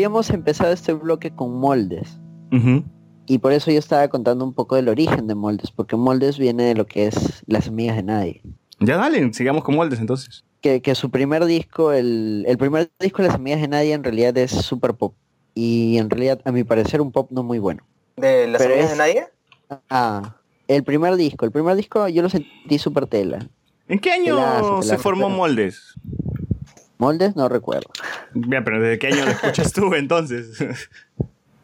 S9: Habíamos empezado este bloque con moldes. Y por eso yo estaba contando un poco del origen de moldes, porque moldes viene de lo que es Las Amigas de Nadie.
S7: Ya dale, sigamos con moldes entonces.
S9: Que, que su primer disco, el, el primer disco de Las Amigas de Nadie en realidad es super pop. Y en realidad, a mi parecer, un pop no muy bueno.
S10: ¿De las
S9: Pero
S10: amigas
S9: es-
S10: de nadie?
S9: Ah, el primer disco, el primer disco yo lo sentí super tela.
S7: ¿En qué año
S9: Telazo,
S7: se formó Moldes?
S9: Moldes no recuerdo.
S7: Bien, pero ¿desde qué año lo escuchas tú entonces?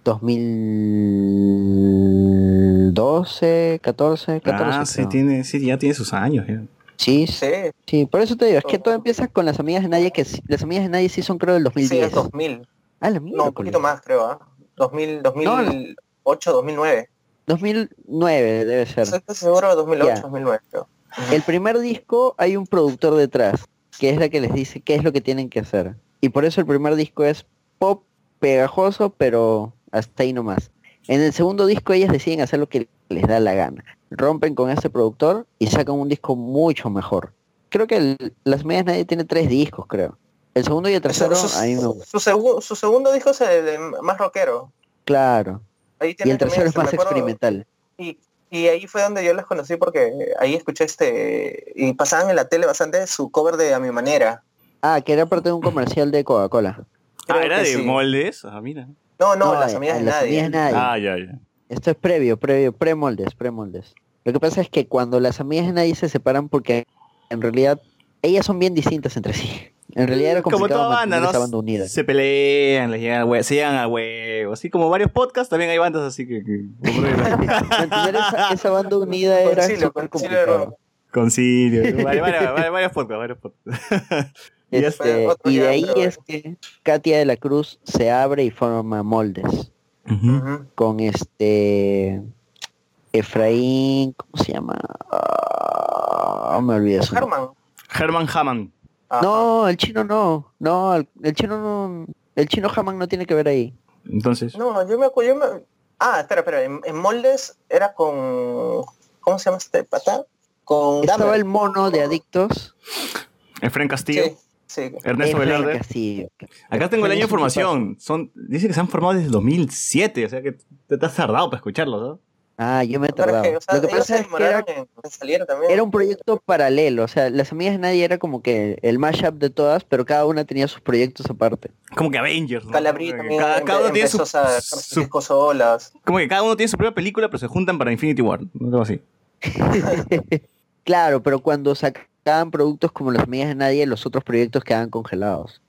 S9: 2012, 14, 14.
S7: ah, sí, tiene, sí, ya tiene sus años. ya.
S9: Sí, sí, por eso te digo, es que todo empieza con las amigas de nadie, que sí- las amigas de nadie sí son creo del
S10: Sí,
S9: 2010.
S10: es 2000.
S9: Ah, la
S10: No, un poquito más, creo, ¿ah? 2000, 2008, 2009.
S9: 2009 debe ser.
S10: Estoy seguro de 2008,
S9: Ya.
S10: 2009, creo.
S9: El primer disco hay un productor detrás, que es la que les dice qué es lo que tienen que hacer. Y por eso el primer disco es pop pegajoso, pero hasta ahí nomás. En el segundo disco ellas deciden hacer lo que les da la gana. Rompen con ese productor y sacan un disco mucho mejor. Creo que el- Las Medias Nadie tiene tres discos, creo. El segundo y el tercero
S10: Su,
S9: me gusta.
S10: su segu- su segundo disco es el más rockero.
S9: Claro.
S10: Ahí
S9: Y el tercero es más experimental.
S10: Y, y ahí fue donde yo las conocí porque ahí escuché este y pasaban en la tele bastante su cover de A mi manera.
S9: Ah, que era parte de un comercial de Coca-Cola.
S7: Ah, era de
S10: sí.
S7: Moldes. Ah, mira.
S10: No, no,
S9: No,
S10: las amigas de
S9: las
S10: nadie.
S9: amigas de nadie.
S7: Ah, ya, ya.
S9: Esto es previo, previo, pre-moldes, pre-moldes. Lo que pasa es que cuando las amigas de nadie se separan porque en realidad ellas son bien distintas entre sí. En realidad era
S7: Como
S9: complicado
S7: toda banda, ¿no?
S9: banda unida.
S7: Se pelean, les llegan se llegan a huevo. Así como varios podcasts, también hay bandas así que... que- <laughs>
S9: Mantener esa, esa banda unida era
S10: Concilio,
S9: súper
S10: concilio
S9: complicado.
S7: Concilio. Vale, vale, vale, varios podcasts, varios podcasts. <laughs>
S9: Este,
S10: otro
S9: y de ahí es que Katia de la Cruz se abre y forma moldes con este Efraín, ¿cómo se llama? Ah, me olvidé.
S10: Herman.
S7: Herman Hammond.
S9: No, el chino no. No, el, el chino no. El chino Haman no tiene que ver ahí.
S7: Entonces.
S10: No, yo me acuerdo. yo me- Ah, espera, espera. En, en moldes era con. ¿Cómo se llama este pata? Con
S9: Estaba el mono de adictos.
S7: Efraín Castillo.
S10: Sí, sí.
S7: Ernesto Velarde.
S9: Castillo.
S7: Acá tengo el año de formación. Son, dice que se han formado desde el 2007, o sea que te, te has tardado para escucharlos, ¿no?
S9: Ah, yo me tardado.
S10: que, o sea,
S9: Lo que pasa es que era,
S10: demoraron en, en salir también.
S9: era un proyecto paralelo. O sea, las amigas de nadie era como que el mashup de todas, pero cada una tenía sus proyectos aparte.
S7: Como que Avengers, ¿no?
S10: Calabrí también
S7: cada, cada uno tiene su,
S10: sus
S7: su-
S10: discos solas.
S7: Como que cada uno tiene su propia película, pero se juntan para Infinity War. ¿no? Algo así. <laughs>
S9: Claro, pero cuando sacaban productos como las amigas de nadie, los otros proyectos quedaban congelados.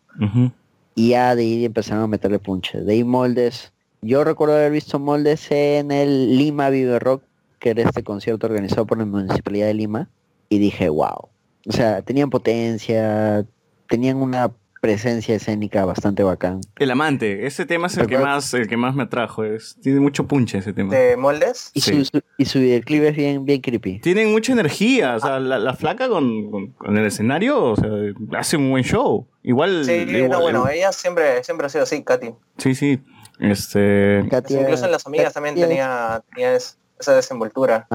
S9: Y ya de ahí empezaron a meterle punches. De ahí moldes. Yo recuerdo haber visto moldes en el Lima Vive Rock, que era este concierto organizado por la Municipalidad de Lima. Y dije, wow. O sea, tenían potencia, tenían una presencia escénica bastante bacán.
S7: El amante, ese tema es el que más, el que más me atrajo. Es, tiene mucho punche ese tema.
S10: ¿De moldes?
S9: Y,
S7: Sí.
S9: su, su- y su videoclip es bien, bien creepy.
S7: Tienen mucha energía, o sea, la, la flaca con, con- con el escenario, o sea, hace un buen show. Igual,
S10: Sí,
S7: igual-
S10: no, bueno, ella siempre, siempre ha sido así, Katy.
S7: sí, sí. Este,
S10: Incluso en las amigas también tenía, tenía es- esa desenvoltura.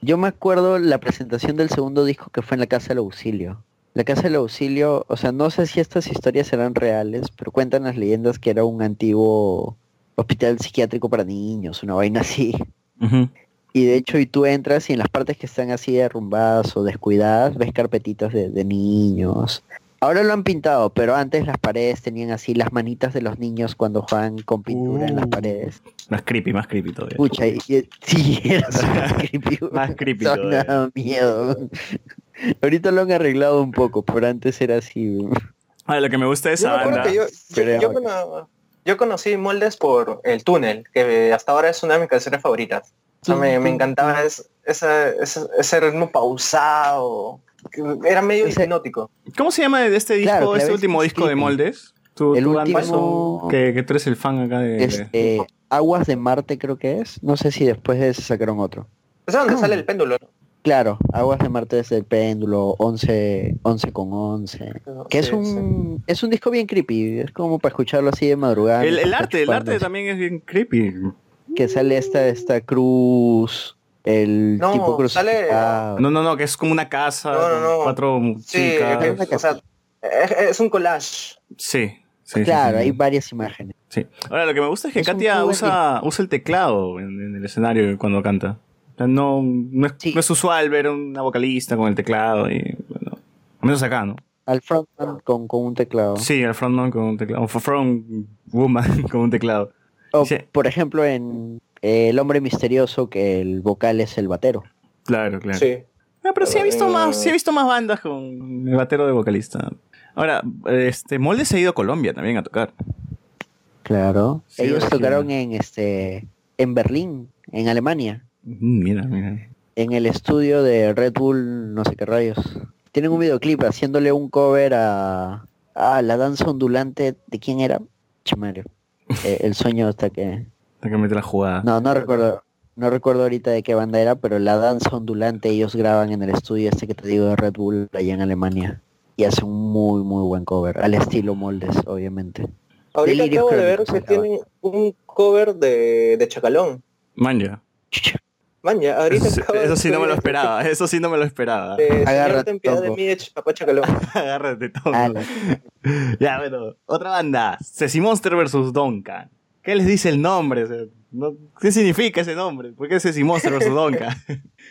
S9: Yo me acuerdo la presentación del segundo disco que fue en la Casa del Auxilio. La Casa del Auxilio, o sea, no sé si estas historias serán reales, pero cuentan las leyendas que era un antiguo hospital psiquiátrico para niños, una vaina así. Y de hecho, y tú entras y en las partes que están así derrumbadas o descuidadas, ves carpetitas de, de niños. Ahora lo han pintado, pero antes las paredes tenían así las manitas de los niños cuando juegan con pintura en las paredes.
S7: más creepy, más creepy todavía.
S9: Pucha, y- y- sí, <laughs> era súper creepy.
S7: Más creepy todavía.
S9: miedo. Ahorita lo han arreglado un poco, pero antes era así.
S7: Ah, lo que me gusta de
S10: Yo
S7: esa
S10: me acuerdo
S7: banda.
S10: que yo, yo, yo cono- yo conocí moldes por el túnel, que hasta ahora es una de mis canciones favoritas. O sea, me, me encantaba es- esa- esa- ese ritmo pausado, era medio hipnótico.
S7: ¿Cómo se llama de este disco,
S9: Claro,
S7: este último disco de moldes? Tú,
S9: El
S7: tú,
S9: último-
S7: que, que tú eres el fan acá de...
S9: Este, Aguas de Marte creo que es. No sé si después de ese sacaron otro.
S10: Es donde sale el péndulo, ¿no?
S9: Claro, Aguas de Marte es el péndulo, 11, 11 con 11. Que es
S10: Sí,
S9: un es un disco bien creepy, es como para escucharlo así de madrugada.
S7: El, el arte, el arte también es bien creepy.
S9: Que sale esta, esta cruz, el
S10: No,
S9: tipo
S10: sale-
S9: crucificado.
S7: No, no, no, que es como una casa,
S10: No, no,
S7: cuatro
S10: Sí,
S7: chicas.
S10: que- o sea, es, es un collage.
S7: Sí, sí,
S9: Claro,
S7: sí, sí.
S9: hay varias imágenes.
S7: Sí. Ahora, lo que me gusta es que
S9: Es
S7: Katia usa, usa el teclado en, en el escenario cuando canta. O sea, no, no, es, no es usual ver a una vocalista con el teclado y, bueno, al menos acá, ¿no?
S9: Al frontman con, con un teclado.
S7: Sí, el frontman con un teclado, o front woman <laughs> con un teclado.
S9: O,
S7: Sí.
S9: por ejemplo, en eh, El Hombre Misterioso, que el vocal es el batero.
S7: Claro, claro.
S10: Sí.
S7: Ah, pero sí he visto más, sí he visto más bandas con el batero de vocalista. Ahora, este, Molde se ha ido a Colombia también a tocar.
S9: Claro.
S7: Sí,
S9: Ellos
S7: sí.
S9: tocaron en este en Berlín, en Alemania,
S7: Mm, Mira, mira.
S9: en el estudio de Red Bull, no sé qué rayos. Tienen un videoclip haciéndole un cover a, a la danza ondulante de quién era, Chamario. <laughs> Eh, el sueño hasta que
S7: que meter la jugada.
S9: no no recuerdo no recuerdo ahorita de qué banda era, pero la danza ondulante ellos graban en el estudio este que te digo de Red Bull allá en Alemania y hacen un muy muy buen cover al estilo moldes, obviamente.
S10: Ahorita
S9: Delirios
S10: acabo de ver que tienen un cover de, de Chacalón.
S7: Manja.
S10: Man, ya, ahorita
S7: Eso,
S10: acabo de
S7: eso sí no me lo esperaba, eso sí no me lo esperaba.
S10: Señor
S9: Agárrate,
S10: ten piedad de mí, papá Chacalón. <laughs>
S7: Agárrate todo. Ya, bueno, otra banda. Ceci Monster versus Donka. ¿Qué les dice el nombre? O sea, no- ¿Qué significa ese nombre? ¿Por qué Ceci Monster versus Donka?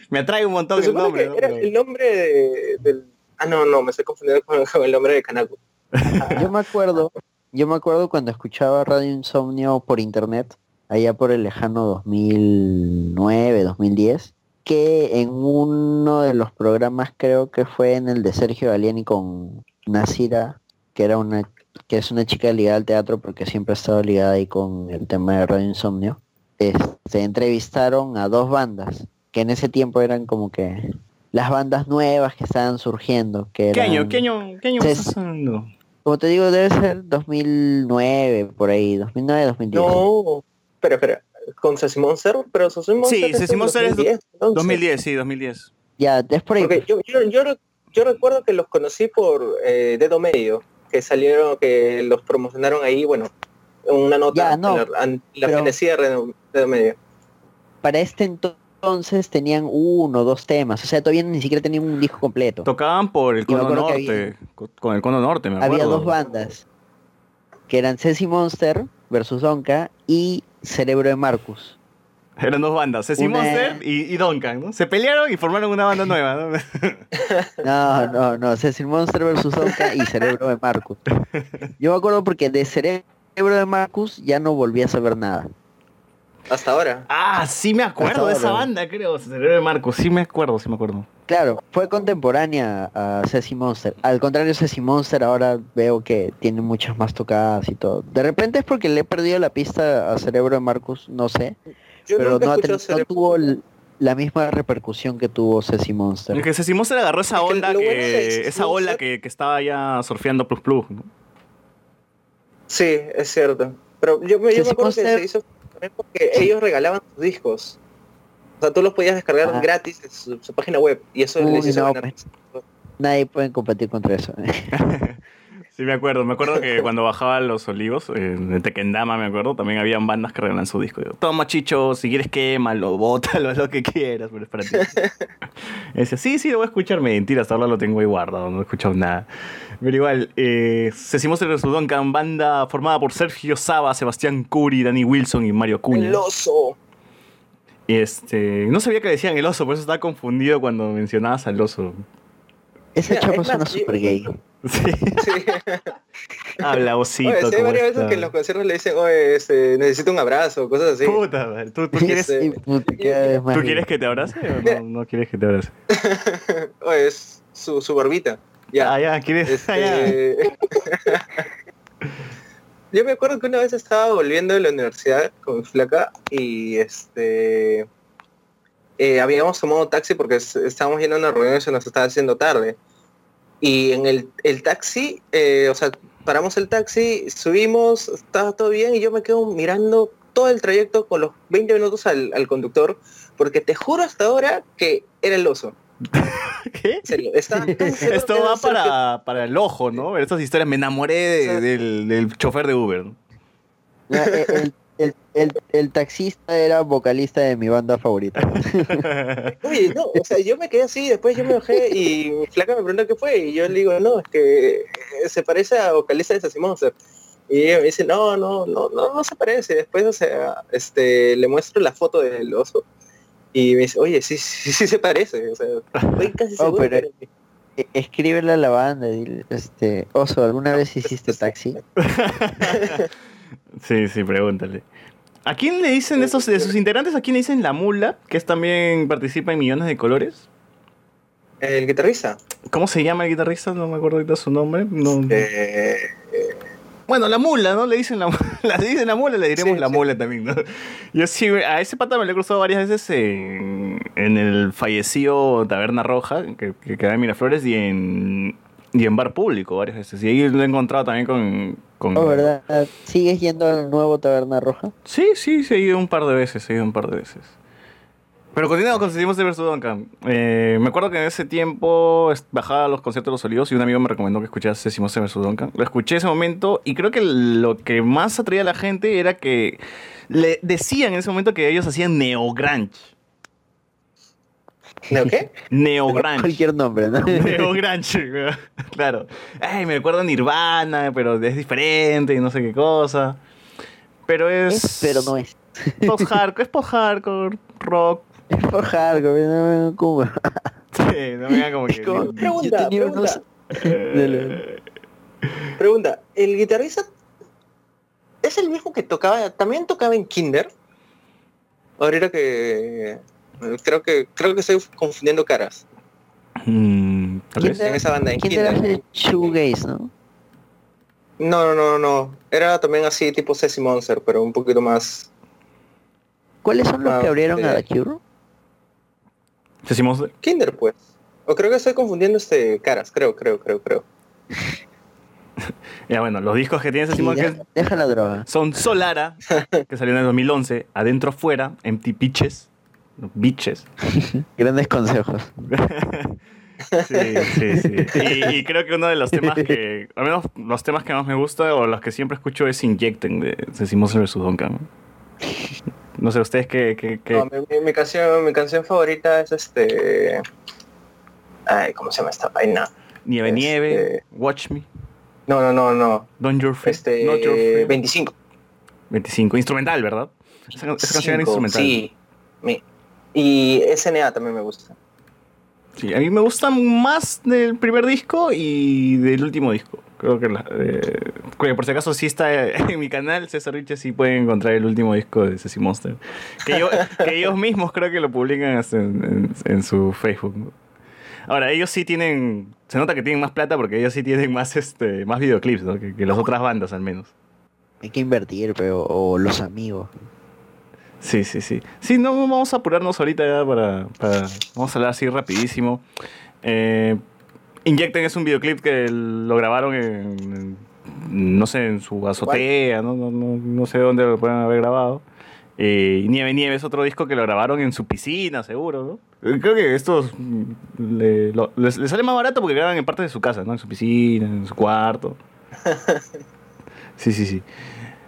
S7: me atrae un montón el nombre. ¿no?
S10: era el nombre de- del... Ah, no, no, me estoy confundiendo con, el nombre de Kanako. <laughs>
S9: Yo me acuerdo, yo me acuerdo cuando escuchaba Radio Insomnio por internet, allá por el lejano 2009, 2010, que en uno de los programas creo que fue en el de Sergio Galiani con Nasira, que era una que es una chica ligada al teatro porque siempre ha estado ligada ahí con el tema de Radio Insomnio. Este, entrevistaron a dos bandas que en ese tiempo eran como que las bandas nuevas que estaban surgiendo, que
S7: ¿Qué año? ¿Qué año? ¿Qué año hablando?
S9: como te digo, debe ser 2009, por ahí, 2009, 2010.
S10: No, espera, espera. Con Ceci Monster, pero Ceci Monster
S7: Sí,
S10: es
S7: Monster es
S10: 2010, entonces.
S7: 2010, sí, 2010.
S9: Ya, es por ahí.
S10: Porque yo, yo, yo, re- yo recuerdo que los conocí por eh, Dedo Medio, que salieron, que los promocionaron ahí, bueno, en una nota
S9: Ya, no,
S10: en la, en la de Medio.
S9: Para este entonces tenían uno o dos temas, o sea, todavía ni siquiera tenían un disco completo.
S7: Tocaban por el cono norte, co- con el cono norte, me acuerdo.
S9: Había dos bandas, que eran Ceci Monster versus Donka y Cerebro de Marcus.
S7: Eran dos bandas, Ceci
S9: Una-
S7: Monster y, y Duncan, ¿no? Se pelearon y formaron una banda nueva, ¿no? <laughs>
S9: No, no, no, Ceci Monster versus Donka y Cerebro de Marcus. Yo me acuerdo porque de Cerebro de Marcus ya no volví a saber nada.
S10: Hasta ahora.
S7: Ah, sí me acuerdo de esa banda, creo. Cerebro de Marco. Sí me acuerdo, sí me acuerdo.
S9: Claro, fue contemporánea a Ceci Monster. Al contrario, Ceci Monster ahora veo que tiene muchas más tocadas y todo. De repente es porque le he perdido la pista a Cerebro de Marcus, no sé.
S10: Yo
S9: pero
S10: nunca
S9: no, no tuvo el- la misma repercusión que tuvo Ceci Monster.
S7: Que Ceci Monster agarró esa
S10: Es que
S7: onda que,
S10: bueno
S7: esa ola que, que estaba ya surfeando plus plus. ¿no?
S10: Sí, es cierto. Pero yo, me- yo me acuerdo que
S9: Monster-
S10: se hizo también porque ellos regalaban sus discos. O sea, tú los podías descargar
S9: Ah.
S10: gratis en su, su página web. Y eso
S9: Uy,
S10: les hizo
S9: no,
S10: ganar.
S9: pues, Nadie puede competir contra eso. <laughs>
S7: Sí, me acuerdo. Me acuerdo que <laughs> cuando bajaba Los Olivos, en el Tequendama, me acuerdo, también habían bandas que regalan su disco. Digo, Toma, chicho, si quieres quémalo, bótalo, haz <laughs> lo que quieras, pero es para ti. <laughs> Decía, sí, sí, lo voy a escuchar. Mentira, hasta ahora lo tengo ahí guardado, no he escuchado nada. Pero igual, eh, Cecimos el Duncan, banda formada por Sergio Saba, Sebastián Curi, Danny Wilson y Mario Acuña.
S10: El oso.
S7: Este, no sabía que decían el oso, por eso estaba confundido cuando mencionabas al oso.
S9: Ese
S10: Mira,
S9: chavo
S10: es
S9: suena
S10: más, yo- <laughs>
S7: Habla osito.
S10: Oye, sí, hay
S7: ¿cómo
S10: varias veces que en los conciertos le dicen, oye, este, necesito un abrazo, cosas así.
S7: Puta, madre, ¿tú, tú <laughs> quieres,
S10: Sí.
S9: Puta, cada vez más
S7: ¿tú
S9: gay.
S7: quieres que te abrace o no, no quieres que te abrace? <laughs>
S10: Oye, es su, su barbita. Ya.
S7: Ah, ya, ¿quieres? Ah, ya.
S10: Este, Yo me acuerdo que una vez estaba volviendo de la universidad con mi flaca y este eh, habíamos tomado taxi porque es- estábamos yendo a una reunión y se nos estaba haciendo tarde. Y en el, el taxi, eh, o sea, paramos el taxi, subimos, estaba todo bien y yo me quedo mirando todo el trayecto con los 20 minutos al, al conductor porque te juro hasta ahora que era el oso. <laughs>
S7: ¿Qué?
S10: En serio, estaba tan <laughs> seguro
S7: Esto va
S10: que-
S7: para, para el ojo, ¿no? Estas historias. Me enamoré de- del, del chofer de Uber.
S9: eh, El, el, el, el taxista era vocalista de mi banda favorita. <laughs>
S10: Oye, no, o sea, yo me quedé así, después yo me bajé y flaca me preguntó qué fue y yo le digo, no, es que eh, se parece a vocalista de Sassy Monster. Y ella me dice, no, no, no, no, no se parece. Después, o sea, este, le muestro la foto del oso y me dice, oye, sí, sí, sí se parece. O sea, estoy casi
S9: Oh,
S10: seguro.
S9: pero-
S10: que-
S9: E- Escríbele a la banda, dile, este, Oso, ¿alguna vez hiciste taxi? <laughs>
S7: Sí, sí, pregúntale. ¿A quién le dicen de esos de sus integrantes? ¿A quién le dicen la mula? Que es también participa en Millones de Colores.
S10: El guitarrista.
S7: ¿Cómo se llama el guitarrista? No me acuerdo ahorita su nombre. No.
S10: Eh,
S7: Bueno, la mula, ¿no? Le dicen la, <laughs> la, le dicen la mula, le diremos
S10: Sí,
S7: la
S10: sí.
S7: mula también, ¿no? Yo sí, a ese pata me lo he cruzado varias veces en, en el fallecido Taberna Roja, que, que queda en Miraflores, y en, y en bar público varias veces. Y ahí lo he encontrado también con... con
S9: Oh, ¿verdad? ¿Sigues yendo al nuevo Taberna Roja?
S7: Sí, sí, sí, he ido un par de veces, he ido un par de veces. Pero continuamos con Seguimos de Versus Duncan. Eh, me acuerdo que en ese tiempo bajaba a los conciertos de los olivos y un amigo me recomendó que escuchase Seguimos de Versus Duncan. Lo escuché ese momento y creo que lo que más atraía a la gente era que le decían en ese momento que ellos hacían neogrunge.
S10: ¿No qué? <laughs>
S7: Neogrunge.
S9: Cualquier nombre, ¿no?
S7: Neogrunge, claro. Ay, me acuerdo de Nirvana, pero es diferente y no sé qué cosa. Pero es...
S9: Es, pero no es.
S7: Post-hardcore, es post-hardcore, rock.
S9: Es por hardcore, no, no, ¿cómo?
S7: Sí, no me como que...
S9: como-
S10: Pregunta, <laughs> pregunta. ¿el guitarrista es el mismo que tocaba, también tocaba en Kinder? Ahorita que creo que creo que estoy confundiendo caras
S7: Mm, tal vez.
S10: en esa banda en
S9: ¿Quién era shoegaze, no?
S10: No, no, no, no. Era también así tipo Ceci Monster, pero un poquito más.
S9: ¿Cuáles son los que abrieron a. The Cure?
S7: Decimos...
S10: Kinder, pues. O creo que estoy confundiendo este caras, creo, creo, creo, creo. <laughs>
S7: Ya bueno, los discos que tiene
S9: Sí,
S7: Simón que
S9: deja, deja la droga.
S7: son Solara, <laughs> que salió en el 2011, Adentro Afuera, Empty Pitches, no, Bitches. <laughs>
S9: Grandes consejos. <laughs>
S7: Sí, sí, sí. Y, y creo que uno de los temas que, al menos los temas que más me gusta o los que siempre escucho es Injecten de Decimos vs. Duncan. No sé, ustedes qué... qué, qué-
S10: No, mi, canción, mi canción favorita es este. Ay, ¿cómo se llama esta vaina?
S7: Nieve, nieve,
S10: Este-
S7: Watch Me,
S10: No, no, no, no.
S7: Don't Your Free,
S10: Este.
S7: Not Your Free.
S10: 25.
S7: 25, instrumental, ¿verdad? Esa, esa canción era instrumental.
S10: Sí. Mi- y SNA también me gusta.
S7: Sí, a mí me gusta más del primer disco y del último disco. Creo que, la- eh, por si acaso sí está <laughs> en mi canal, César Riches, sí pueden encontrar el último disco de Ceci Monster. Que, yo- que ellos mismos creo que lo publican en, en- en su Facebook. Ahora, ellos sí tienen, se nota que tienen más plata porque ellos sí tienen más, este, más videoclips ¿no? que, que las otras bandas al menos.
S9: Hay que invertir, pero o los amigos.
S7: Sí, sí, sí. Sí, no vamos a apurarnos ahorita ya para, para- Vamos a hablar así rapidísimo. Eh, Inyecten es un videoclip que lo grabaron en, en- no sé, en su azotea, ¿no? No, no- no sé dónde lo pueden haber grabado. Eh, Nieve Nieve es otro disco que lo grabaron en su piscina, seguro, ¿no? Eh, Creo que estos mm, le- lo- les, les sale más barato porque graban en parte de su casa, ¿no? En su piscina, en su cuarto. <laughs> Sí, sí, sí.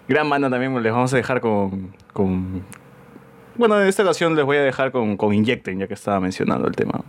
S7: Gran banda también les vamos a dejar con, con- Bueno, en esta ocasión les voy a dejar con, con Inyecten, ya que estaba mencionando el tema.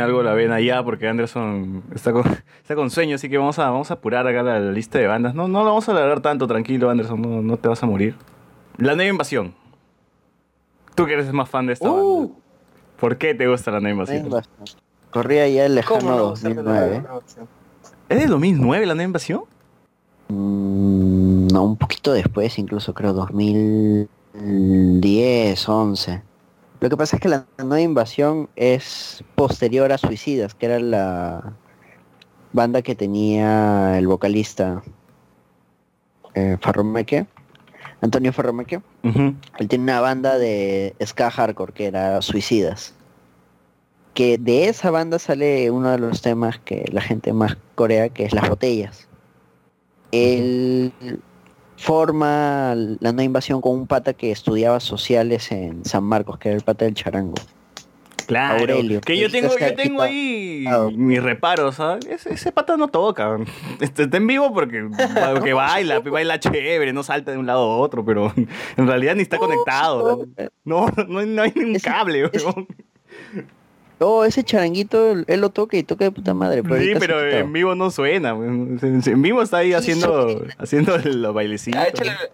S7: Algo la vena ya, porque Anderson está con, <laughs> está con sueño, así que vamos a, vamos a apurar acá la, la lista de bandas. No, no lo vamos a alargar tanto, tranquilo, Anderson, no, no te vas a morir. La nueva invasión. Tú que eres más fan de esta banda. ¿Por qué te gusta la nueva invasión?
S9: Corría ya el
S10: ¿Cómo
S9: lejano
S10: no gustarte la
S9: 2009.
S10: nueva opción?
S7: ¿Es del 2009 la nueva invasión?
S9: Mm, no, un poquito después, incluso creo 2010, 11. Lo que pasa es que la nueva invasión es posterior a Suicidas, que era la banda que tenía el vocalista eh, Farromeque, Antonio Farromeque. Él tiene una banda de ska hardcore que era Suicidas. Que de esa banda sale uno de los temas que la gente más corea, que es las botellas. Él forma la nueva invasión con un pata que estudiaba sociales en San Marcos, que era el pata del charango.
S7: Claro,
S9: Aurelio.
S7: que yo tengo, yo tengo ahí mis reparos, ¿sabes? Ese, ese pata no toca. Este, Está en vivo porque, porque baila, baila chévere, no salta de un lado a otro, pero en realidad ni está conectado. No, no, hay- no hay ni un cable.
S9: Oh, ese charanguito, él, lo toca y toca de puta madre. Pero
S7: Sí,
S9: se
S7: pero en vivo no suena. En vivo está ahí haciendo, haciendo los bailecitos.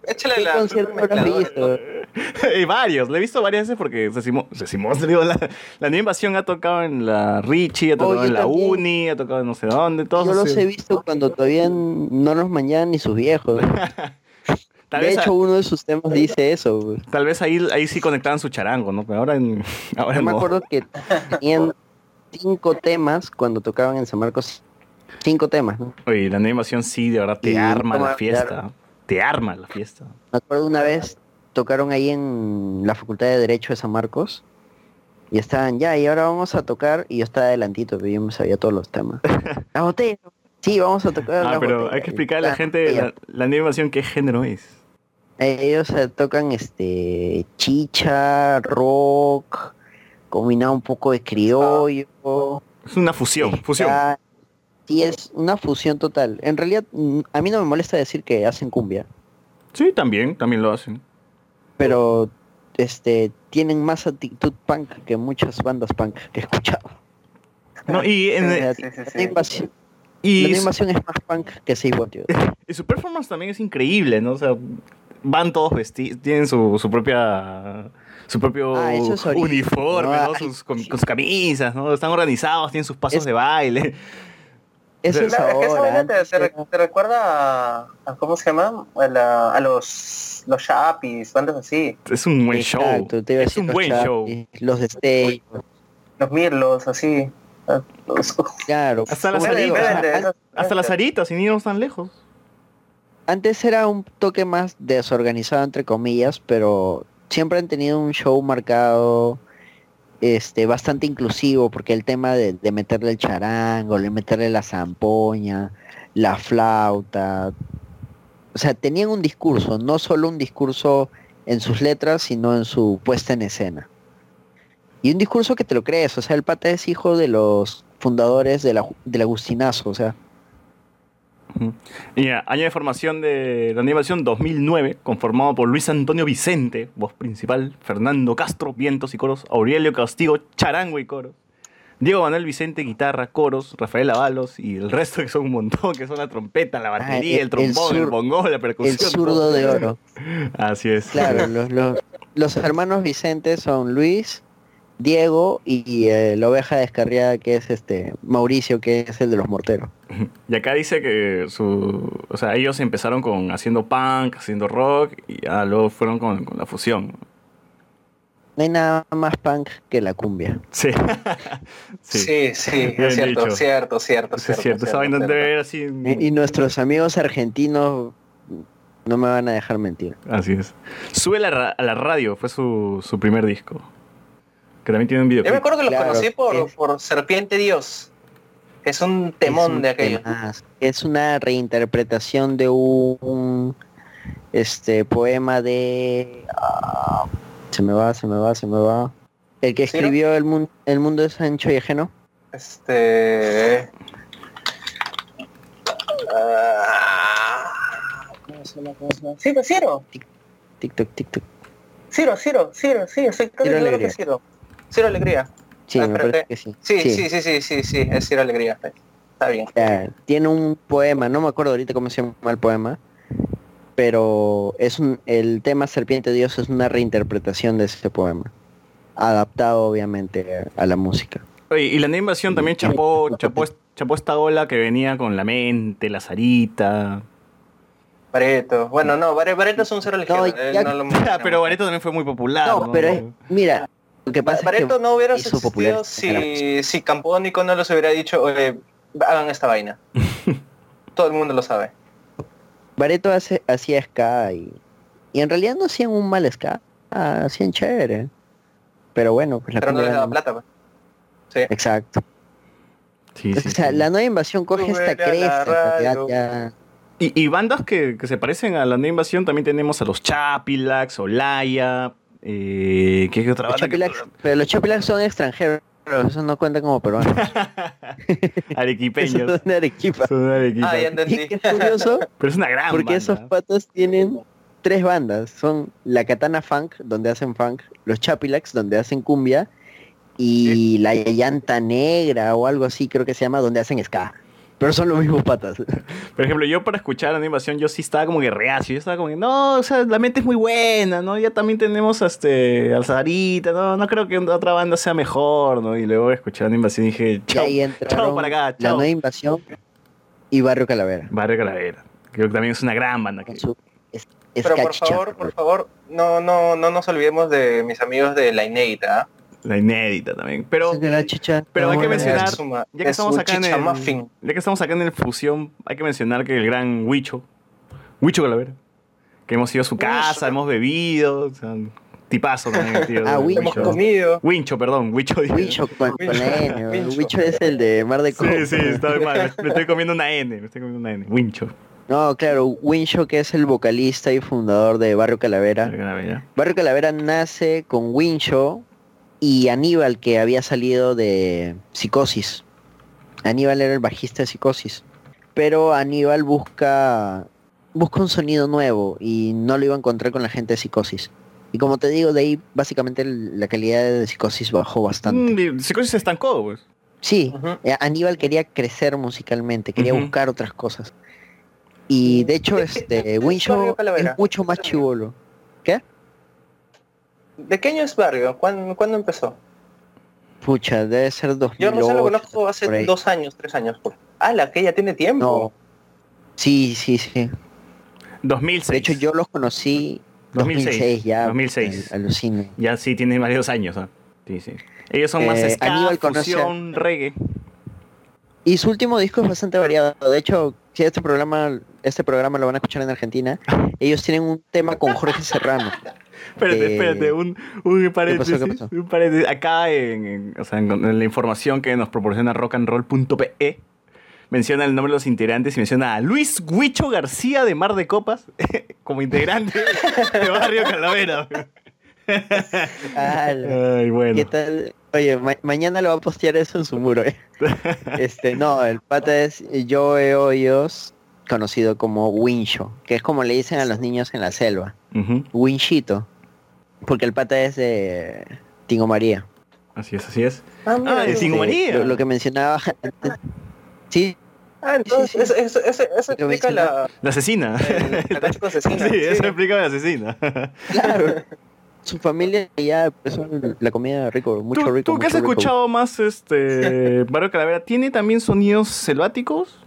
S10: Échale
S9: ¿Qué
S10: la? <laughs>
S7: Y varios, le he visto varias veces porque Cecimo, <laughs> digo, la, la nueva invasión ha tocado en la Richie, ha tocado en la
S9: también.
S7: Uni, ha tocado en no sé dónde, todos
S9: Yo los
S7: así.
S9: he visto cuando todavía no los mañaban ni sus viejos. <laughs>
S7: Tal
S9: de
S7: vez
S9: hecho,
S7: a-
S9: uno de sus temas dice eso. güey.
S7: Tal vez ahí, ahí sí conectaban su charango, ¿no? Pero ahora, en- <laughs> ahora
S9: Yo me
S7: no.
S9: acuerdo que tenían cinco temas cuando tocaban en San Marcos. Cinco temas, ¿no?
S7: Oye, la invasión sí, de verdad, te
S9: Y
S7: arma la fiesta. Te arma la fiesta.
S9: Me acuerdo una vez tocaron ahí en la Facultad de Derecho de San Marcos. Y estaban ya, y ahora vamos a tocar. Y yo estaba adelantito, pero yo me sabía todos los temas. <laughs> La botella. Sí, vamos a tocar
S7: Ah,
S9: la
S7: pero
S9: botella.
S7: hay que explicarle a la gente la, la invasión qué género es.
S9: Ellos eh, tocan este chicha, rock, combinado un poco de criollo.
S7: Es una fusión, fusión.
S9: Sí, es una fusión total. En realidad, mm, a mí no me molesta decir que hacen cumbia,
S7: Sí, también, también lo hacen.
S9: pero este tienen más actitud punk que muchas bandas punk que he escuchado.
S7: No, y <laughs> en-
S9: La- la invasión-
S7: Y
S9: la
S7: su-
S9: animación es más punk que Save What You Do.
S7: Y su performance también es increíble, ¿no? O sea, van todos vestidos, tienen su, su propia su propio
S9: Ah, eso es <laughs>
S7: uniforme,
S9: ¿no?
S7: ¿no? Sus, con, con sus camisas, ¿no? Están organizados, tienen sus pasos de baile.
S9: Eso es
S10: Claro, es que vaina te, te te recuerda a, a- ¿cómo se llama? A, la- a los los Chapis, bandas así.
S7: Es un buen show.
S9: Exacto, a
S7: Es un
S9: los
S7: buen
S9: Chapis,
S7: show.
S9: Los de Stay.
S10: Los Mirlos, así.
S9: Claro.
S7: Hasta las aritas,
S10: esas-
S7: hasta las aritas, sin irnos tan lejos.
S9: Antes era un toque más desorganizado entre comillas, pero siempre han tenido un show marcado este bastante inclusivo porque el tema de, de meterle el charango, de meterle la zampoña, la flauta, o sea, tenían un discurso, no solo un discurso en sus letras, sino en su puesta en escena. Y un discurso que te lo crees, o sea, el pata es hijo de los fundadores de la, del Agustinazo, o sea,
S7: Y año de formación de la animación 2009, conformado por Luis Antonio Vicente, voz principal, Fernando Castro, vientos y coros, Aurelio Castigo, charango y coros, Diego Manuel Vicente, guitarra, coros, Rafael Avalos y el resto que son un montón, que son la trompeta, la batería,
S9: el-
S7: el, trombón,
S9: el
S7: el, bongo, la percusión.
S9: el zurdo de oro.
S7: Así es.
S9: Claro, los, los, los hermanos Vicente son Luis, Diego y eh, la oveja descarriada que es este Mauricio, que es el de los morteros. <laughs>
S7: Y acá dice que su, o sea, ellos empezaron con haciendo punk, haciendo rock y ya luego fueron con, con la fusión.
S9: No hay nada más punk que la cumbia.
S7: Sí. <laughs>
S10: Sí, sí,
S7: Bien
S10: es cierto,
S7: dicho.
S10: cierto, cierto,
S7: Sí,
S10: cierto.
S7: es cierto,
S10: cierto.
S7: así.
S9: Y, y nuestros amigos argentinos no me van a dejar mentir.
S7: Así es. Sube la ra- a la radio, fue su, su primer disco. Que también tiene un video.
S10: Yo me acuerdo que los
S9: Claro,
S10: conocí por,
S9: es-
S10: por Serpiente Dios, es un temón
S9: es un
S10: de aquello.
S9: Es una reinterpretación de un este poema de ah, se me va, se me va, se me va. El que
S10: ¿Sí, no?
S9: escribió el, mun- el mundo es ancho y ajeno.
S10: Este. ¿Cómo se llama? ¿Cómo se llama? Sí, pues Ciro.
S9: TikTok, TikTok.
S10: Ciro, Ciro, Ciro, sí, estoy casi
S9: Ciro
S10: seguro
S9: Alegría.
S10: que Ciro. Ciro Alegría.
S9: Sí,
S10: Ah,
S9: me parece que sí.
S10: Sí, sí, sí, sí, sí, sí, es Ciro Alegría. Está bien.
S9: Ya, tiene un poema, no me acuerdo ahorita cómo se llama el poema, pero es un, el tema Serpiente Dios es una reinterpretación de ese poema, adaptado obviamente a la música.
S7: Oye, y la nueva invasión también chapó, chapó, chapó esta ola que venía con la mente, la zarita.
S10: Bareto. Bueno, no, Bare- Bareto es un cero
S9: No,
S10: no lo
S7: Ah, <laughs> pero Bareto también fue muy popular.
S9: No,
S7: ¿no?
S9: pero es- mira, Lo que pasa es que
S10: Bareto no hubiera existido si, si Campónico no les hubiera dicho, oye, hagan esta vaina. <laughs> Todo el mundo lo sabe.
S9: Bareto hace, hacía ska y, y en realidad no hacían un mal ska, ah, hacían chévere. Pero bueno, pues la
S10: Pero no les daba plata. pues. Sí.
S9: Exacto.
S7: Sí,
S9: o
S7: sí,
S9: sea,
S7: sí.
S9: la nueva invasión coge esta cresta.
S10: radio.
S9: ya-
S7: Y, y bandas que, que se parecen a la nueva invasión también tenemos a los Chapilax, Olaya, eh, ¿qué otra
S9: Los
S7: que-
S9: pero los Chapilax son extranjeros, eso no cuenta como peruanos. <laughs>
S7: Arequipeños.
S9: Son de Arequipa.
S7: Son de Arequipa.
S10: Ah, ya entendí.
S9: qué curioso, <laughs>
S7: Pero es una gran
S9: porque
S7: banda.
S9: esos patos tienen tres bandas. Son la Katana Funk, donde hacen funk, los Chapilax, donde hacen cumbia, y la Llanta Negra o algo así, creo que se llama, donde hacen ska. Pero son los mismos patas. <laughs>
S7: Por ejemplo, yo para escuchar la invasión, yo sí estaba como que reacio. Yo estaba como que, no, o sea, la mente es muy buena, ¿no? Ya también tenemos este, al Sarita, no, no creo que otra banda sea mejor, ¿no? Y luego escuchar la invasión dije,
S9: Y
S7: chao, chao para acá,
S9: la
S7: chao.
S9: nueva invasión y Barrio Calavera.
S7: Barrio Calavera. Creo que también es una gran banda. Que...
S10: Pero por favor, por favor, no, no, no nos olvidemos de mis amigos de la inédita. ¿ah?
S7: La inédita también. Pero,
S9: la chicha.
S7: pero hay que mencionar, ya que
S10: es
S7: estamos acá en el, ya que estamos acá en el fusión, hay que mencionar que el gran Huicho, Huicho Calavera, que hemos ido a su casa, hemos bebido, o sea, tipazo también tío. <laughs>
S9: Ah.
S10: Hemos comido.
S7: Wincho, perdón.
S9: Wicho con, con la N. <laughs>
S10: Wincho.
S9: Wicho es el de Mar de Copas.
S7: Sí, sí, está mal. <laughs> Me estoy comiendo una N, me estoy comiendo una N. Wincho.
S9: No, claro, Wincho que es el vocalista y fundador de Barrio Calavera.
S7: Calavera.
S9: Barrio Calavera nace con Wincho y Aníbal que había salido de Psicosis. Aníbal era el bajista de Psicosis. Pero Aníbal busca busca un sonido nuevo y no lo iba a encontrar con la gente de Psicosis. Y como te digo, de ahí básicamente la calidad de Psicosis bajó bastante.
S7: Mm, Psicosis se estancó, pues.
S9: Sí, eh, Aníbal quería crecer musicalmente, quería buscar otras cosas. Y de hecho, este, Wincho
S10: Barrio Calavera?
S9: es mucho más chivolo.
S10: ¿De qué año es Barrio? ¿Cuándo, cuándo empezó?
S9: Pucha, debe ser 2008.
S10: Yo recién lo conozco hace dos años, tres años. Pues. Ah, la que ya tiene tiempo.
S9: No. Sí, sí, sí.
S7: 2006.
S9: De hecho, yo los conocí
S7: 2006,
S9: 2006 ya.
S7: 2006.
S9: al- Alucino.
S7: Ya sí, tiene varios años. ¿ah? Sí, sí. Ellos son más
S9: Eh,
S7: ska,
S9: Aníbal
S7: fusión, reggae.
S9: Y su último disco es bastante variado. De hecho, si este programa, este programa lo van a escuchar en Argentina, ellos tienen un tema con Jorge Serrano.
S7: Espérate,
S9: Eh,
S7: espérate, un, un paréntesis.
S9: pasó? ¿Qué pasó?
S7: un paréntesis. Acá en, en- o sea, en, en la información que nos proporciona rockandroll.pe menciona el nombre de los integrantes y menciona a Luis Huicho García de Mar de Copas <laughs> como integrante de Barrio Calavera.
S9: Ala.
S7: Ay, bueno.
S9: ¿Qué tal? Oye, ma- mañana lo va a postear eso en su muro. eh. <laughs> Este, no, el pata es Joe Hoyos, conocido como Wincho, que es como le dicen a los niños en la selva.
S7: Ujú.
S9: Winchito. Porque el pata es de Tingo María.
S7: Así es, así es.
S10: Ah,
S7: Ah, de
S10: no.
S7: Tingo María.
S9: Lo, lo que mencionaba antes. Sí,
S10: Ah, entonces eso, eso, eso, eso
S9: Lo que
S10: explica la,
S7: La asesina.
S10: la <laughs> asesina.
S7: Sí, eso explica la asesina.
S9: claro. <laughs> Su familia ya empezó la comida rico, mucho
S7: ¿Tú,
S9: rico.
S7: tú que has
S9: rico.
S7: escuchado más este <laughs> Barrio Calavera, ¿tiene también sonidos selváticos?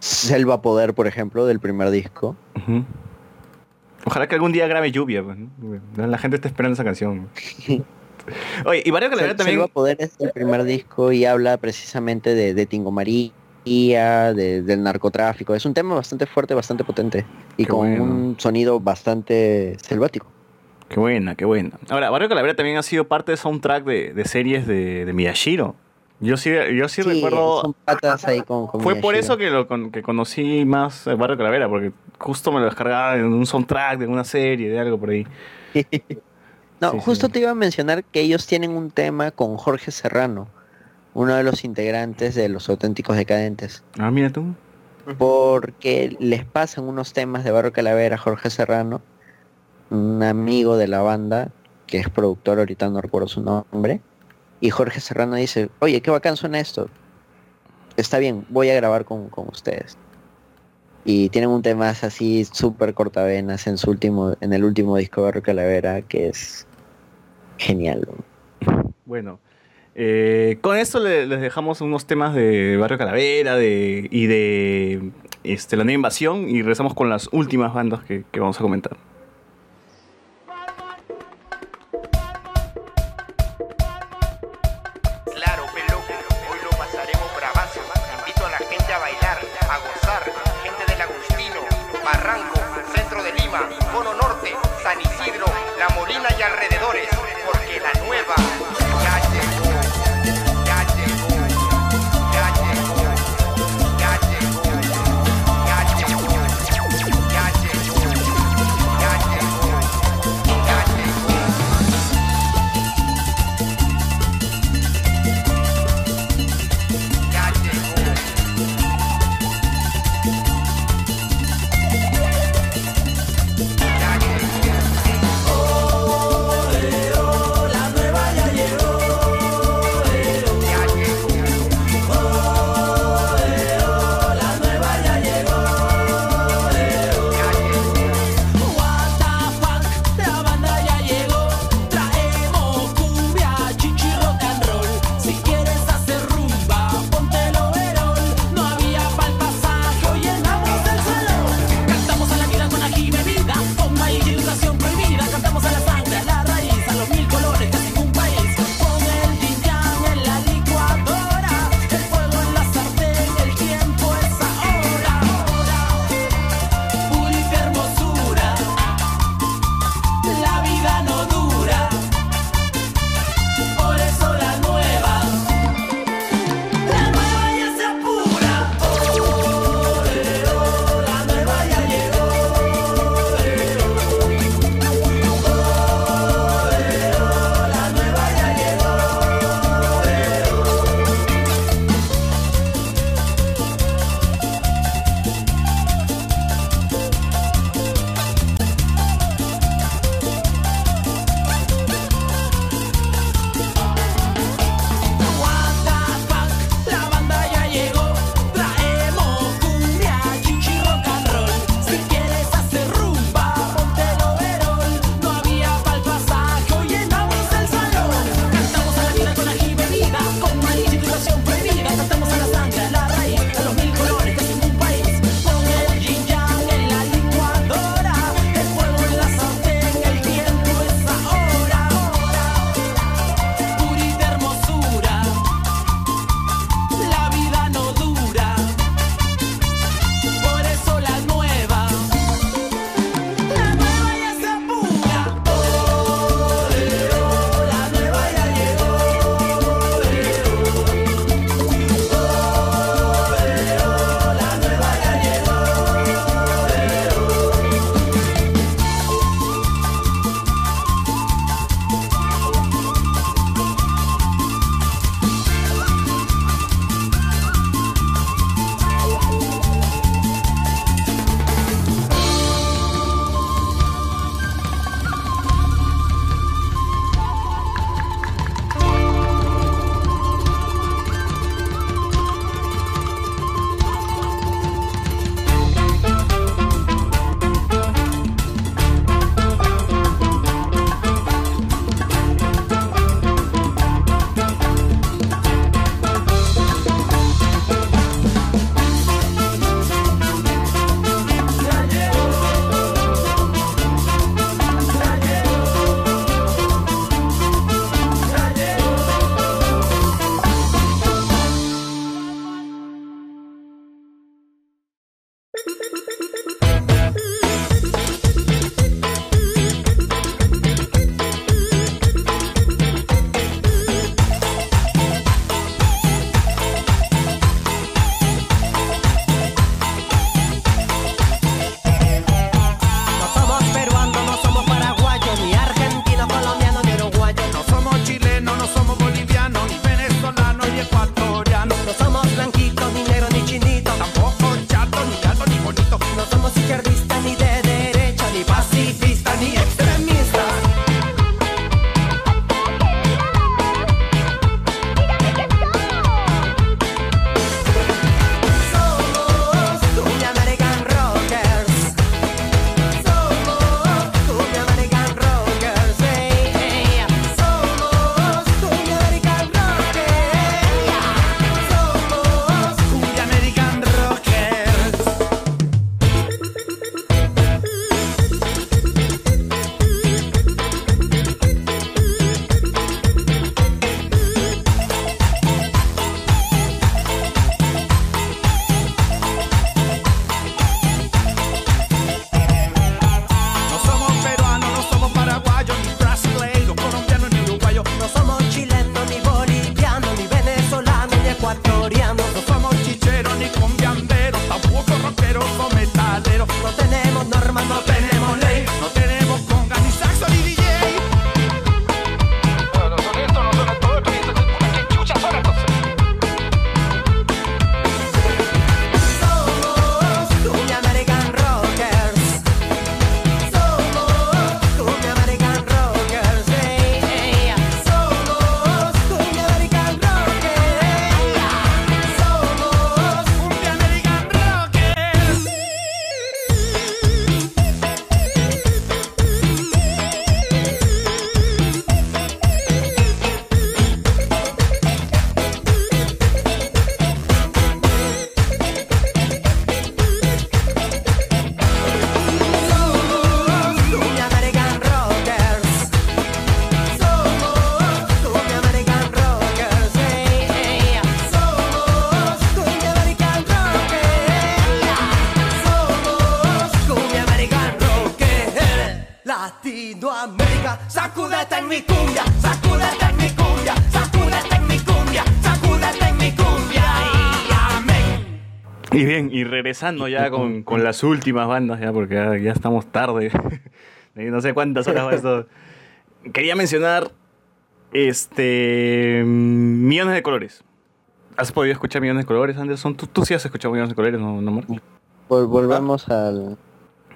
S9: Selva Poder, por ejemplo, del primer disco.
S7: Ujú. Ojalá que algún día grabe lluvia. pues. La gente está esperando esa canción. <laughs> Oye, y Barrio Calavera también.
S9: Selva Poder es el primer disco y habla precisamente de, de Tingo María, de- del narcotráfico. Es un tema bastante fuerte, bastante potente y
S7: Qué
S9: con
S7: bueno.
S9: un sonido bastante selvático.
S7: Qué buena, qué buena. Ahora, Barrio Calavera también ha sido parte de soundtrack de, de series de, de Miyashiro. Yo sí, yo sí,
S9: Sí,
S7: recuerdo.
S9: son patas ahí con, con
S7: Fue por eso que lo con- que conocí más eh, Barrio Calavera, porque justo me lo descargaba en un soundtrack de una serie, de algo por ahí. <laughs>
S9: No,
S7: Sí,
S9: justo te iba a mencionar que ellos tienen un tema con Jorge Serrano, uno de los integrantes de Los Auténticos Decadentes.
S7: Ah, mira tú.
S9: porque les pasan unos temas de Barrio Calavera a Jorge Serrano, un amigo de la banda, que es productor, ahorita no recuerdo su nombre, y Jorge Serrano dice, oye, qué bacán suena esto. Está bien, voy a grabar con, con ustedes. Y tienen un tema así súper cortavenas en su último, en el último disco de Barrio Calavera, que es genial.
S7: Bueno, eh, con esto le- les dejamos unos temas de Barrio Calavera de, y de este, la nueva invasión y regresamos con las últimas bandas que, que vamos a comentar. Regresando ya con, con las últimas bandas, ya porque ya, ya estamos tarde. <laughs> No sé cuántas horas va esto. Quería mencionar este Millones de Colores. ¿Has podido escuchar Millones de Colores, Anderson? ¿Tú, tú sí has escuchado Millones de Colores, no, no Mark?
S9: Vol- volvemos al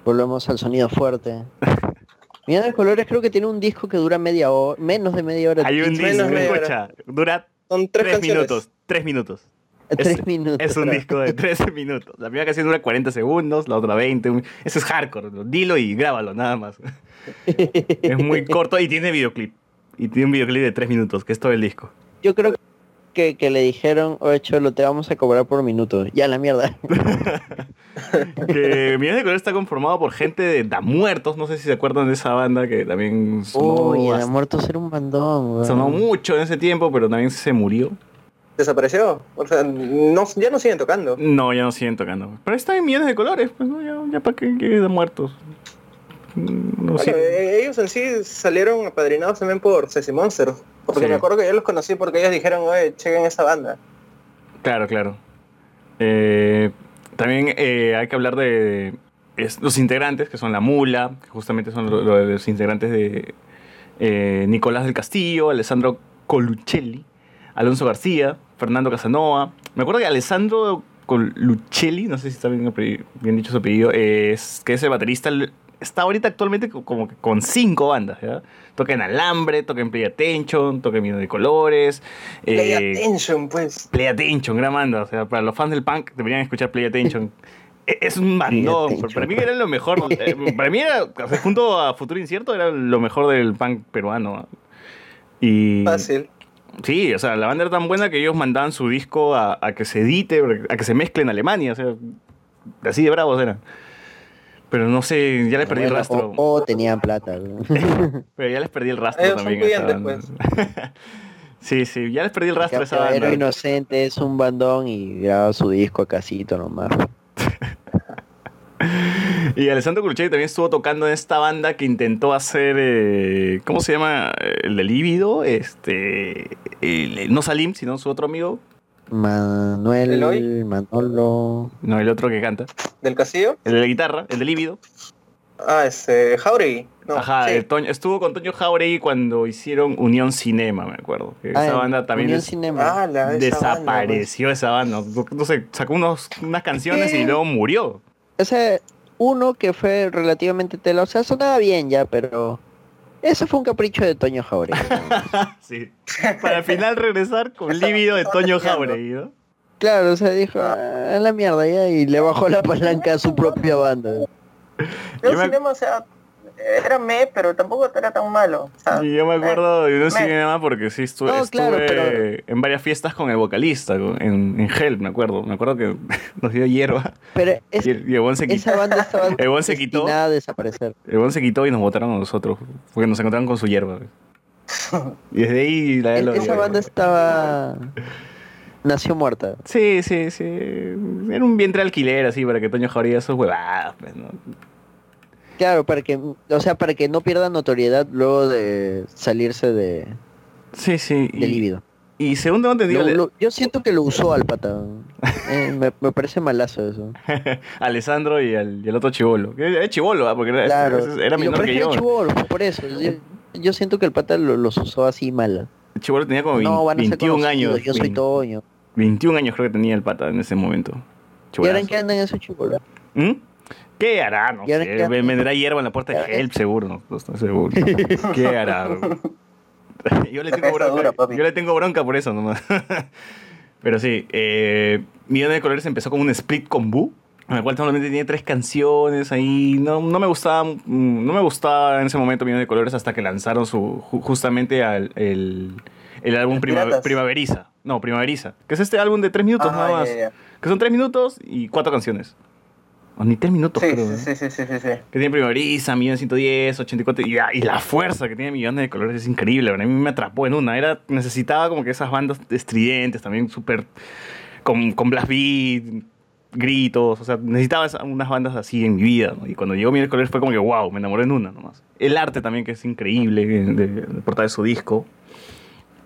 S9: volvemos al sonido fuerte. <laughs> Mira de colores creo que tiene un disco que dura media hora, menos de media hora.
S7: Hay un
S9: Menos
S7: disco,
S9: de media hora.
S7: escucha, dura
S9: Son
S7: tres,
S9: tres
S7: minutos. Tres minutos.
S9: Tres
S7: es,
S9: minutos,
S7: Es un disco de 13 minutos. La primera canción dura 40 segundos, la otra 20. un- Eso es hardcore. Dilo y grábalo, nada más. <laughs> es muy corto y tiene videoclip. Y tiene un videoclip de 3 minutos, que es todo el disco.
S9: Yo creo que, que le dijeron, oye Cholo, te vamos a cobrar por minuto. Ya la mierda. <laughs>
S7: Que Millones de Colores está conformado por gente de Da Muertos. No sé si se acuerdan de esa banda que también sonó,
S9: Uy, ser un bandón,
S7: sonó mucho en ese tiempo, pero también se murió.
S10: ¿Desapareció? O sea, no, ya no siguen tocando.
S7: No, ya no siguen tocando. Pero está en Millones de Colores. Pues no, ya, ya para qué, qué Da Muertos. No
S10: Bueno, eh, ellos en sí salieron apadrinados también por Ceci Monster. Porque
S7: Sí.
S10: me acuerdo que yo los conocí porque ellos dijeron, oye, chequen esa banda.
S7: Claro, claro. Eh, también eh, hay que hablar de es- los integrantes, que son la Mula, que justamente son lo- lo- los integrantes de eh, Nicolás del Castillo, Alessandro Coluccelli, Alonso García, Fernando Casanova. Me acuerdo que Alessandro Coluccelli, no sé si está bien, bien dicho su apellido, es, que es el baterista, está ahorita actualmente co- como que con cinco bandas, ¿ya? Toca en Alambre, toca en Play Attention, toca en Mino de Colores.
S10: Play
S7: eh,
S10: Attention, pues.
S7: Play Attention, gran banda. O sea, para los fans del punk deberían escuchar Play Attention. E- Es un bandón. Para mí era lo mejor. eh, Para mí era, junto a Futuro Incierto, era lo mejor del punk peruano. Y.
S10: Fácil.
S7: Sí, o sea, la banda era tan buena que ellos mandaban su disco a, a que se edite, a que se mezcle en Alemania. O sea, así de bravos eran. Pero no sé, ya les perdí el rastro.
S9: O, o tenían plata. weón. <laughs>
S7: Pero ya les perdí el rastro
S10: Ellos son
S7: también.
S10: pudientes,
S7: banda. <laughs> sí, sí, ya les perdí el rastro a esa banda.
S9: inocente es un bandón y graba su disco a casito nomás. <laughs> <laughs>
S7: Y Alessandro Cruccelli también estuvo tocando en esta banda que intentó hacer, eh, ¿cómo se llama? El de Líbido, este, el- el- no Salim, sino su otro amigo,
S9: Manuel,
S10: ¿Eloy?
S9: Manolo.
S7: no el otro que canta,
S10: ¿Del Castillo?
S7: el de la guitarra, el de Líbido.
S10: Ah, este, Jauregui. No,
S7: Ajá,
S10: sí.
S7: el Toño- estuvo con Toño Jauregui cuando hicieron Unión Cinema, me acuerdo. Que
S9: Ah,
S7: esa banda también
S9: Unión Cinema.
S10: Ah, la- esa banda,
S7: desapareció esa banda. No sé, sacó unos, unas canciones y luego murió.
S9: Ese uno que fue relativamente tela, o sea, sonaba bien ya, pero ese fue un capricho de Toño Jauregui. <laughs>
S7: Sí. Para al final regresar con Líbido de Toño Jauregui, ¿no?
S9: claro, o sea, dijo, "Ah, a la mierda ya, y le bajó la palanca a su propia banda.
S10: Yo
S7: Yo me-
S10: cinema, o sea, era me, pero tampoco era tan malo. O sea,
S7: Y yo me acuerdo de un cinema porque sí estuve,
S9: No, claro,
S7: estuve
S9: pero-
S7: en varias fiestas con el vocalista, en, en Help, me acuerdo. Me acuerdo que <laughs> nos dio hierba
S9: Pero es-
S7: y el, y el bon se quitó.
S9: esa banda estaba <laughs>
S7: El bon se quitó.
S9: a desaparecer.
S7: El bon se quitó y nos botaron a nosotros, porque nos encontraron con su hierba. <laughs> Y desde ahí la
S9: Es- esa banda estaba... Nació muerta.
S7: Sí, sí, sí. Era un vientre alquiler así para que Toño Jauregui esos huevadas, pues, ¿no?
S9: Claro, para que, o sea, para que no pierda notoriedad luego de salirse de,
S7: Sí, sí.
S9: de
S7: Y,
S9: líbido.
S7: y según tengo entendido,
S9: Lo-
S7: le-
S9: lo- yo siento que lo usó al pata. <laughs> Eh, me, me parece malazo eso. <laughs>
S7: Alessandro y al, y al otro chivolo. Era chivolo, ¿ah? porque era,
S9: Claro.
S7: era
S9: lo
S7: menor que
S9: es
S7: yo.
S9: era chibolo, fue por eso. Yo, yo siento que el pata lo- los usó así mal.
S7: El chivolo tenía como
S9: No, van a ser
S7: 21
S9: conocidos,
S7: años.
S9: Yo soy
S7: 20
S9: Toño.
S7: 21 años creo que tenía el pata en ese momento.
S9: ¿Y ahora en qué andan esos chibolos?
S7: ¿Mm? ¿Qué hará? No
S9: ¿Y ahora
S7: sé.
S9: hace?
S7: Venderá hierba en la puerta de Help, seguro. No, no estoy seguro. <laughs> ¿Qué hará? <laughs> Yo le, tengo bronca,
S10: dura,
S7: yo le tengo bronca por eso nomás. <laughs> Pero sí, eh, Millones de Colores empezó como un split con Boo, en el cual solamente tenía tres canciones ahí. No, no me gustaba mm, no me gustaba en ese momento Millones de Colores hasta que lanzaron su ju- justamente al, el, el álbum Prima-. Primaveriza. No, Primaveriza. Que es este álbum de tres minutos
S10: Ah,
S7: nada más. Que son tres minutos y cuatro canciones. O ni tres minutos,
S10: Sí,
S7: creo. ¿eh?
S10: sí, sí, sí, sí, sí.
S7: Que tiene Primaveriza, Millón 110, 84. Y, la- y la fuerza que tiene Millones de Colores es increíble. A mí me atrapó en una. Era, necesitaba como que esas bandas estridentes, también súper. Con, con blast beat, gritos. O sea, necesitaba unas bandas así en mi vida. ¿no? Y cuando llegó Millones de Colores fue como que wow, me enamoré en una nomás. El arte también, que es increíble, de, de, de portada de su disco.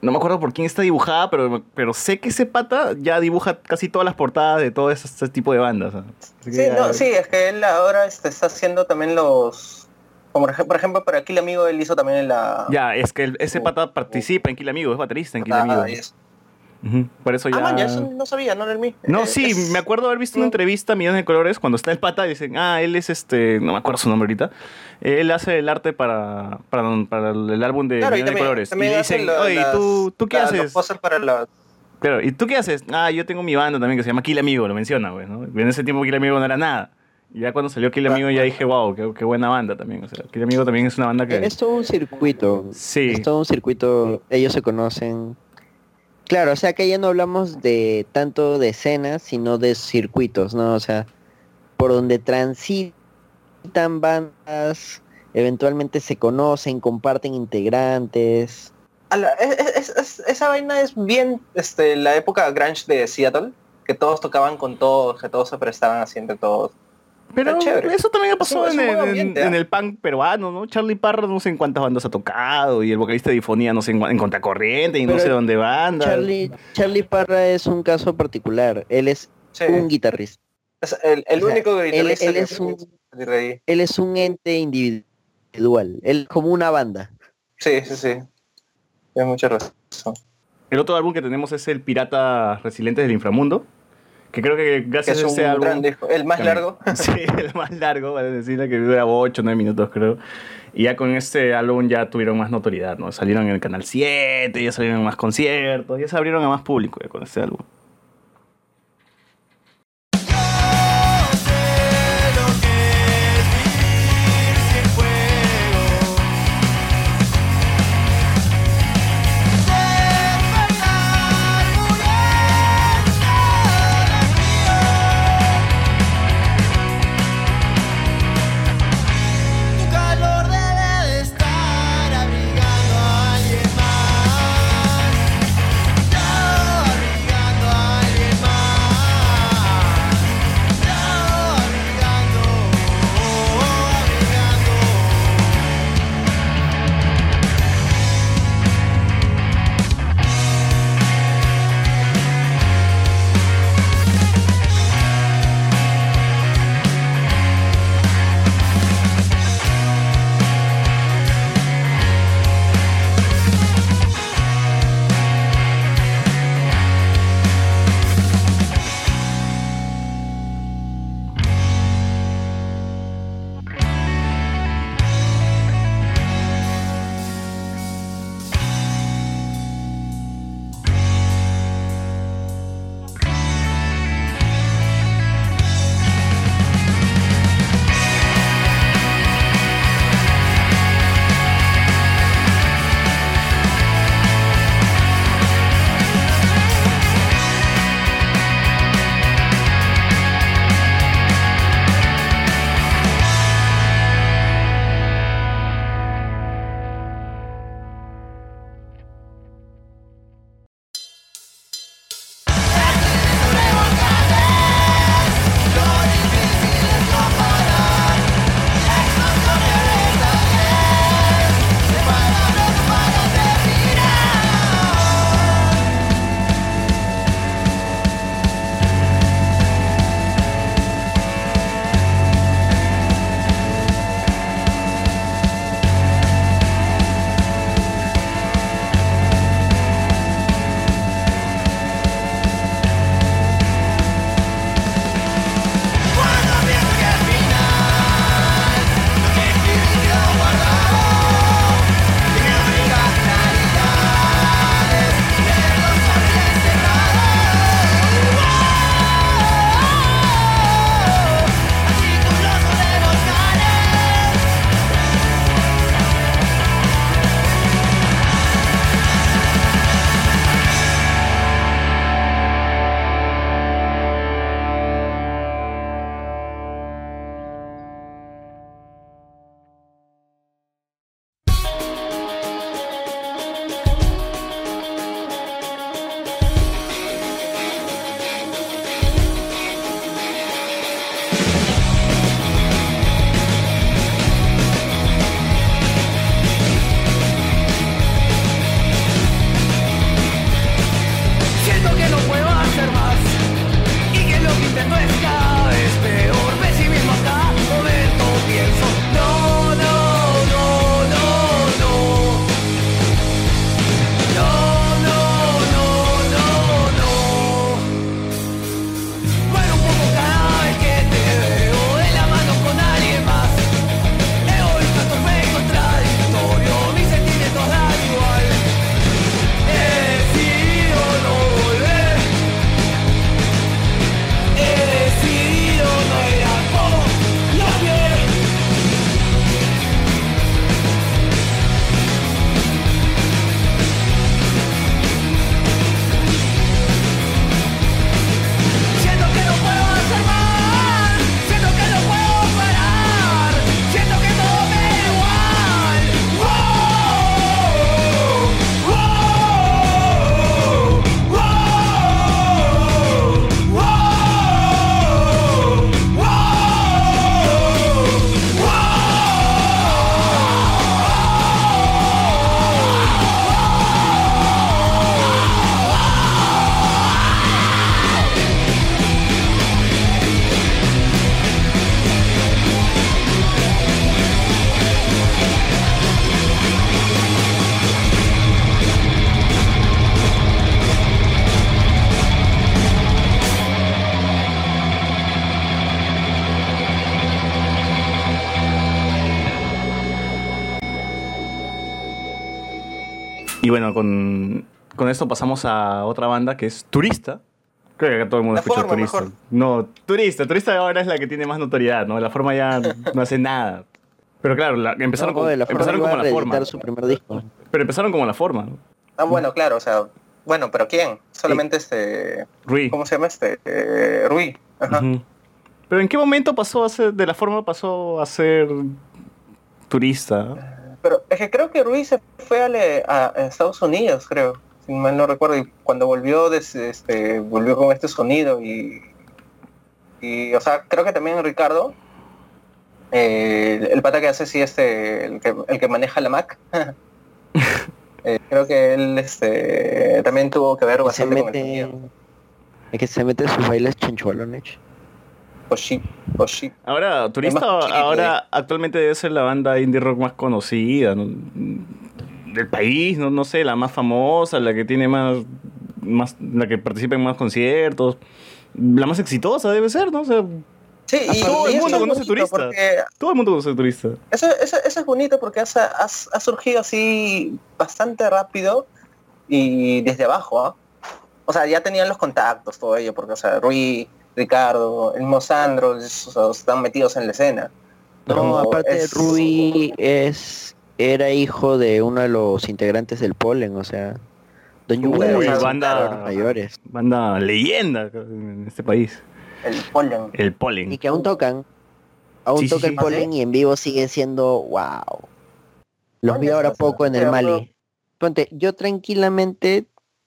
S7: No me acuerdo por quién está dibujada, pero, pero sé que ese pata ya dibuja casi todas las portadas de todo ese, ese tipo de bandas.
S10: Sí,
S7: ya-
S10: no, sí, es que él ahora este, está haciendo también los... Como por ej- por ejemplo, para aquí el amigo, él hizo también la...
S7: Ya, es que el- ese pata participa en Kill Amigo, es baterista en Kill
S10: Ah.
S7: Ujú, Por eso ya...
S10: Ah, man, ya eso no sabía, no era el.
S7: No,
S10: Eh,
S7: sí,
S10: es-
S7: me acuerdo haber visto una entrevista a Millones de Colores cuando está el pata y dicen, ah, él es este, no me acuerdo su nombre ahorita, él hace el arte para, para, para el álbum de
S10: Claro,
S7: Millones de Colores.
S10: también
S7: y dicen,
S10: la-
S7: oye,
S10: las-
S7: ¿tú, ¿tú qué
S10: la-
S7: haces?
S10: Los para.
S7: Claro, ¿y tú qué haces? Ah, yo tengo mi banda también que se llama Kill Amigo, lo menciona, güey, ¿no? En ese tiempo Kill Amigo no era nada. Y ya cuando salió Kill Amigo ya dije, wow, qué, qué buena banda también. O sea, Kill Amigo también es una banda que...
S9: Es todo un circuito.
S7: Sí.
S9: Es todo un circuito. Ellos se conocen. Claro, o sea que ya no hablamos de tanto de escenas, sino de circuitos, ¿no? O sea, por donde transitan bandas, eventualmente se conocen, comparten integrantes.
S10: Esa vaina es bien este, la época grunge de Seattle, que todos tocaban con todos, que todos se prestaban así entre todos.
S7: Pero eso también ha pasado en, el- en-
S10: ambiente,
S7: en el punk peruano, ¿no? Charlie Parra no sé en cuántas bandas ha tocado y el vocalista de Difonía no sé en, en Contracorriente y no sé dónde banda.
S9: Charlie, Charlie Parra es un caso particular. Él es un guitarrista.
S10: Es el, el
S9: O sea,
S10: único
S9: él-
S10: guitarrista
S9: él
S10: que
S9: es un-
S10: puede salir de ahí.
S9: Él es un ente individual. Él como una banda.
S10: Sí, sí, sí. Tienes mucha razón.
S7: El otro álbum que tenemos es el Pirata Resilientes del Inframundo, que creo que gracias
S10: Que es
S7: a ese álbum...
S10: gran disco. El más
S7: también-
S10: largo. <laughs>
S7: Sí, el más largo, vale decirle que dura 8 o 9 minutos creo. Y ya con este álbum ya tuvieron más notoriedad, ¿no? Salieron en el Canal 7, ya salieron en más conciertos, ya se abrieron a más público ya con este álbum. Bueno, con, con esto pasamos a otra banda que es Turista. Creo que acá todo el mundo
S10: La
S7: escucha
S10: forma,
S7: Turista.
S10: mejor.
S7: No, Turista. Turista ahora es la que tiene más notoriedad, ¿no? La forma ya <laughs> no hace nada. Pero claro, la- empezaron,
S9: No,
S7: como,
S9: de la forma
S7: empezaron como la forma.
S9: su primer disco.
S7: Pero empezaron como la forma. ¿no?
S10: Ah, bueno, claro, o sea, bueno, pero ¿quién? Solamente este,
S7: Rui.
S10: ¿cómo se llama este? Eh, Rui. Ajá.
S7: Pero ¿en qué momento pasó a ser, de la forma pasó a ser turista?
S10: Pero es que creo que Rui se fue a, a- Estados Unidos, creo, si mal no recuerdo, y cuando volvió, des- este, volvió con este sonido y, y, o sea, creo que también Ricardo, eh, el, el pata que hace sí este, el que, el que maneja la Mac, <laughs> eh, creo que él este, también tuvo que ver
S9: Se
S10: bastante con el sonido.
S9: es que se mete sus bailes chanchualones.
S10: Pues sí.
S7: Ahora, Turista ahora actualmente debe ser la banda indie rock más conocida ¿no? del país, no, no sé, la más famosa, la que tiene más, más, la que participa en más conciertos, la más exitosa debe ser, ¿no? O sea,
S10: Sí, y,
S7: todo el mundo conoce Turista. Todo el mundo conoce Turista.
S10: Eso, eso, eso es bonito porque has- ha surgido así bastante rápido y desde abajo, ¿ah? O sea, ya tenían los contactos, todo ello, porque, o sea, Rui, Ricardo, el mismo Sandro, esos están metidos en la escena.
S9: No, aparte
S10: es-
S9: Rui es era hijo de uno de los integrantes del Polen, o sea, Don
S7: Uy, banda,
S9: mayores.
S7: banda leyenda en este país.
S10: El Polen.
S7: El Polen.
S9: Y que aún tocan. Aún
S7: Sí,
S9: toca
S7: sí.
S9: el Polen y en vivo sigue siendo wow. Los vi ahora poco en el
S10: pero-
S9: Mali. Ponte, yo tranquilamente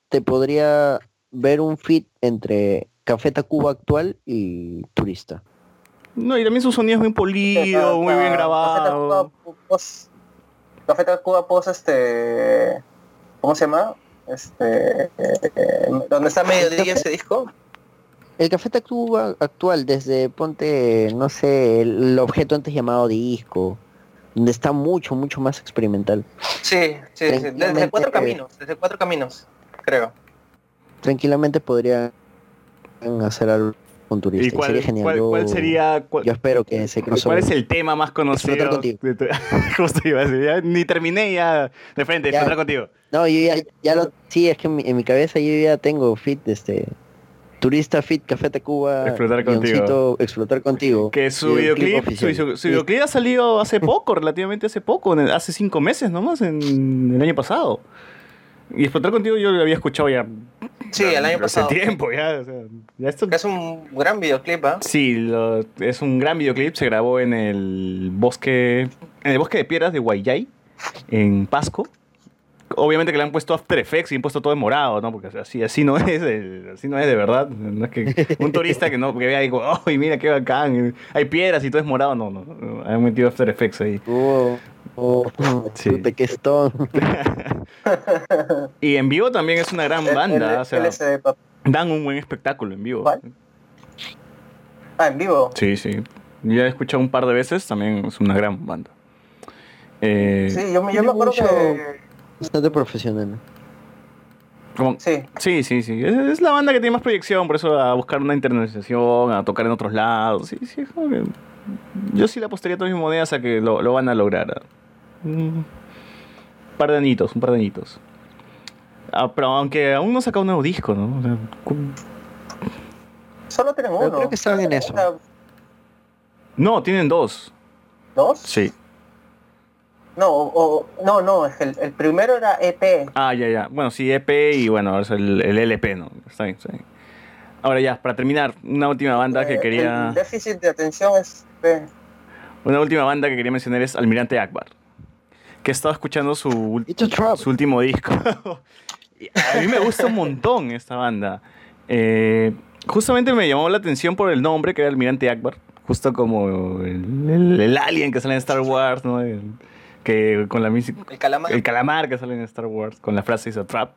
S9: te podría ver un fit entre Café Tacuba actual y Turista.
S7: No, y también su sonido es muy polido, muy bien grabado.
S10: Post, Café Tacuba Post, este... ¿Cómo se llama? Este... eh, ¿Dónde está Mediodía ese disco?
S9: El Café Tacuba actual, desde ponte, no sé, el objeto antes llamado disco, donde está mucho, mucho más experimental.
S10: Sí, sí, sí, desde cuatro
S9: eh,
S10: caminos, desde cuatro caminos, creo.
S9: Tranquilamente hacer algo con turista.
S7: ¿Y cuál,
S9: sería genial.
S7: cuál- cuál sería? cuál-
S9: yo espero que se
S7: ¿Cuál
S9: crossover.
S7: es el tema más conocido?
S9: Contigo.
S7: de tu- <laughs> Justo iba a decir, ya ni terminé ya de frente, explotar contigo.
S9: No, yo ya, ya lo, sí, es que en mi, en mi cabeza yo ya tengo fit, este, turista fit, Café Tacuba,
S7: Explotar contigo.
S9: explotar contigo.
S7: Que su videoclip, su,
S9: oficial.
S7: su- su videoclip ha salido hace <laughs> poco, relativamente hace poco, el- hace cinco meses nomás, en el año pasado. Y explotar contigo yo lo había escuchado ya
S10: Sí, el año
S7: hace
S10: pasado.
S7: tiempo, ya. o sea, ya esto...
S10: Es un gran videoclip, ¿ah?
S7: Sí, lo- es un gran videoclip, se grabó en el bosque, en el bosque de piedras de Guayay, en Pasco. Obviamente que le han puesto After Effects y han puesto todo en morado, ¿no? Porque así, así no es, el- así no es de verdad. No es que un turista que no que vea y digo, ¡ay, mira qué bacán! Hay piedras y todo es morado. No, no, no, han metido After Effects ahí.
S9: Oh, oh, <laughs>
S7: Sí.
S9: qué stone. <laughs>
S7: Y en vivo también es una gran banda,
S10: el-
S7: o sea,
S10: Pop.
S7: dan un buen espectáculo en vivo.
S10: Ah, en vivo.
S7: Sí, sí. Ya he escuchado un par de veces, también es una gran banda. Eh,
S10: Sí, yo, me- yo me acuerdo que...
S9: Bastante profesional.
S7: como-
S10: Sí.
S7: sí, sí, sí. Es, es la banda que tiene más proyección, por eso a buscar una internacionalización, a tocar en otros lados. Sí, sí, Yo sí le apostaría todas mis monedas a que lo, lo van a lograr. Un par de añitos, un par de añitos. Ah, pero aunque aún no ha sacado un nuevo disco, ¿no? O sea, cu-
S10: Solo tienen uno.
S9: creo que estaban en eso.
S7: No, tienen dos.
S10: ¿Dos?
S7: Sí.
S10: No, o- no, no, es el, el primero era EP.
S7: Ah, ya, ya. Bueno, sí, EP y bueno, ahora es el, el LP, ¿no? Está bien, está bien. Ahora ya, para terminar, una última banda que
S10: Eh,
S7: quería...
S10: El déficit de atención es EP.
S7: Una última banda que quería mencionar es Almirante Akbar. Que he estado escuchando su, su último disco. <laughs> A mí me gusta un montón esta banda. Eh, justamente me llamó la atención por el nombre, que era Almirante Akbar. Justo como el, el- el alien que sale en Star Wars, ¿no? El- que con la música...
S10: El calamar.
S7: El calamar que sale en Star Wars, con la frase esa trap.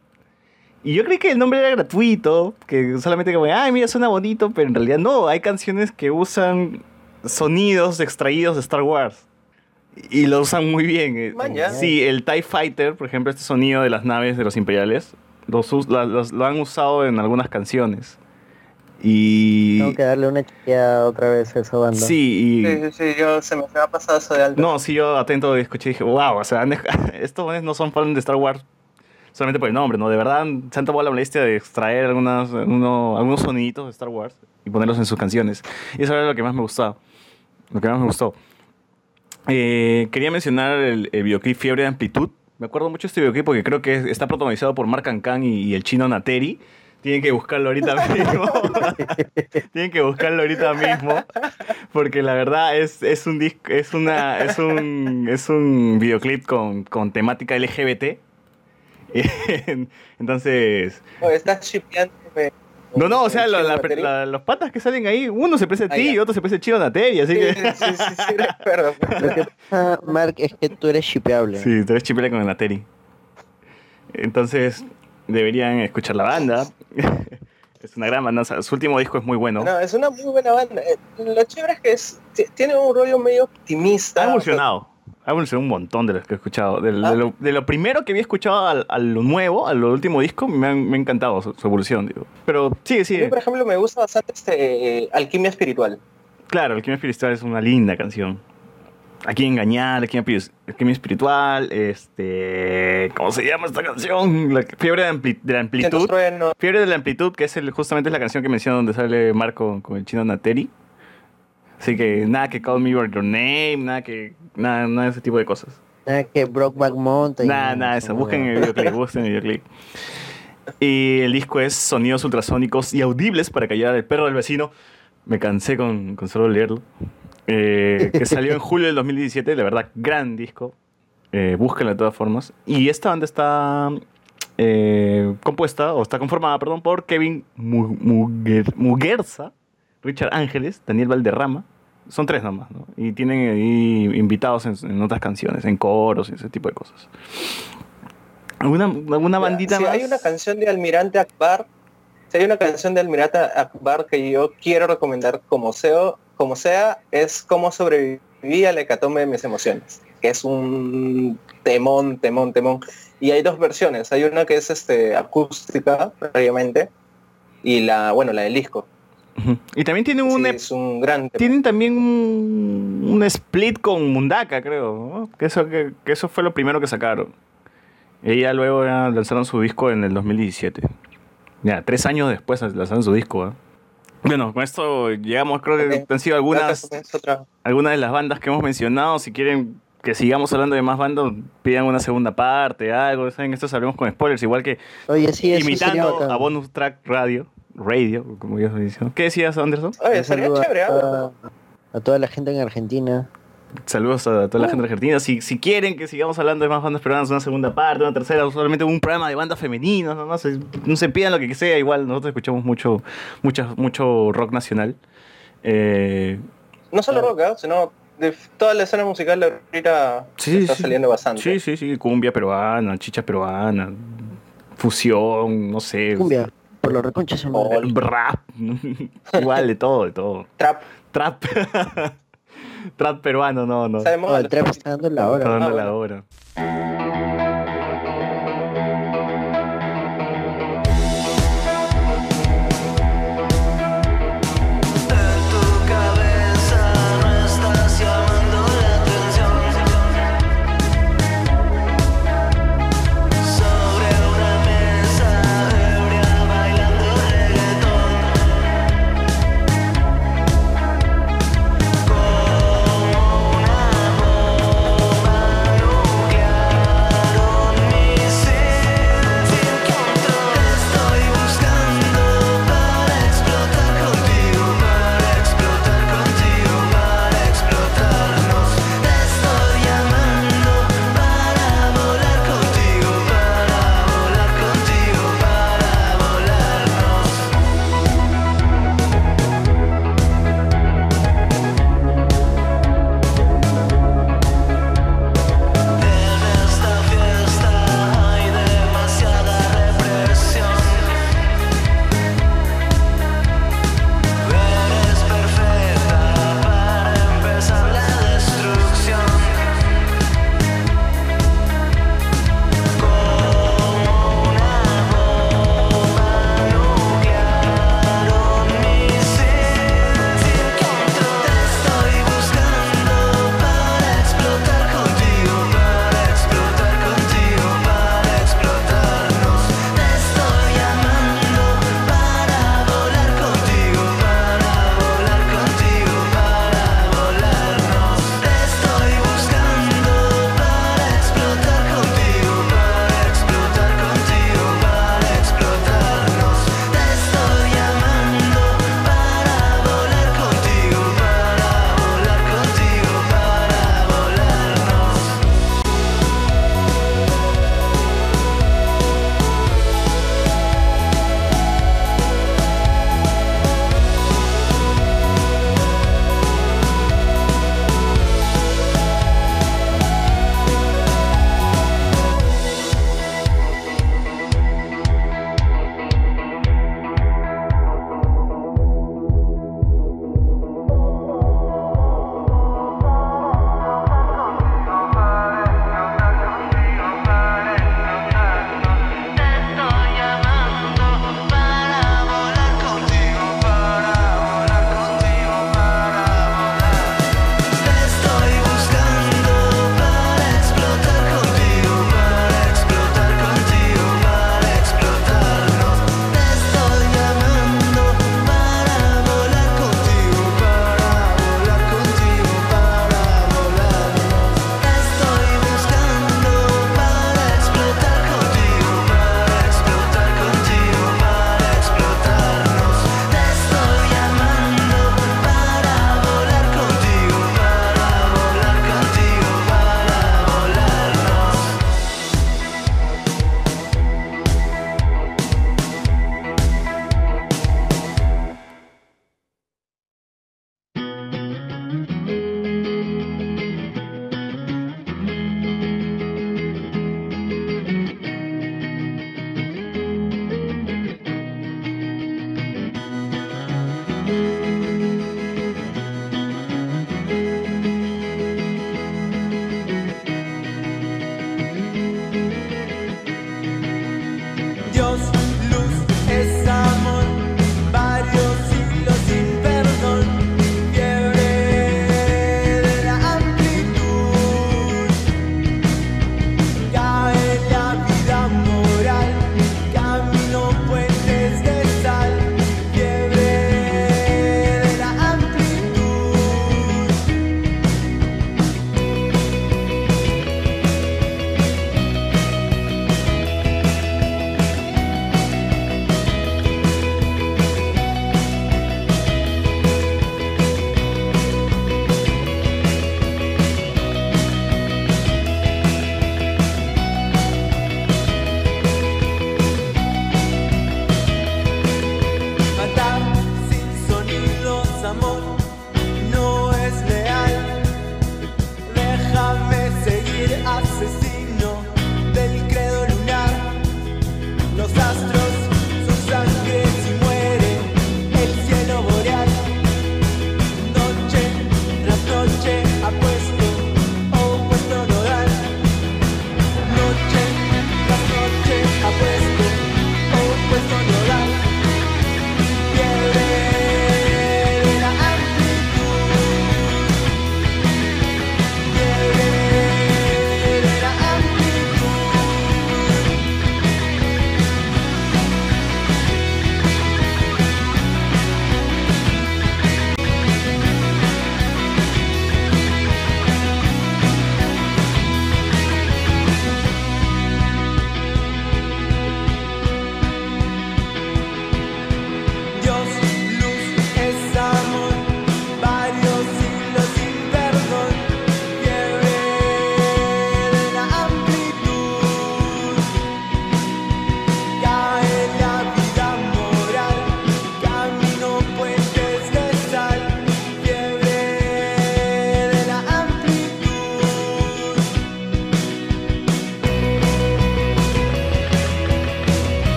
S7: Y yo creí que el nombre era gratuito, que solamente como, ay, mira, suena bonito, pero en realidad no, hay canciones que usan sonidos extraídos de Star Wars. Y lo usan muy bien. eh.
S10: Man, ya.
S7: Sí, el TIE Fighter, por ejemplo, este sonido de las naves de los imperiales, los los- lo han usado en algunas canciones. Y...
S9: Tengo que darle una chequeada otra vez a esa banda.
S7: Sí, y...
S10: Sí, sí, sí, yo se me, se me ha pasado eso de alto.
S7: No, sí, yo atento escuché y dije, wow, o sea, <laughs> estos no son fans de Star Wars solamente por el nombre, ¿no? De verdad se han tomado la molestia de extraer algunas, uno- algunos soniditos de Star Wars y ponerlos en sus canciones. Y eso era lo que más me gustaba. Lo que más me gustó. Eh, quería mencionar el, el videoclip Fiebre de Amplitud. Me acuerdo mucho de este videoclip porque creo que es- está protagonizado por Mark Cancan y, y el chino Nateri. Tienen que buscarlo ahorita <laughs> mismo. <laughs> Tienen que buscarlo ahorita mismo. Porque la verdad es, es un disco, es una, es un, es un videoclip con, con temática LGBT. <laughs> Entonces.
S10: Oh, estás shipeándome.
S7: No, no, o sea,
S10: ¿El
S7: lo-
S10: chino
S7: la- los patas que salen ahí, uno se parece a ti y otro se parece a Chino Nateri, así
S10: Sí,
S7: que.
S10: sí, sí, sí, <laughs> recuerdo.
S9: Lo que pasa, Mark, es que tú eres shipeable.
S7: Sí, tú eres chipele con el Nateri. Entonces, deberían escuchar la banda. <laughs> es una gran banda. o sea, su último disco es muy bueno.
S10: No, es una muy buena banda. Eh, Lo chévere es que es, ti- tiene un rollo medio optimista.
S7: Ha evolucionado. Ha evolucionado un montón de los que he escuchado. De, de lo, de lo primero que había escuchado al- a, lo nuevo, al último disco, me, han- me ha encantado su, su evolución. Digo. Pero
S10: A mí,
S7: sigue.
S10: por ejemplo, me gusta bastante este eh, Alquimia Espiritual.
S7: Claro, Alquimia Espiritual es una linda canción. A quién engañar, Alquimia, Alquimia Espiritual, este... ¿Cómo se llama esta canción? La Fiebre de, ampli- de la Amplitud. Fiebre de la Amplitud, que es el, justamente es la canción que menciona donde sale Marco con el chino Nateri. Así que nada que Call Me By Your Name, nada que... Nada, nada de ese tipo de cosas.
S9: Nada que Brokeback Mountain.
S7: Nada, nada de eso. Busquen el videoclip, busquen el videoclip. Y el disco es sonidos ultrasónicos y audibles para callar al perro del vecino. Me cansé con, con solo leerlo. Eh, que salió en julio del 2017, de verdad, gran disco. Eh, búsquenlo de todas formas. Y esta banda está eh, compuesta, o está conformada, perdón, por Kevin Mu- Muguer- Muguerza, Richard Ángeles, Daniel Valderrama. Son tres nomás, ¿no? Y tienen ahí invitados en, en otras canciones, en coros y ese tipo de cosas. ¿Alguna, alguna bandita
S10: Si
S7: más?
S10: hay una canción de Almirante Akbar, si hay una canción de Almirante Akbar que yo quiero recomendar como sea, como sea es cómo sobreviví a la hecatombe de mis emociones, que es un temón, temón, temón. Y hay dos versiones, hay una que es este acústica previamente y la, bueno, la del disco.
S7: Y también tienen un,
S10: Sí, es un gran tema.
S7: tienen también un, un split con Mundaka, creo. ¿no? Que, eso, que, que eso fue lo primero que sacaron. Y ya luego ya lanzaron su disco en el 2017. Ya, tres años después lanzaron su disco. ¿ah? Bueno, con esto llegamos, creo que han sido algunas, algunas de las bandas que hemos mencionado. Si quieren que sigamos hablando de más bandas, pidan una segunda parte, algo. ¿saben? Esto salimos con spoilers, igual que
S9: Oye, sí,
S7: imitando a Bonus Track Radio. Radio, como yo estoy diciendo. ¿Qué decías, Anderson?
S10: Oye,
S9: saludo
S10: chévere, ¿ah?
S9: a, a toda la gente en Argentina.
S7: Saludos a toda la gente argentina. Si, si quieren que sigamos hablando de más bandas peruanas, una segunda parte, una tercera, o solamente un programa de bandas femeninas, no, no, se, no se pidan lo que sea, igual nosotros escuchamos mucho, mucha- mucho rock nacional. Eh,
S10: No solo rock, ¿ah? sino de toda la escena musical ahorita
S7: Sí,
S10: está
S7: sí.
S10: saliendo bastante.
S7: sí, sí, sí, cumbia peruana, chicha peruana, fusión, no sé.
S9: Cumbia, por los madre.
S7: Rap, <laughs> igual de todo, de todo.
S10: Trap.
S7: Trap. <laughs> Trap peruano, no, no.
S10: De
S9: No, el trap está dando la hora.
S7: Está dando
S10: Ah,
S7: la
S10: bueno.
S7: hora.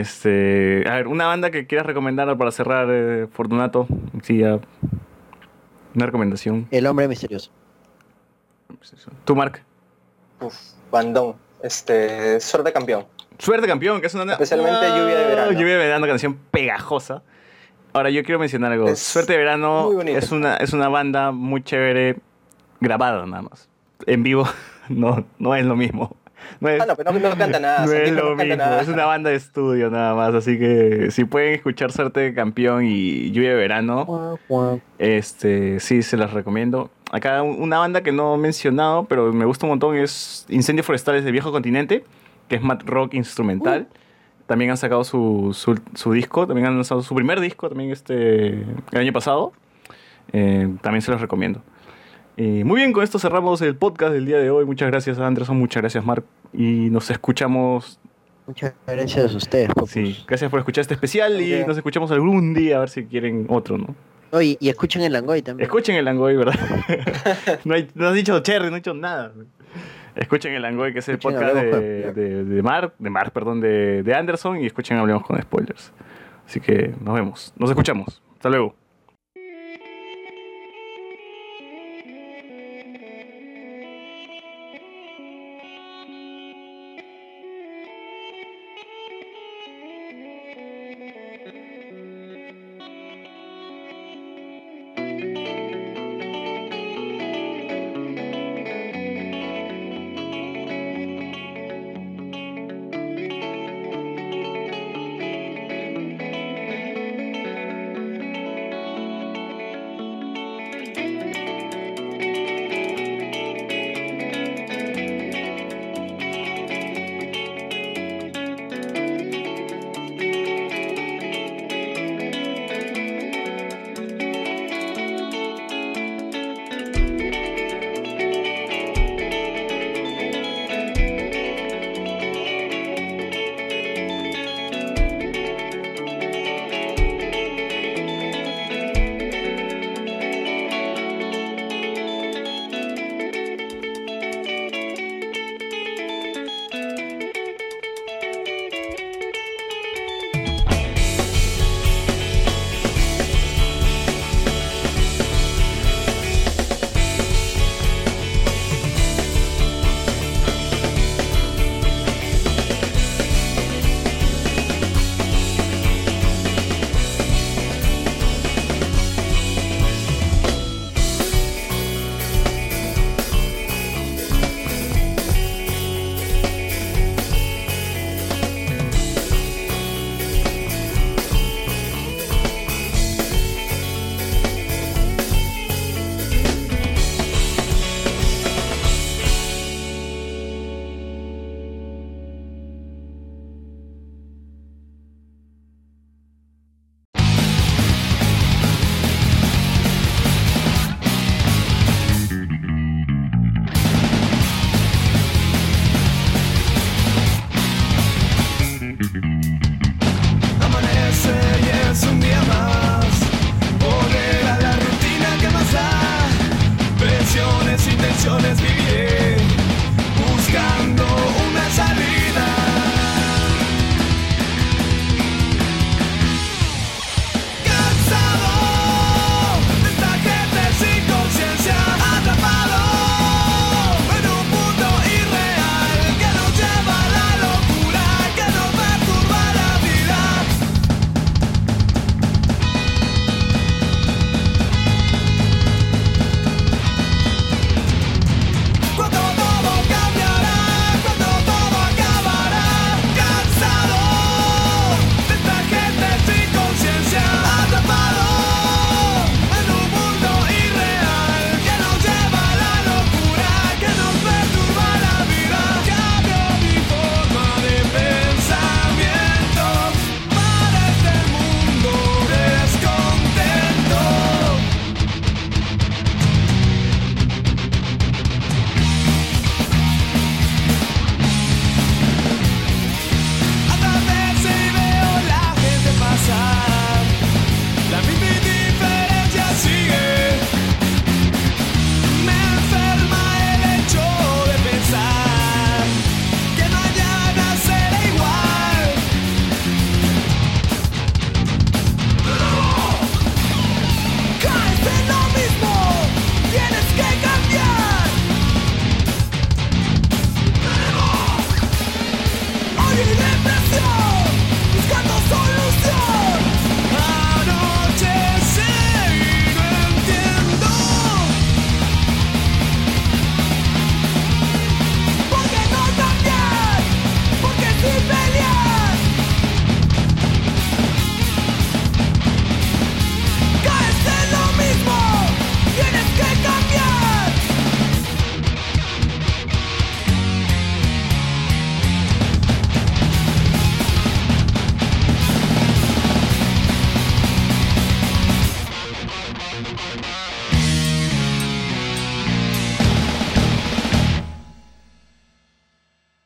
S7: Este, a ver, una banda que quieras recomendar para cerrar, eh, Fortunato. Sí, ya. Una recomendación.
S9: El hombre misterioso.
S7: ¿Tú, Mark?
S10: Uf, bandón. Este, suerte campeón.
S7: Suerte campeón, que es una...
S10: Especialmente lluvia de verano.
S7: Lluvia de verano, canción pegajosa. Ahora yo quiero mencionar algo.
S10: Es
S7: Suerte de verano es una, es una banda muy chévere grabada nada más. En vivo <laughs> no, no es lo mismo. No es,
S10: Ah, no, pero no, no <laughs> canta nada.
S7: no es lo
S10: no
S7: mismo,
S10: nada.
S7: es una banda de estudio nada más, así que si pueden escuchar Suerte de Campeón y Lluvia de Verano, este sí se las recomiendo. Acá un- una banda que no he mencionado, pero me gusta un montón es Incendios Forestales del Viejo Continente, que es Mad Rock instrumental. También han sacado su, su, su disco, también han lanzado su primer disco también este el año pasado. Eh, también se los recomiendo. Eh, muy bien, con esto cerramos el podcast del día de hoy. Muchas gracias, Anderson. Muchas gracias, Mark. Y nos escuchamos.
S9: Muchas gracias a ustedes.
S7: Sí, gracias por escuchar este especial y nos escuchamos algún día a ver si quieren otro, ¿no?
S9: No, y, y escuchen el Langoy también.
S7: Escuchen el Langoy, ¿verdad? <laughs> no, hay- no has dicho Cherry, no has dicho nada. Escuchen el Langoy, que es el
S9: Escuchen
S7: podcast de, de, de Mark, de Mark, perdón, de, de Anderson, y escuchen Hablemos con Spoilers. Así que nos vemos, nos escuchamos. Hasta luego.